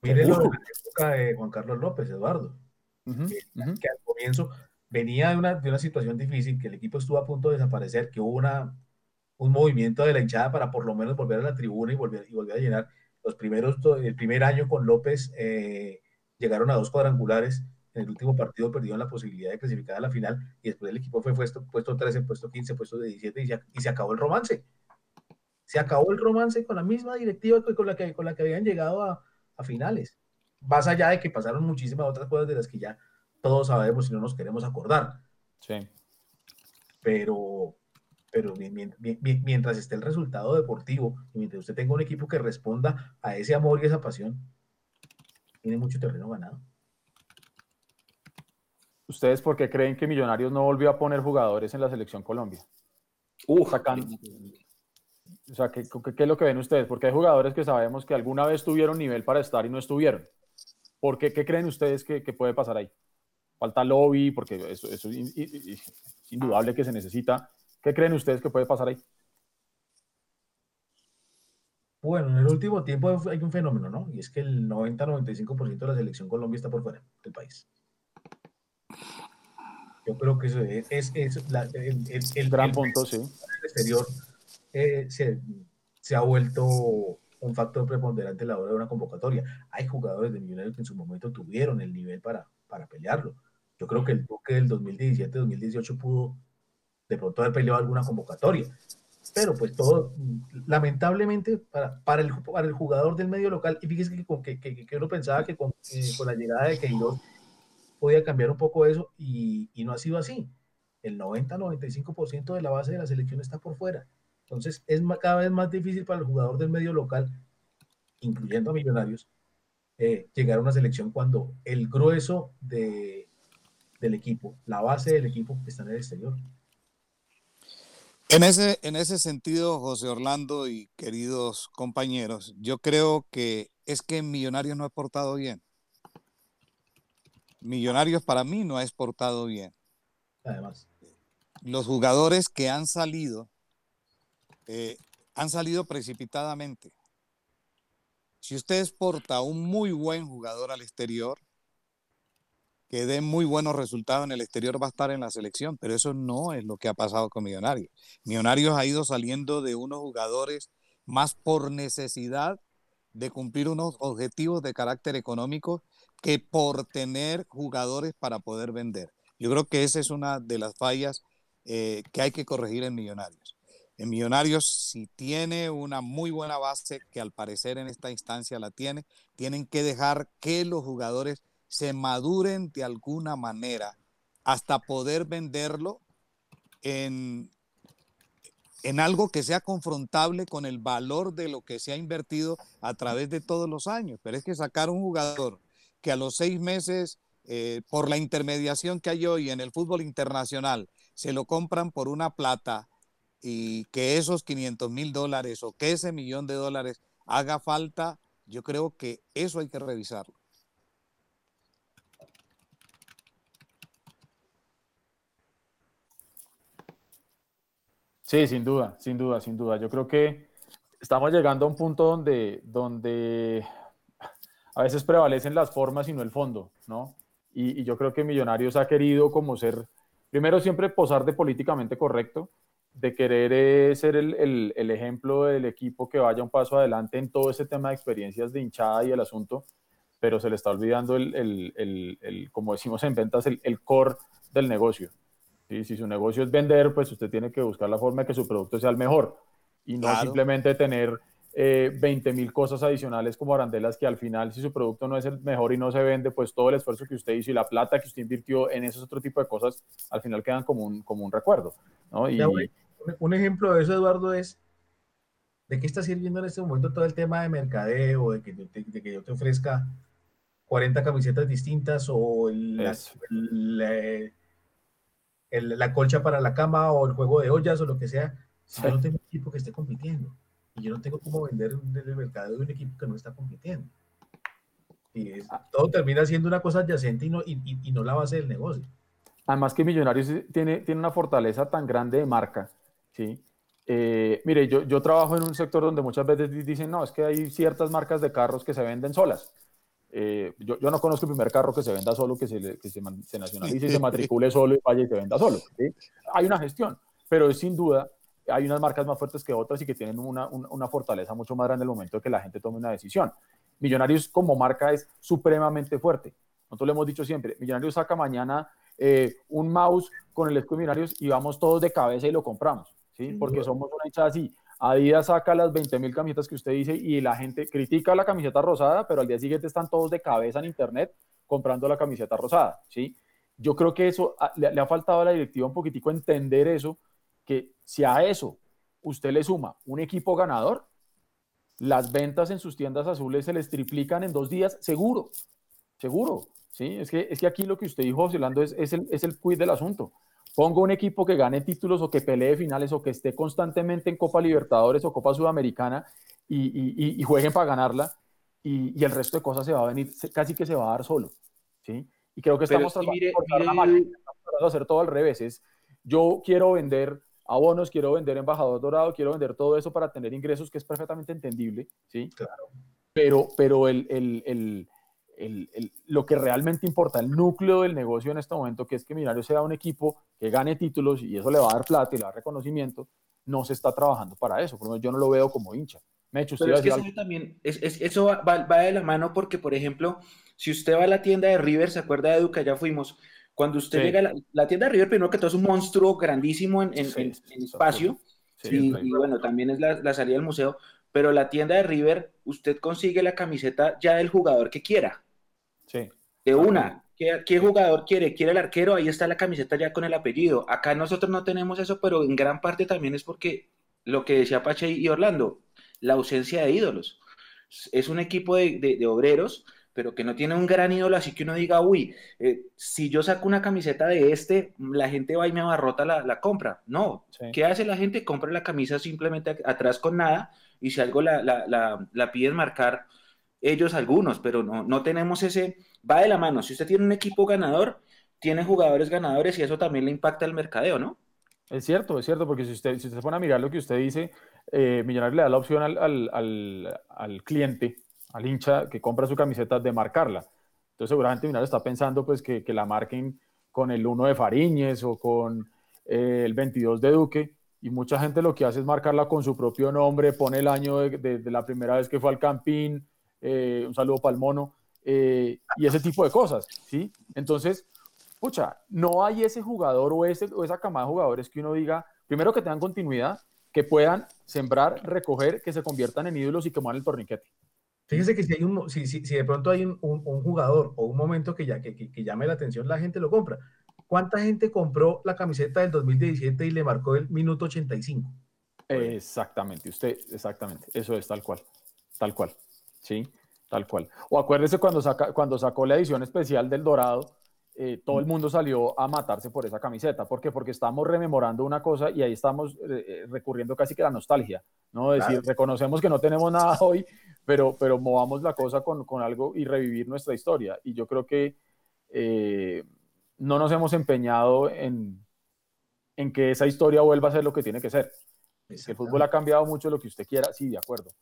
Mire la época de Juan Carlos López, Eduardo, que, al comienzo venía de una, de una situación difícil, que el equipo estuvo a punto de desaparecer, que hubo una, un movimiento de la hinchada para por lo menos volver a la tribuna y volver, y volver a llenar. Los primeros, el primer año con López eh, llegaron a dos cuadrangulares. En el último partido perdieron la posibilidad de clasificar a la final y después el equipo fue puesto, puesto 13, puesto 15, puesto 17 y, ya, y se acabó el romance. Se acabó el romance con la misma directiva con la que, con la que habían llegado a, a finales. Más allá de que pasaron muchísimas otras cosas de las que ya todos sabemos y no nos queremos acordar. Sí. Pero, pero mientras esté el resultado deportivo y mientras usted tenga un equipo que responda a ese amor y esa pasión, tiene mucho terreno ganado. ¿Ustedes por qué creen que Millonarios no volvió a poner jugadores en la selección Colombia? Uf, O sea, ¿qué, ¿qué, es lo que ven ustedes? Porque hay jugadores que sabemos que alguna vez tuvieron nivel para estar y no estuvieron. ¿Por qué, qué creen ustedes que, que, puede pasar ahí? Falta lobby, porque eso, eso es indudable que se necesita. ¿Qué creen ustedes que puede pasar ahí? Bueno, en el último tiempo hay un fenómeno, ¿no? Y es que el 90-95% de la selección Colombia está por fuera del país. Yo creo que eso es, es, el, gran punto, sí. El exterior eh, se, se, ha vuelto un factor preponderante a la hora de una convocatoria. Hay jugadores de Millonarios que en su momento tuvieron el nivel para, para pelearlo. Yo creo que el Duque del 2017-2018 pudo de pronto haber peleado alguna convocatoria. Pero pues todo, lamentablemente, para, para, el, para el jugador del medio local, y fíjese que, que, que, uno pensaba que con, eh, con la llegada de Queiroz podía cambiar un poco eso, y, no ha sido así. El 90-95% de la base de la selección está por fuera. Entonces es cada vez más difícil para el jugador del medio local, incluyendo a Millonarios, eh, llegar a una selección cuando el grueso de, del equipo, la base del equipo está en el exterior. En ese, en ese sentido, José Orlando y queridos compañeros, yo creo que es que Millonarios no ha exportado bien. Millonarios para mí no ha exportado bien. Además. Los jugadores que han salido eh, han salido precipitadamente. Si usted exporta un muy buen jugador al exterior, que dé muy buenos resultados en el exterior va a estar en la selección, pero eso no es lo que ha pasado con Millonarios. Millonarios ha ido saliendo de unos jugadores más por necesidad de cumplir unos objetivos de carácter económico que por tener jugadores para poder vender. Yo creo que esa es una de las fallas eh, que hay que corregir en Millonarios. En Millonarios, si tiene una muy buena base, que al parecer en esta instancia la tiene, tienen que dejar que los jugadores se maduren de alguna manera hasta poder venderlo en, en algo que sea confrontable con el valor de lo que se ha invertido a través de todos los años. Pero es que sacar un jugador que a los seis meses, eh, por la intermediación que hay hoy en el fútbol internacional, se lo compran por una plata y que esos 500 mil dólares o que ese millón de dólares haga falta, yo creo que eso hay que revisarlo. Sí, sin duda, sin duda, sin duda. Yo creo que estamos llegando a un punto donde, donde a veces prevalecen las formas y no el fondo, ¿no? Y, yo creo que Millonarios ha querido como ser, primero siempre posar de políticamente correcto, de querer eh, ser el, el, ejemplo del equipo que vaya un paso adelante en todo ese tema de experiencias de hinchada y el asunto, pero se le está olvidando el, como decimos en ventas, el, core del negocio. Si su negocio es vender, pues usted tiene que buscar la forma de que su producto sea el mejor y no simplemente tener eh, 20 mil cosas adicionales como arandelas que al final, si su producto no es el mejor y no se vende, pues todo el esfuerzo que usted hizo y la plata que usted invirtió en esos otro tipo de cosas, al final quedan como un, como un recuerdo. ¿no? Y, un ejemplo de eso, Eduardo, es de qué está sirviendo en este momento todo el tema de mercadeo, de que, de que yo te ofrezca 40 camisetas distintas o el, la colcha para la cama o el juego de ollas o lo que sea, Si yo no tengo un equipo que esté compitiendo y yo no tengo cómo vender en el mercado de un equipo que no está compitiendo. Y todo termina siendo una cosa adyacente y no, y, no la base del negocio. Además que Millonarios tiene, tiene una fortaleza tan grande de marca, ¿sí? Eh, mire, yo, yo trabajo en un sector donde muchas veces dicen, no, es que hay ciertas marcas de carros que se venden solas. Eh, yo, yo, no conozco el primer carro que se venda solo, que se, que se, nacionalice y se matricule solo y vaya y se venda solo. Hay una gestión, pero sin duda hay unas marcas más fuertes que otras y que tienen una, una, fortaleza mucho más grande en el momento de que la gente tome una decisión. Millonarios como marca es supremamente fuerte. Nosotros le hemos dicho siempre, Millonarios saca mañana eh, un mouse con el escudo de Millonarios y vamos todos de cabeza y lo compramos, ¿sí? Porque somos una hinchada así. Adidas saca las 20 mil camisetas que usted dice y la gente critica la camiseta rosada, pero al día siguiente están todos de cabeza en internet comprando la camiseta rosada, ¿sí? Yo creo que eso ah, le, ha faltado a la directiva un poquitico entender eso, que si a eso usted le suma un equipo ganador, las ventas en sus tiendas azules se les triplican en dos días, seguro, seguro, ¿sí? Es que, es que aquí lo que usted dijo, José es, es, el, es el quiz del asunto pongo un equipo que gane títulos o que pelee finales o que esté constantemente en Copa Libertadores o Copa Sudamericana y, jueguen para ganarla y, el resto de cosas se va a venir, casi que se va a dar solo. ¿sí? Y creo que estamos tratando de hacer todo al revés. Es, yo quiero vender abonos, quiero vender embajador dorado, quiero vender todo eso para tener ingresos, que es perfectamente entendible, ¿sí? Claro. Pero, pero el, el lo que realmente importa, el núcleo del negocio en este momento, que es que Millonarios sea un equipo que gane títulos y eso le va a dar plata y le va a dar reconocimiento, no se está trabajando para eso. Por lo menos yo no lo veo como hincha. Me hecho, Pero es que eso también, es, eso va, de la mano porque, por ejemplo, si usted va a la tienda de River, ¿se acuerda de Educa? Ya fuimos. Cuando usted llega a la, tienda de River, primero que todo es un monstruo grandísimo en, en, espacio. y, bueno, también es la, la salida del museo. Pero la tienda de River, usted consigue la camiseta ya del jugador que quiera. De una. ¿Qué, jugador quiere? ¿Quiere el arquero? Ahí está la camiseta ya con el apellido. Acá nosotros no tenemos eso, pero en gran parte también es porque lo que decía Pache y Orlando, la ausencia de ídolos. Es un equipo de, obreros, pero que no tiene un gran ídolo, así que uno diga, uy, eh, si yo saco una camiseta de este, la gente va y me abarrota la, compra. No, ¿qué hace la gente? Compra la camisa simplemente atrás con nada y si algo la, la, la piden marcar ellos algunos, pero no, no tenemos ese, va de la mano. Si usted tiene un equipo ganador, tiene jugadores ganadores y eso también le impacta al mercadeo, ¿no? Es cierto, es cierto, porque si usted, si usted se pone a mirar lo que usted dice, eh, Millonarios le da la opción al, al, al, cliente, al hincha que compra su camiseta de marcarla. Entonces seguramente Millonarios está pensando pues que, que la marquen con el 1 de Fariñez o con eh, el 22 de Duque, y mucha gente lo que hace es marcarla con su propio nombre, pone el año de, de la primera vez que fue al Campín, eh, un saludo para el mono, eh, y ese tipo de cosas, ¿sí? Entonces, pucha, no hay ese jugador o, ese, o esa camada de jugadores que uno diga, primero que tengan continuidad, que puedan sembrar, recoger, que se conviertan en ídolos y que muevan el torniquete. Fíjese que si, hay un, si, si, de pronto hay un, un, jugador o un momento que, ya, que, que, llame la atención, la gente lo compra. ¿Cuánta gente compró la camiseta del 2017 y le marcó el minuto 85? Exactamente, usted, exactamente, eso es tal cual, tal cual. ¿sí? Tal cual. O acuérdese cuando, saca, cuando sacó la edición especial del Dorado, eh, todo el mundo salió a matarse por esa camiseta. ¿Por qué? Porque estamos rememorando una cosa y ahí estamos eh, eh, recurriendo casi que a la nostalgia, ¿no? Es decir, reconocemos que no tenemos nada hoy, pero, pero movamos la cosa con, con algo y revivir nuestra historia. Y yo creo que no nos hemos empeñado en, en que esa historia vuelva a ser lo que tiene que ser. El fútbol ha cambiado mucho lo que usted quiera, sí, de acuerdo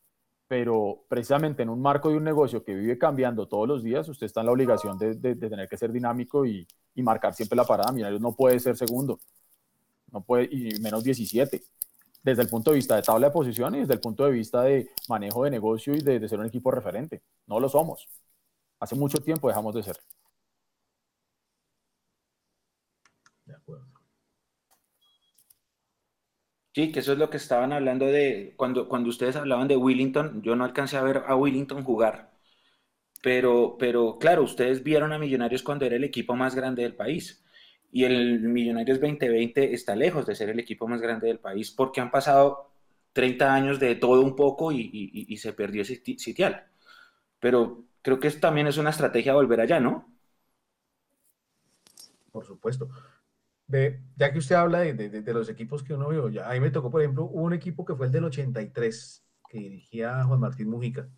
pero precisamente en un marco de un negocio que vive cambiando todos los días, usted está en la obligación de, tener que ser dinámico y, marcar siempre la parada. Millonarios no puede ser segundo, no puede, y menos 17, desde el punto de vista de tabla de posiciones y desde el punto de vista de manejo de negocio y de, de ser un equipo referente. No lo somos. Hace mucho tiempo dejamos de ser. De acuerdo. Sí, que eso es lo que estaban hablando de cuando, cuando ustedes hablaban de Willington, yo no alcancé a ver a Willington jugar, pero, pero claro, ustedes vieron a Millonarios cuando era el equipo más grande del país y el Millonarios 2020 está lejos de ser el equipo más grande del país porque han pasado 30 años de todo un poco y, se perdió ese sitial. Pero creo que también es una estrategia volver allá, ¿no? Por supuesto. Ya que usted habla de, los equipos que uno vio, ya, me tocó, por ejemplo, un equipo que fue el del 83, que dirigía Juan Martín Mujica,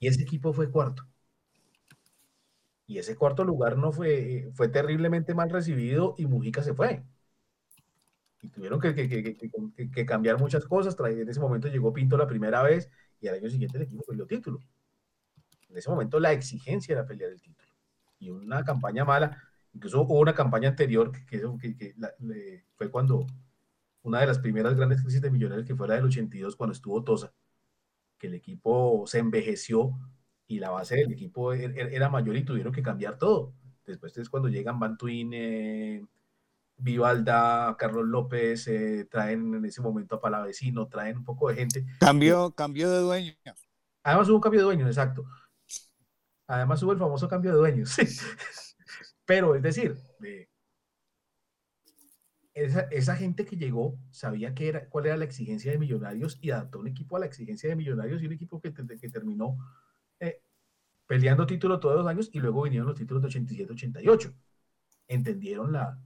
y ese equipo fue cuarto. Y ese cuarto lugar no fue, fue terriblemente mal recibido y Mujica se fue. Y tuvieron que, cambiar muchas cosas. En ese momento llegó Pinto la primera vez y al año siguiente el equipo perdió título. En ese momento la exigencia era pelear el título. Y una campaña mala, incluso hubo una campaña anterior que, fue cuando una de las primeras grandes crisis de millonarios que fue la del 82 cuando estuvo Tosa, que el equipo se envejeció y la base del equipo er, er, era mayor y tuvieron que cambiar todo. Después es cuando llegan Bantuin, eh, Vivalda, Carlos López, eh, traen en ese momento a Palavecino, traen un poco de gente. Cambió, cambió de dueño. Además hubo un cambio de dueño, exacto. Además hubo el famoso cambio de dueños. Pero es decir, esa, gente que llegó sabía que era, cuál era la exigencia de Millonarios y adaptó un equipo a la exigencia de Millonarios y un equipo que, que terminó eh, peleando títulos todos los años y luego vinieron los títulos de 87-88. Entendieron la,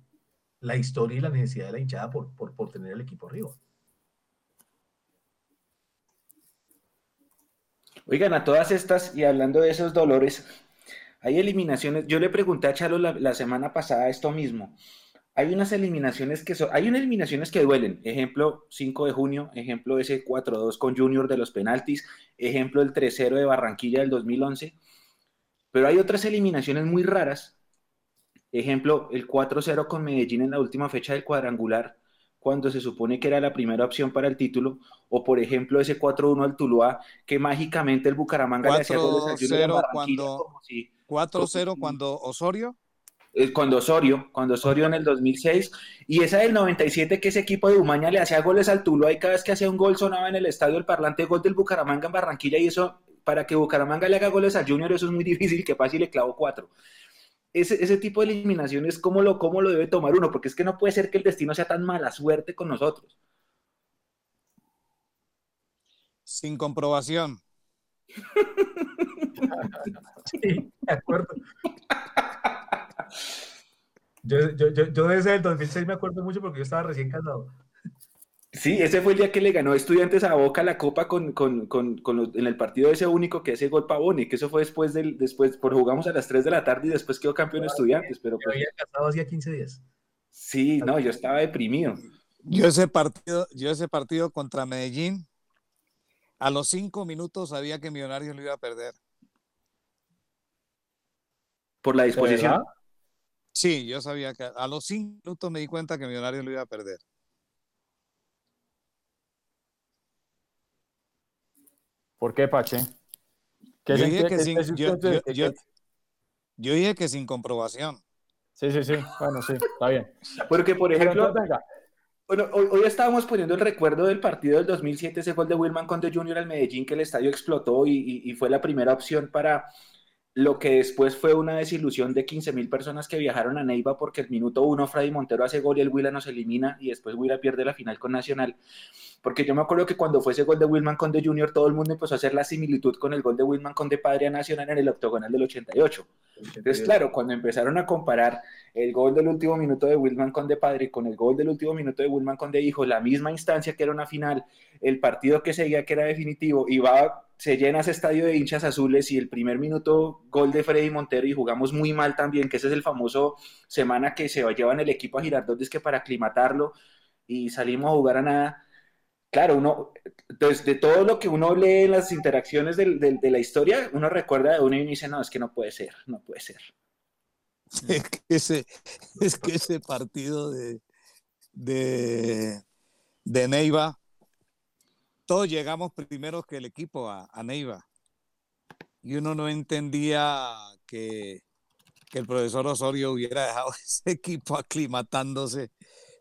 la historia y la necesidad de la hinchada por, por, tener el equipo arriba. Oigan, a todas estas, y hablando de esos dolores, hay eliminaciones. Yo le pregunté a Chalo la, semana pasada esto mismo. Hay unas eliminaciones que son, hay unas eliminaciones que duelen. Ejemplo, 5 de junio, ejemplo ese 4-2 con Junior de los penaltis, ejemplo el 3-0 de Barranquilla del 2011. Pero hay otras eliminaciones muy raras Ejemplo, el 4-0 con Medellín en la última fecha del cuadrangular, cuando se supone que era la primera opción para el título, o por ejemplo ese 4-1 al Tuluá, que mágicamente el Bucaramanga le hacía goles al Junior cuando 4-0 cuando Osorio eh, cuando Osorio, cuando Osorio en el 2006, y esa del 97 que ese equipo de Umaña le hacía goles al Tuluá y cada vez que hacía un gol sonaba en el estadio el parlante gol del Bucaramanga en Barranquilla y eso, para que Bucaramanga le haga goles al Junior eso es muy difícil, que fácil le clavo cuatro ese, tipo de eliminaciones, ¿cómo lo, ¿cómo lo debe tomar uno? Porque es que no puede ser que el destino sea tan mala suerte con nosotros. Sin comprobación. sí, de acuerdo. Yo, yo, yo, yo, desde el 2006 me acuerdo mucho porque yo estaba recién casado. Sí, ese fue el día que le ganó Estudiantes a Boca la Copa con, con, con, en el partido ese único que ese gol Pavone, que eso fue después del, después, por jugamos a las 3 de la tarde y después quedó campeón Estudiantes, pero pues, había casado hacía 15 días. Sí, no, yo estaba deprimido. Yo ese partido, yo ese partido contra Medellín, a los cinco minutos sabía que Millonarios lo iba a perder. ¿Por la disposición? Sí, yo sabía que a los cinco minutos me di cuenta que Millonarios lo iba a perder. ¿Por qué, Pache? yo, dije que sin, yo, dije que sin comprobación. Sí, sí, sí. Bueno, sí, está bien. Porque, por ejemplo, bueno, hoy, estábamos poniendo el recuerdo del partido del 2007, ese gol de Wilman Conde Jr. al Medellín, que el estadio explotó y, y fue la primera opción para, lo que después fue una desilusión de 15 mil personas que viajaron a Neiva porque el minuto uno Freddy Montero hace gol y el Huila nos elimina y después Huila pierde la final con Nacional. Porque yo me acuerdo que cuando fue ese gol de Wilman Conde Junior todo el mundo empezó a hacer la similitud con el gol de Wilman Conde Padre a Nacional en el octogonal del 88. Entonces, claro, cuando empezaron a comparar el gol del último minuto de Wilman Conde Padre con el gol del último minuto de Wilman Conde Hijo, la misma instancia que era una final, el partido que seguía que era definitivo, y va se llena ese estadio de hinchas azules y el primer minuto gol de Freddy Montero y jugamos muy mal también, que ese es el famoso semana que se llevan el equipo a Girardot, que para aclimatarlo y salimos a jugar a nada. Claro, uno, entonces de todo lo que uno lee en las interacciones de, la historia, uno recuerda de uno y dice, no, es que no puede ser, no puede ser. Es que ese, partido de, de Neiva todos llegamos primero que el equipo a, Neiva. Y uno no entendía que, el profesor Osorio hubiera dejado ese equipo aclimatándose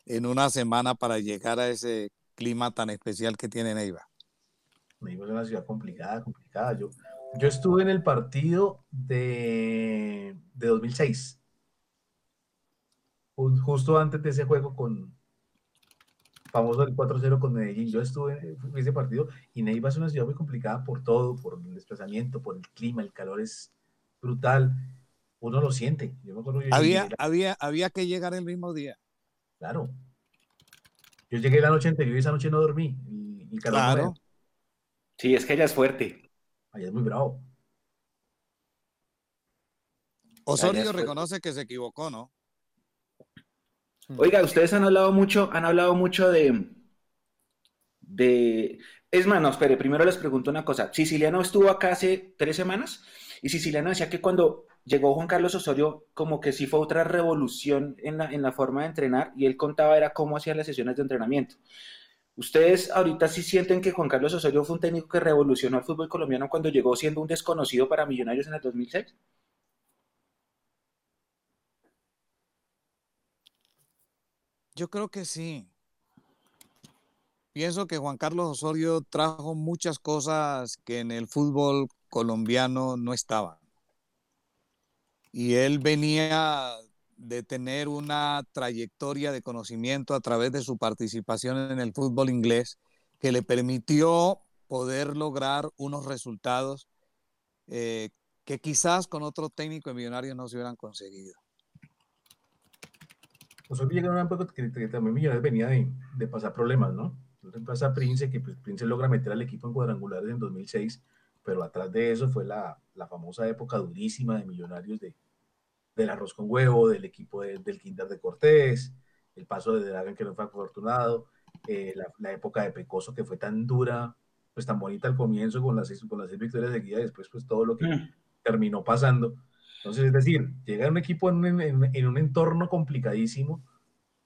en una semana para llegar a ese clima tan especial que tiene Neiva. Neiva es una ciudad complicada, complicada. Yo, yo estuve en el partido de, de 2006, justo antes de ese juego con, famoso el 4-0 con Medellín. Yo estuve en ese partido y Neiva es una ciudad muy complicada por todo, por el desplazamiento, por el clima, el calor es brutal. Uno lo siente. había, había, había que llegar el mismo día. Claro. Yo llegué la noche anterior y esa noche no dormí. Y, claro. Sí, es que ella es fuerte. Ella es muy bravo. Osorio reconoce que se equivocó, ¿no? Oiga, ustedes han hablado mucho, han hablado mucho de, de, es más, no, espere, primero les pregunto una cosa. Siciliano estuvo acá hace tres semanas y Siciliano decía que cuando llegó Juan Carlos Osorio, como que sí fue otra revolución en la, en la forma de entrenar y él contaba era cómo hacía las sesiones de entrenamiento. ¿Ustedes ahorita sí sienten que Juan Carlos Osorio fue un técnico que revolucionó el fútbol colombiano cuando llegó siendo un desconocido para Millonarios en el 2006? Yo creo que sí. Pienso que Juan Carlos Osorio trajo muchas cosas que en el fútbol colombiano no estaban. Y él venía de tener una trayectoria de conocimiento a través de su participación en el fútbol inglés que le permitió poder lograr unos resultados eh, que quizás con otro técnico de Millonarios no se hubieran conseguido. Osorio llega en una época que, también Millonarios venía de, de pasar problemas, ¿no? pasa a Prince, que pues, Prince logra meter al equipo en cuadrangulares en 2006, pero atrás de eso fue la, la famosa época durísima de Millonarios de, del arroz con huevo, del equipo del Kinder de Cortés, el paso de Dragan que no fue afortunado, eh, la, la, época de Pecoso que fue tan dura, pues tan bonita al comienzo con las seis, con las seis victorias seguidas y después pues todo lo que mm. terminó pasando. Entonces, es decir, llega un equipo en, en, en un entorno complicadísimo,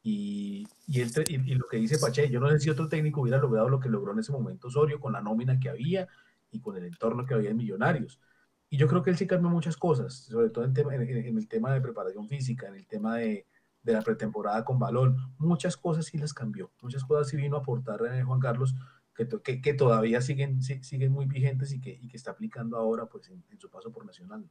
y, y, y, lo que dice Pache, yo no sé si otro técnico hubiera logrado lo que logró en ese momento Osorio con la nómina que había y con el entorno que había en Millonarios. Y yo creo que él sí cambió muchas cosas, sobre todo en, tema, en, el tema de preparación física, en el tema de, de, la pretemporada con balón. Muchas cosas sí las cambió, muchas cosas sí vino a aportar eh, Juan Carlos que, que, que, todavía siguen, siguen muy vigentes y que, y que está aplicando ahora pues, en, su paso por Nacional.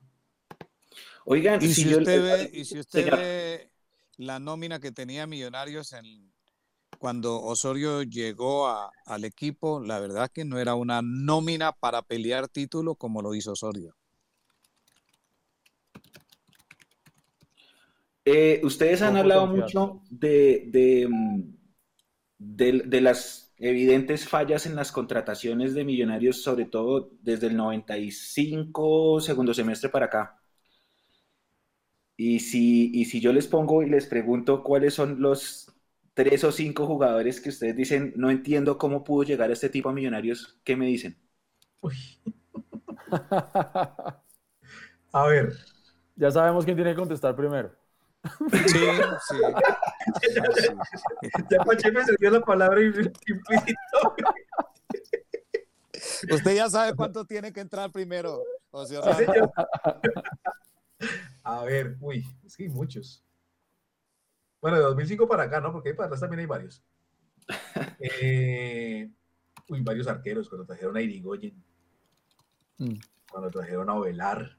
Oigan, y si, usted ve, y si usted ve la nómina que tenía Millonarios en, cuando Osorio llegó al equipo, la verdad que no era una nómina para pelear título como lo hizo Osorio. Eh, ustedes han hablado mucho de, de, mm, de, de, las evidentes fallas en las contrataciones de millonarios, sobre todo desde el 95, segundo semestre para acá. Y si, y si yo les pongo y les pregunto cuáles son los tres o cinco jugadores que ustedes dicen, no entiendo cómo pudo llegar a este tipo a Millonarios, ¿qué me dicen? a ver. Ya sabemos quién tiene que contestar primero. Sí, sí. ya Pache me dio la palabra implícito. Usted ya sabe cuánto tiene que entrar primero. O sea, a ver, uy, es que hay muchos. Bueno, de 2005 para acá, ¿no? Porque para atrás también hay varios. Eh, uy, varios arqueros, cuando trajeron a Irigoyen, mm. cuando trajeron a Ovelar,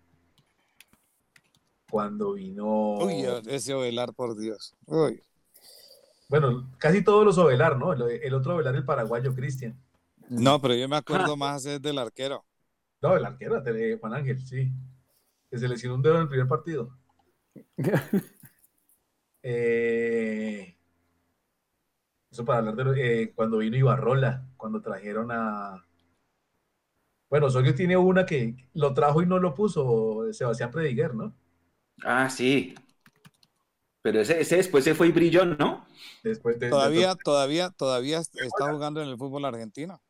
cuando vino... Uy, ese Ovelar, por Dios. Uy. Bueno, casi todos los Ovelar, ¿no? El, otro Ovelar, el paraguayo, Cristian. No, pero yo me acuerdo más del arquero. No, el arquero, Juan Ángel, sí que se lesionó un dedo en el primer partido. Eh, eso para hablar de eh, cuando vino Ibarrola, cuando trajeron a. Bueno, Osorio tiene una que lo trajo y no lo puso, Sebastián Prediguer, ¿no? Ah, sí. Pero ese, después se fue y brilló, ¿no? Después todavía, todavía, todavía está jugando en el fútbol argentino.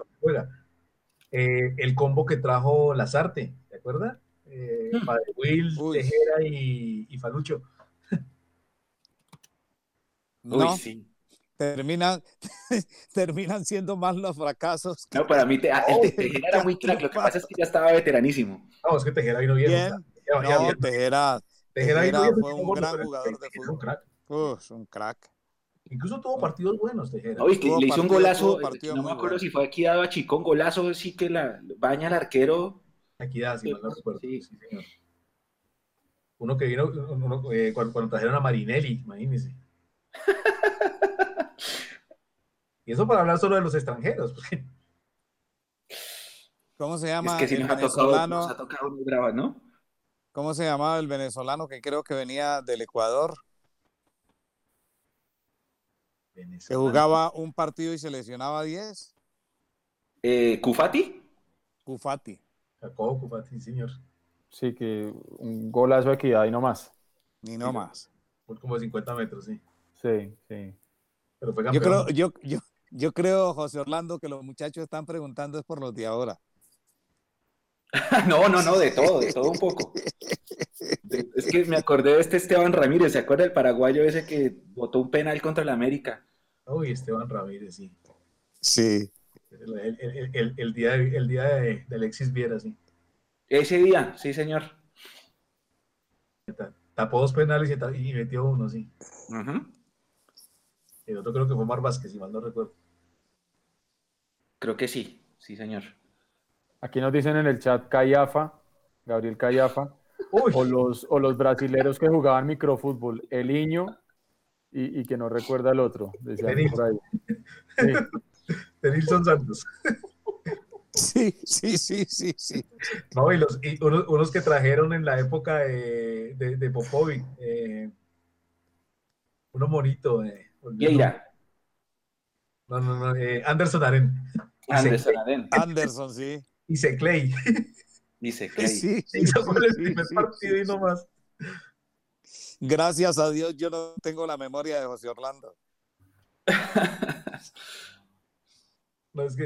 Eh, el combo que trajo Lazarte, ¿te acuerdas? Eh, Will, Tejera y, Falucho. No, sí. terminan, terminan siendo más los fracasos. No, para mí te, el Tejera era muy crack, lo que pasa es que ya estaba veteranísimo. No, es que Tejera vino bien. bien. no, Tejera, Tejera, Tejera fue un gran jugador de fútbol. Un crack. Uf, un crack. Incluso tuvo partidos buenos, Tejera. Oye, le hizo un golazo, no me acuerdo si fue aquí dado a Chicón, golazo, sí que la baña al arquero Equidad, si mal no recuerdo. Sí. señor. Uno que vino uno, eh, cuando, cuando, trajeron a Marinelli, imagínense. y eso para hablar solo de los extranjeros. ¿Cómo se llama? Es que si nos ha, tocado, nos ha tocado muy brava, ¿no? ¿Cómo se llamaba el venezolano que creo que venía del Ecuador? Que jugaba un partido y se lesionaba 10. Eh, ¿Cufati? Cufati. Jacobo Cufati, señor. Sí, que un golazo de equidad y no más. Ni no más. Por como 50 metros, sí. Sí, sí. Pero fue yo creo, yo, yo, yo creo, José Orlando, que los muchachos están preguntando es por los de ahora. no, no, no, de todo, de todo un poco. es que me acordé de este Esteban Ramírez, ¿se acuerda del paraguayo ese que votó un penal contra el América? Uy, Esteban Ramírez, sí. Sí. El, día, el día de, Alexis Viera, sí. Ese día, sí, señor. Tapó dos penales y, metió uno, sí. El otro creo que fue Mar Vázquez, si mal no recuerdo. Creo que sí, sí, señor. Aquí nos dicen en el chat Callafa, Gabriel Callafa, o los, o los brasileros que jugaban microfútbol, el Iño y, que no recuerda el otro. por ahí. Santos. Sí, sí, sí, sí, sí. No, y, los, y unos, que trajeron en la época de, de, Popovic, eh, uno bonito. Eh, No, no, no, eh, Anderson Aren. Anderson Aren. Anderson, sí. Y Clay. Dice Clay. Sí, sí, Hizo sí, el primer partido y no más. Gracias a Dios yo no tengo la memoria de José Orlando. No, es que,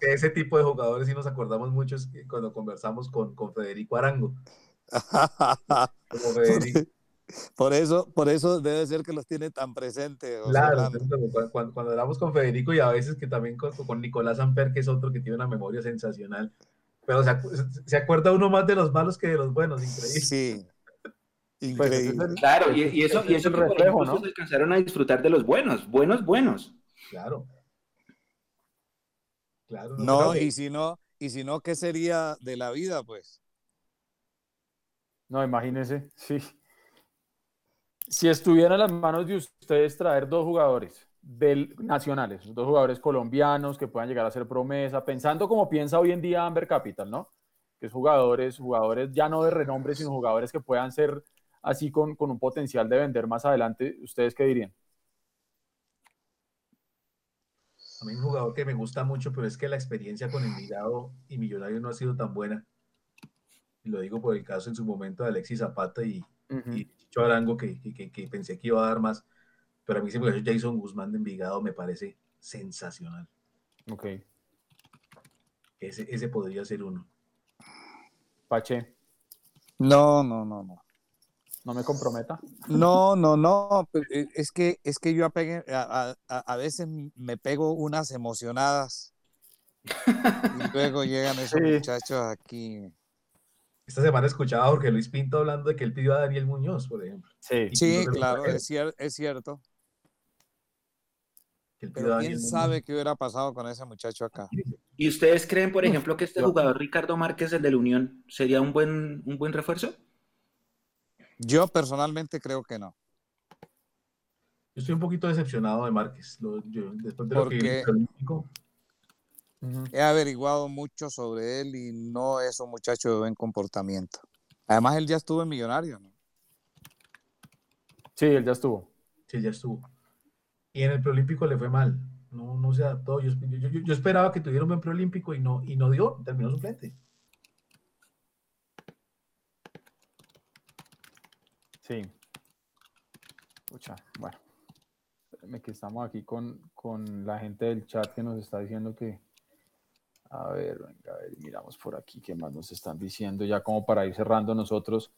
ese tipo de jugadores sí nos acordamos mucho cuando conversamos con, con Federico Arango. Por eso, por eso debe ser que los tiene tan presentes. Claro, cuando, cuando, hablamos con Federico y a veces que también con, con, Nicolás Amper, que es otro que tiene una memoria sensacional, pero se, se, acuerda uno más de los malos que de los buenos, increíble. Sí, pues, Increíble. claro, y, y, eso, y eso reflejo, ¿no? alcanzaron a disfrutar de los buenos, buenos, buenos. Claro. Claro. No, y si no, y si no, ¿qué sería de la vida, pues? No, imagínese, sí. Si estuviera en las manos de ustedes traer dos jugadores del, nacionales, dos jugadores colombianos que puedan llegar a ser promesa, pensando como piensa hoy en día Amber Capital, ¿no? Que es jugadores, jugadores ya no de renombre, sino jugadores que puedan ser así con, un potencial de vender más adelante, ¿ustedes qué dirían? A mí un jugador que me gusta mucho, pero es que la experiencia con Envigado y Millonario no ha sido tan buena. Y lo digo por el caso en su momento de Alexis Zapata y, Chicho Arango, que, pensé que iba a dar más. Pero a mí siempre Jason Guzmán de Envigado me parece sensacional. Ok. Ese, ese podría ser uno. Pache. No, no, no, no. No me comprometa. No, no, no. Eh, es que, es que yo a, a, veces me pego unas emocionadas. y luego llegan esos muchachos aquí. Esta semana escuchaba a Jorge Luis Pinto hablando de que él pidió a Daniel Muñoz, por ejemplo. Sí, sí claro, es, es, cierto. Pero quién sabe qué hubiera pasado con ese muchacho acá. ¿Y ustedes creen, por ejemplo, que este jugador Ricardo Márquez, el de la Unión, sería un buen, un buen refuerzo? Yo personalmente creo que no. Yo estoy un poquito decepcionado de Márquez. después de lo que He averiguado mucho sobre él y no es un muchacho de buen comportamiento. Además, él ya estuvo en Millonario, ¿no? Sí, él ya estuvo. Sí, ya estuvo. Y en el preolímpico le fue mal. No, no se adaptó. Yo, yo, esperaba que tuviera un buen preolímpico y no, y no dio. Terminó suplente. Sí. Escucha, bueno. Que estamos aquí con, con, la gente del chat que nos está diciendo que. A ver, venga, a ver, miramos por aquí qué más nos están diciendo, ya como para ir cerrando nosotros.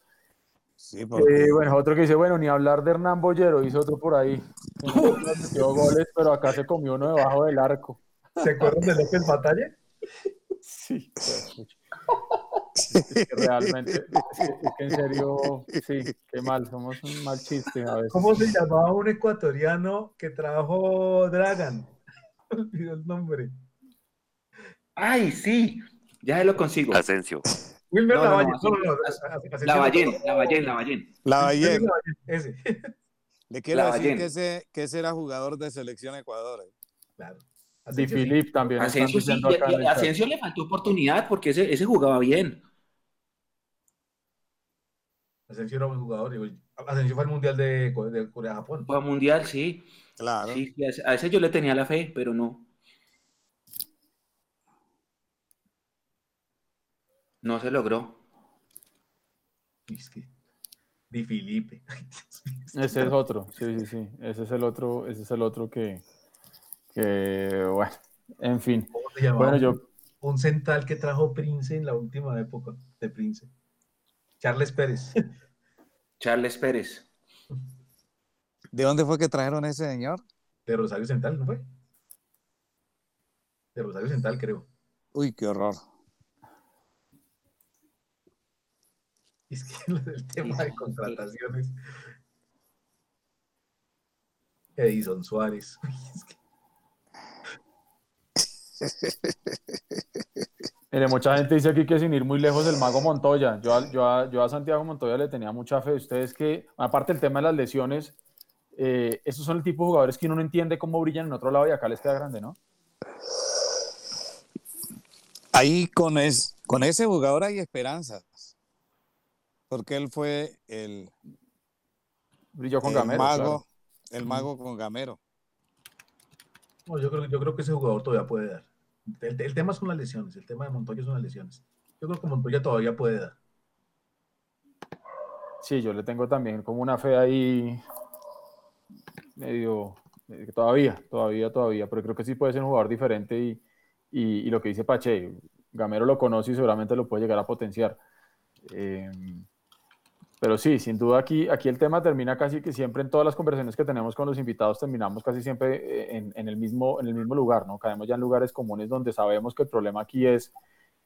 Sí, porque... Eh, bueno, otro que dice, bueno, ni hablar de Hernán Bollero, hizo otro por ahí. Metió goles, pero acá se comió uno debajo del arco. ¿Se acuerdan de López Batalla? Sí, pues, realmente, es que, en serio, sí, qué mal, somos un mal chiste a veces. ¿Cómo se llamaba un ecuatoriano que trajo Dragan? Olvidó el nombre. Ay, sí, ya lo consigo. Asensio. Wilmer no, Lavalle. Lavallén, Lavallén, Lavallén. Lavallén. Ese. Le quiero decir que ese, que ese era jugador de selección Ecuador. Eh. Claro. Di Filip también. Asensio, sí, Asensio le faltó oportunidad porque ese, ese jugaba bien. Asensio era un jugador. Asensio fue al Mundial de, Corea-Japón. Fue al Mundial, sí. Claro. Sí, a ese yo le tenía la fe, pero no. No se logró. Es que Di Filipe. Ese es otro, sí, sí, sí. Ese es el otro, ese es el otro que, que bueno, en fin. Bueno, yo... Un central que trajo Prince en la última época de Prince. Charles Pérez. Charles Pérez. ¿De dónde fue que trajeron ese señor? De Rosario Central, ¿no fue? De Rosario Central, creo. Uy, qué horror. Es que el tema de contrataciones. Edison Suárez. Mire, mucha gente dice aquí que sin ir muy lejos el mago Montoya. Yo a, yo yo a Santiago Montoya le tenía mucha fe. Ustedes que, aparte del tema de las lesiones, eh, esos son el tipo de jugadores que uno no entiende cómo brillan en otro lado y acá les queda grande, ¿no? Ahí con, es, con ese jugador hay esperanza porque él fue el, Brilló con Gamero, mago, el mago con Gamero. yo, creo, yo creo que ese jugador todavía puede dar. El, tema son las lesiones, el tema de Montoya son las lesiones. Yo creo que Montoya todavía puede dar. Sí, yo le tengo también como una fe ahí medio, todavía, todavía, todavía, pero creo que sí puede ser un jugador diferente y, y, lo que dice Pache, Gamero lo conoce y seguramente lo puede llegar a potenciar. Eh, pero sí, sin duda aquí, aquí el tema termina casi que siempre en todas las conversaciones que tenemos con los invitados, terminamos casi siempre eh, en, en, el, mismo, en el mismo lugar, ¿no? Caemos ya en lugares comunes donde sabemos que el problema aquí es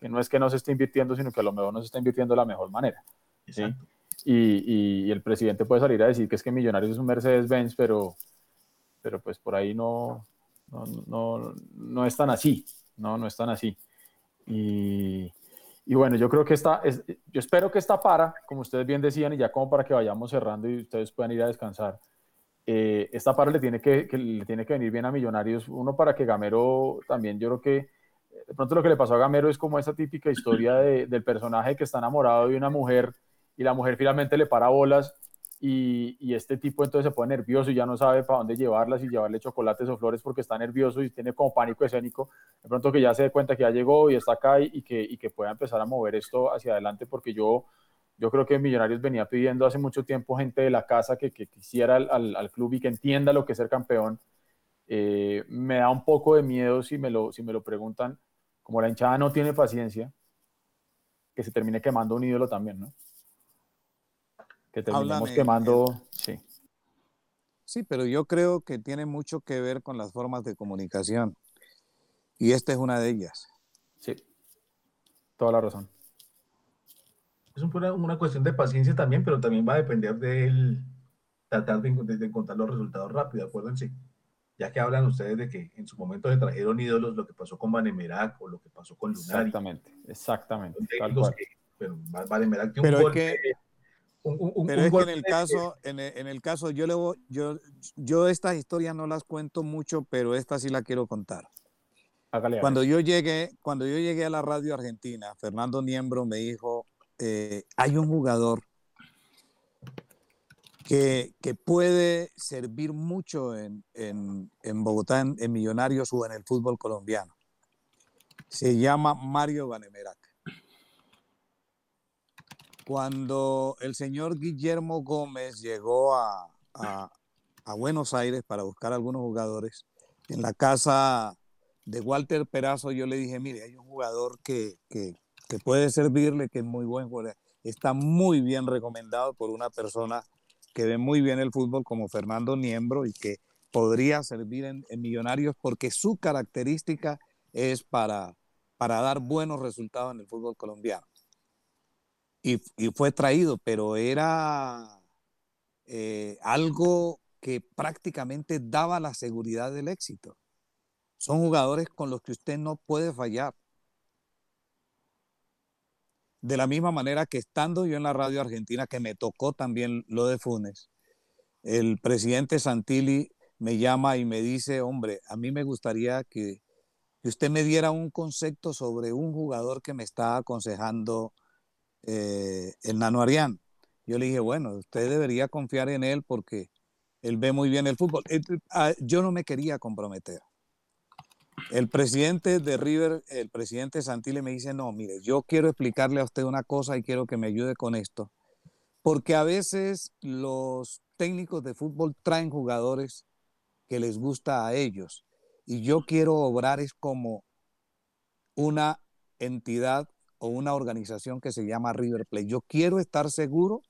que no es que no se esté invirtiendo, sino que a lo mejor no se está invirtiendo de la mejor manera. ¿sí? Y, y, el presidente puede salir a decir que es que Millonarios es un Mercedes-Benz, pero, pero pues por ahí no, no, no, no es tan así, no, no es tan así. Y, y bueno, yo creo que esta, es, yo espero que esta para, como ustedes bien decían, y ya como para que vayamos cerrando y ustedes puedan ir a descansar, eh, esta para le tiene que, le tiene que venir bien a Millonarios, uno para que Gamero también, yo creo que de pronto lo que le pasó a Gamero es como esa típica historia del personaje que está enamorado de una mujer y la mujer finalmente le para bolas y, este tipo entonces se pone nervioso y ya no sabe para dónde llevarlas y llevarle chocolates o flores porque está nervioso y tiene como pánico escénico. De pronto que ya se dé cuenta que ya llegó y está acá y, que, y que pueda empezar a mover esto hacia adelante porque yo, yo creo que Millonarios venía pidiendo hace mucho tiempo gente de la casa que, que quisiera al, al, club y que entienda lo que es ser campeón. Eh, me da un poco de miedo si me, lo, si me lo preguntan, como la hinchada no tiene paciencia, que se termine quemando un ídolo también, ¿no? Que terminemos quemando. Sí. sí, pero yo creo que tiene mucho que ver con las formas de comunicación. Y esta es una de ellas. Sí, toda la razón. Es una, una cuestión de paciencia también, pero también va a depender del tratar de, encontrar los resultados rápido, acuérdense. Ya que hablan ustedes de que en su momento se trajeron ídolos, lo que pasó con Vanemerac o lo que pasó con Lunari. Exactamente, exactamente. pero Vanemerac tiene un pero es que en el caso, en el, caso, yo, le yo, yo estas historias no las cuento mucho, pero esta sí la quiero contar. cuando yo llegué, cuando yo llegué a la radio argentina, Fernando Niembro me dijo, eh, hay un jugador que, que puede servir mucho en, en, en Bogotá, en, en, Millonarios o en el fútbol colombiano. Se llama Mario Vanemerac. Cuando el señor Guillermo Gómez llegó a, Buenos Aires para buscar algunos jugadores, en la casa de Walter Perazo yo le dije, mire, hay un jugador que, puede servirle, que es muy buen jugador, está muy bien recomendado por una persona que ve muy bien el fútbol como Fernando Niembro y que podría servir en, Millonarios porque su característica es para, para dar buenos resultados en el fútbol colombiano y, fue traído, pero era eh, algo que prácticamente daba la seguridad del éxito. Son jugadores con los que usted no puede fallar. De la misma manera que estando yo en la radio argentina, que me tocó también lo de Funes, el presidente Santilli me llama y me dice, hombre, a mí me gustaría que, que usted me diera un concepto sobre un jugador que me está aconsejando eh, el Nano Arián. Yo le dije, bueno, usted debería confiar en él porque él ve muy bien el fútbol. Ah, yo no me quería comprometer. El presidente de River, el presidente Santile me dice, no, mire, yo quiero explicarle a usted una cosa y quiero que me ayude con esto. Porque a veces los técnicos de fútbol traen jugadores que les gusta a ellos. Y yo quiero obrar es como una entidad o una organización que se llama River Plate. Yo quiero estar seguro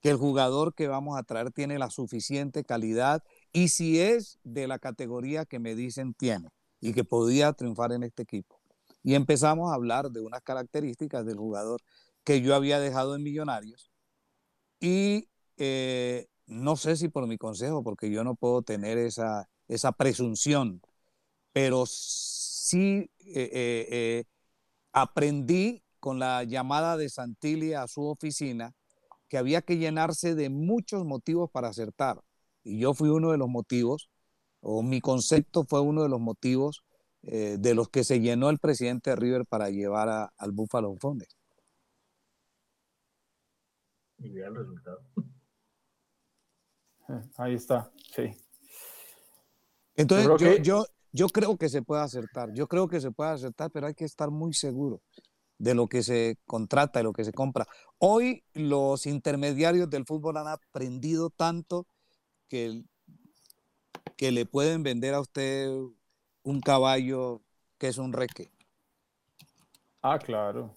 que el jugador que vamos a traer tiene la suficiente calidad y si es de la categoría que me dicen tiene y que podía triunfar en este equipo. Y empezamos a hablar de unas características del jugador que yo había dejado en Millonarios. Y eh, no sé si por mi consejo, porque yo no puedo tener esa, esa presunción, pero sí eh, eh, aprendí con la llamada de Santilli a su oficina que había que llenarse de muchos motivos para acertar. Y yo fui uno de los motivos o mi concepto fue uno de los motivos eh, de los que se llenó el presidente de River para llevar al Buffalo Fondes. Y vea el resultado. Ahí está, sí. Entonces, yo, yo, yo, creo que se puede acertar, yo creo que se puede acertar, pero hay que estar muy seguro de lo que se contrata, de lo que se compra. Hoy los intermediarios del fútbol han aprendido tanto que que le pueden vender a usted un caballo que es un reque. Ah, claro.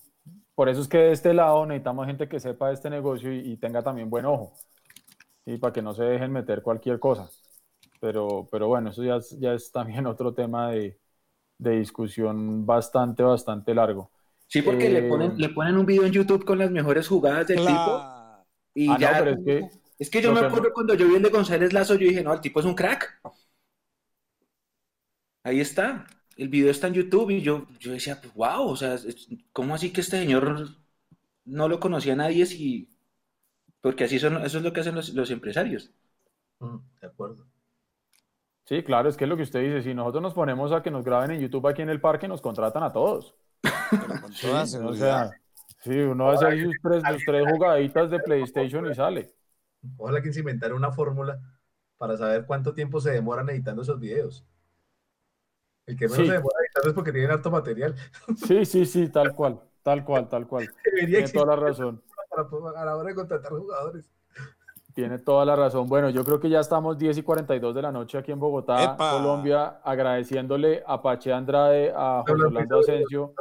Por eso es que de este lado necesitamos gente que sepa este negocio y, tenga también buen ojo. Y para que no se dejen meter cualquier cosa. Pero, pero bueno, eso ya, ya es también otro tema de, discusión bastante, bastante largo. Sí, porque le, ponen, eh, le ponen un video en YouTube con las mejores jugadas del tipo. Y ah, ya, pero es que es que yo me acuerdo cuando yo vi el de González Lazo, yo dije, no, el tipo es un crack. Ahí está. El video está en YouTube y yo, yo decía, pues wow, o sea, ¿cómo así que este señor no lo conocía a nadie? Si... Porque así son, eso es lo que hacen los, empresarios. Mm, de acuerdo. Sí, claro, es que es lo que usted dice. Si nosotros nos ponemos a que nos graben en YouTube aquí en el parque, nos contratan a todos. sí, o sea, sí, uno hace sus tres, sus tres jugaditas de PlayStation y sale. Ojalá que se inventara una fórmula para saber cuánto tiempo se demoran editando esos videos. El que menos se demora editando es porque tienen harto material. Sí, sí, sí, tal cual, tal cual, tal cual. Tiene toda la razón. a la hora de contratar jugadores. Tiene toda la razón. Bueno, yo creo que ya estamos 10 y 42 de la noche aquí en Bogotá, Colombia, agradeciéndole a Pache Andrade, a José Orlando Asensio,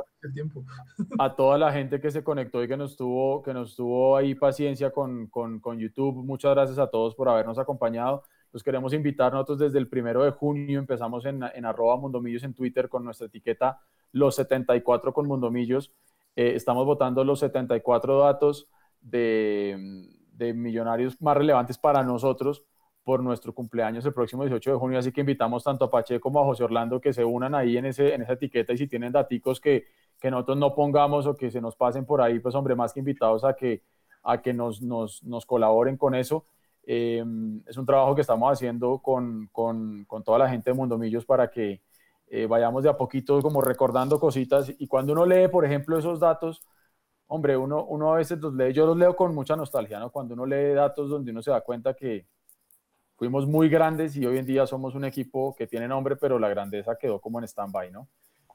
a toda la gente que se conectó y que nos tuvo, que nos tuvo ahí paciencia con, con, con YouTube. Muchas gracias a todos por habernos acompañado. Los queremos invitar nosotros desde el primero de junio. Empezamos en, en arroba Mundomillos en Twitter con nuestra etiqueta Los 74 con Mundomillos. Eh, estamos votando los 74 datos de de millonarios más relevantes para nosotros por nuestro cumpleaños el próximo 18 de junio, así que invitamos tanto a Pache como a José Orlando que se unan ahí en, ese, en esa etiqueta. Y si tienen daticos que, que nosotros no pongamos o que se nos pasen por ahí, pues hombre, más que invitados a que, a que nos, nos, nos colaboren con eso. Eh, es un trabajo que estamos haciendo con, con, con toda la gente de Mundomillos para que eh, vayamos de a poquito como recordando cositas. Y cuando uno lee, por ejemplo, esos datos, hombre, uno, uno a veces los lee, yo los leo con mucha nostalgia, ¿no? Cuando uno lee datos donde uno se da cuenta que fuimos muy grandes y hoy en día somos un equipo que tiene nombre, pero la grandeza quedó como en stand-by, ¿no?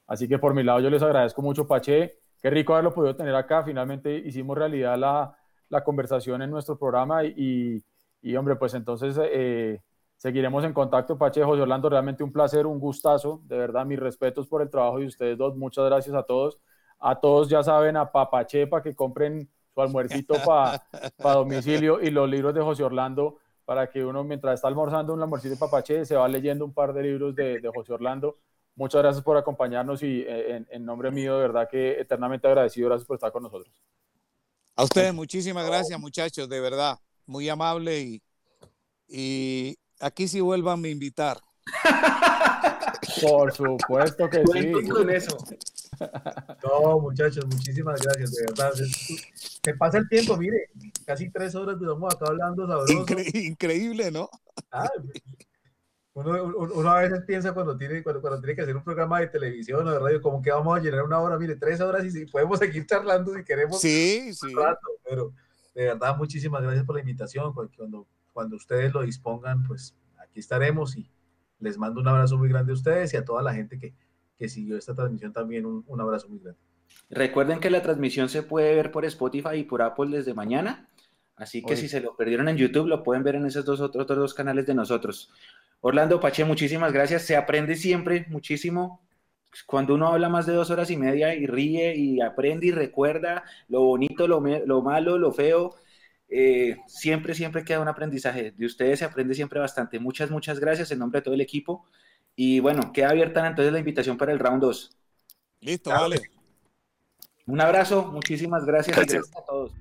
Así que por mi lado yo les agradezco mucho, Pache. Qué rico haberlo podido tener acá. Finalmente hicimos realidad la, la conversación en nuestro programa y, y hombre, pues entonces eh, seguiremos en contacto, Pache, José Orlando. Realmente un placer, un gustazo. De verdad, mis respetos por el trabajo de ustedes dos. Muchas gracias a todos a todos ya saben, a Papache para que compren su almuercito para domicilio y los libros de José Orlando para que uno mientras está almorzando un almuercito de Papache se va leyendo un par de libros de, José Orlando. Muchas gracias por acompañarnos y eh, en, nombre mío, de verdad que eternamente agradecido, gracias por estar con nosotros. A ustedes, muchísimas gracias muchachos, de verdad, muy amable y, y aquí sí vuelvan a invitar. Por supuesto que sí. Con eso. No, muchachos, muchísimas gracias, de verdad. Se pasa el tiempo, mire, casi tres horas duramos acá hablando sabroso. increíble, ¿no? Ah, uno, uno, a veces piensa cuando tiene, cuando, cuando, tiene que hacer un programa de televisión o de radio, como que vamos a llenar una hora, mire, tres horas y si podemos seguir charlando si queremos. Sí, sí. pero, de verdad, muchísimas gracias por la invitación. Cuando, cuando ustedes lo dispongan, pues aquí estaremos y les mando un abrazo muy grande a ustedes y a toda la gente que, que siguió esta transmisión también un, un abrazo muy grande. Recuerden que la transmisión se puede ver por Spotify y por Apple desde mañana. Así que si se lo perdieron en YouTube, lo pueden ver en esos dos otros, dos canales de nosotros. Orlando Pache, muchísimas gracias. Se aprende siempre muchísimo. Cuando uno habla más de dos horas y media y ríe y aprende y recuerda lo bonito, lo, malo, lo feo, eh, siempre, siempre queda un aprendizaje. De ustedes se aprende siempre bastante. Muchas, muchas gracias en nombre de todo el equipo. Y bueno, queda abierta entonces la invitación para el round 2. Listo, vale. Un abrazo, muchísimas gracias, gracias a todos.